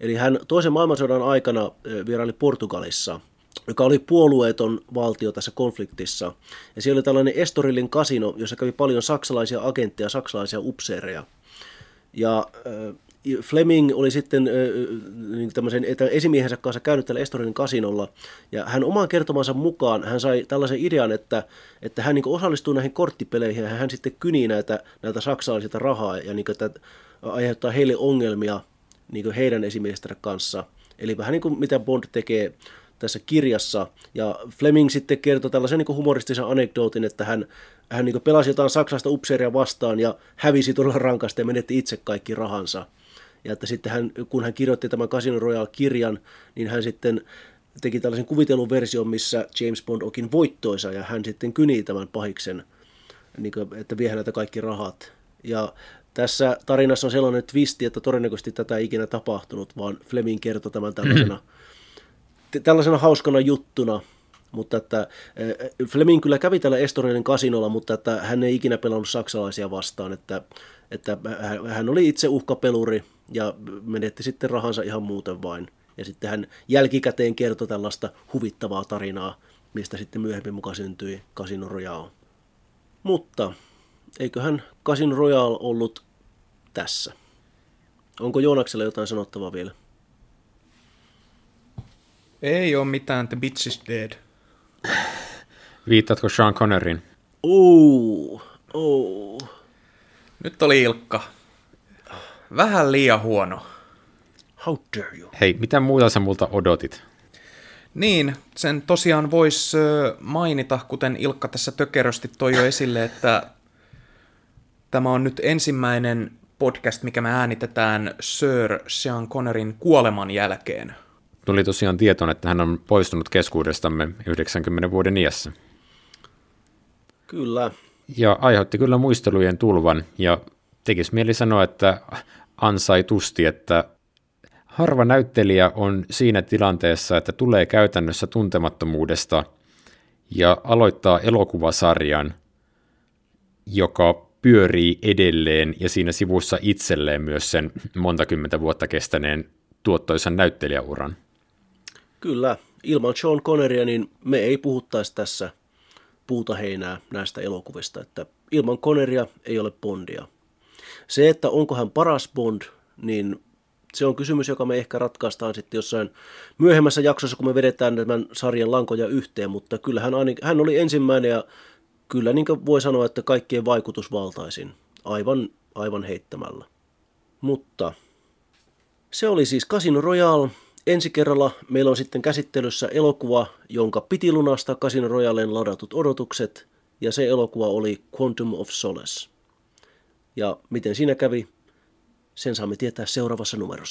Eli hän toisen maailmansodan aikana vieraili Portugalissa, joka oli puolueeton valtio tässä konfliktissa. Ja siellä oli tällainen Estorillin kasino, jossa kävi paljon saksalaisia agentteja, saksalaisia upseereja. Ja Fleming oli sitten niin tämmöisen esimiehensä kanssa käynyt tällä Estorinin kasinolla, ja hän omaan kertomansa mukaan hän sai tällaisen idean, että, että hän niin osallistuu näihin korttipeleihin, ja hän sitten kynii näitä, näitä saksalaisilta rahaa, ja niin että aiheuttaa heille ongelmia niin heidän esimiehistensä kanssa. Eli vähän niin kuin mitä Bond tekee tässä kirjassa. Ja Fleming sitten kertoi tällaisen niin humoristisen anekdootin, että hän, hän niin pelasi jotain saksalaista upseeria vastaan ja hävisi todella rankasti ja menetti itse kaikki rahansa. Ja että sitten hän, kun hän kirjoitti tämän Casino Royale-kirjan, niin hän sitten teki tällaisen kuvitellun version, missä James Bond onkin voittoisa ja hän sitten kynii tämän pahiksen, niin kuin, että vie häneltä kaikki rahat. Ja tässä tarinassa on sellainen twisti, että todennäköisesti tätä ei ikinä tapahtunut, vaan Fleming kertoi tämän tällaisena, tällaisena hauskana juttuna, mutta että Fleming kyllä kävi tällä Estorinin kasinolla, mutta että hän ei ikinä pelannut saksalaisia vastaan, että, että hän oli itse uhkapeluri ja menetti sitten rahansa ihan muuten vain. Ja sitten hän jälkikäteen kertoi tällaista huvittavaa tarinaa, mistä sitten myöhemmin mukaan syntyi Casino Royale. Mutta eiköhän Casino Royale ollut tässä. Onko Joonaksella jotain sanottavaa vielä? Ei ole mitään, The Bitch is Dead. Viittaatko Sean Connerin? Oh, oh. Nyt oli Ilkka. Vähän liian huono. How dare you? Hei, mitä muuta sä multa odotit? Niin, sen tosiaan voisi mainita, kuten Ilkka tässä tökerösti toi jo esille, että tämä on nyt ensimmäinen podcast, mikä me äänitetään Sir Sean Connerin kuoleman jälkeen. Tuli tosiaan tietoon, että hän on poistunut keskuudestamme 90 vuoden iässä. Kyllä. Ja aiheutti kyllä muistelujen tulvan, ja tekisi mieli sanoa, että ansaitusti, että harva näyttelijä on siinä tilanteessa, että tulee käytännössä tuntemattomuudesta ja aloittaa elokuvasarjan, joka pyörii edelleen ja siinä sivussa itselleen myös sen monta kymmentä vuotta kestäneen tuottoisan näyttelijäuran. Kyllä, ilman Sean Conneria niin me ei puhuttaisi tässä puuta heinää näistä elokuvista, että ilman Conneria ei ole Bondia. Se, että onko hän paras Bond, niin se on kysymys, joka me ehkä ratkaistaan sitten jossain myöhemmässä jaksossa, kun me vedetään tämän sarjan lankoja yhteen, mutta kyllä hän, hän oli ensimmäinen ja kyllä niin voi sanoa, että kaikkien vaikutusvaltaisin, aivan, aivan heittämällä. Mutta se oli siis Casino Royale. Ensi kerralla meillä on sitten käsittelyssä elokuva, jonka piti lunastaa Casino Royaleen ladatut odotukset, ja se elokuva oli Quantum of Solace. Ja miten siinä kävi, sen saamme tietää seuraavassa numerossa.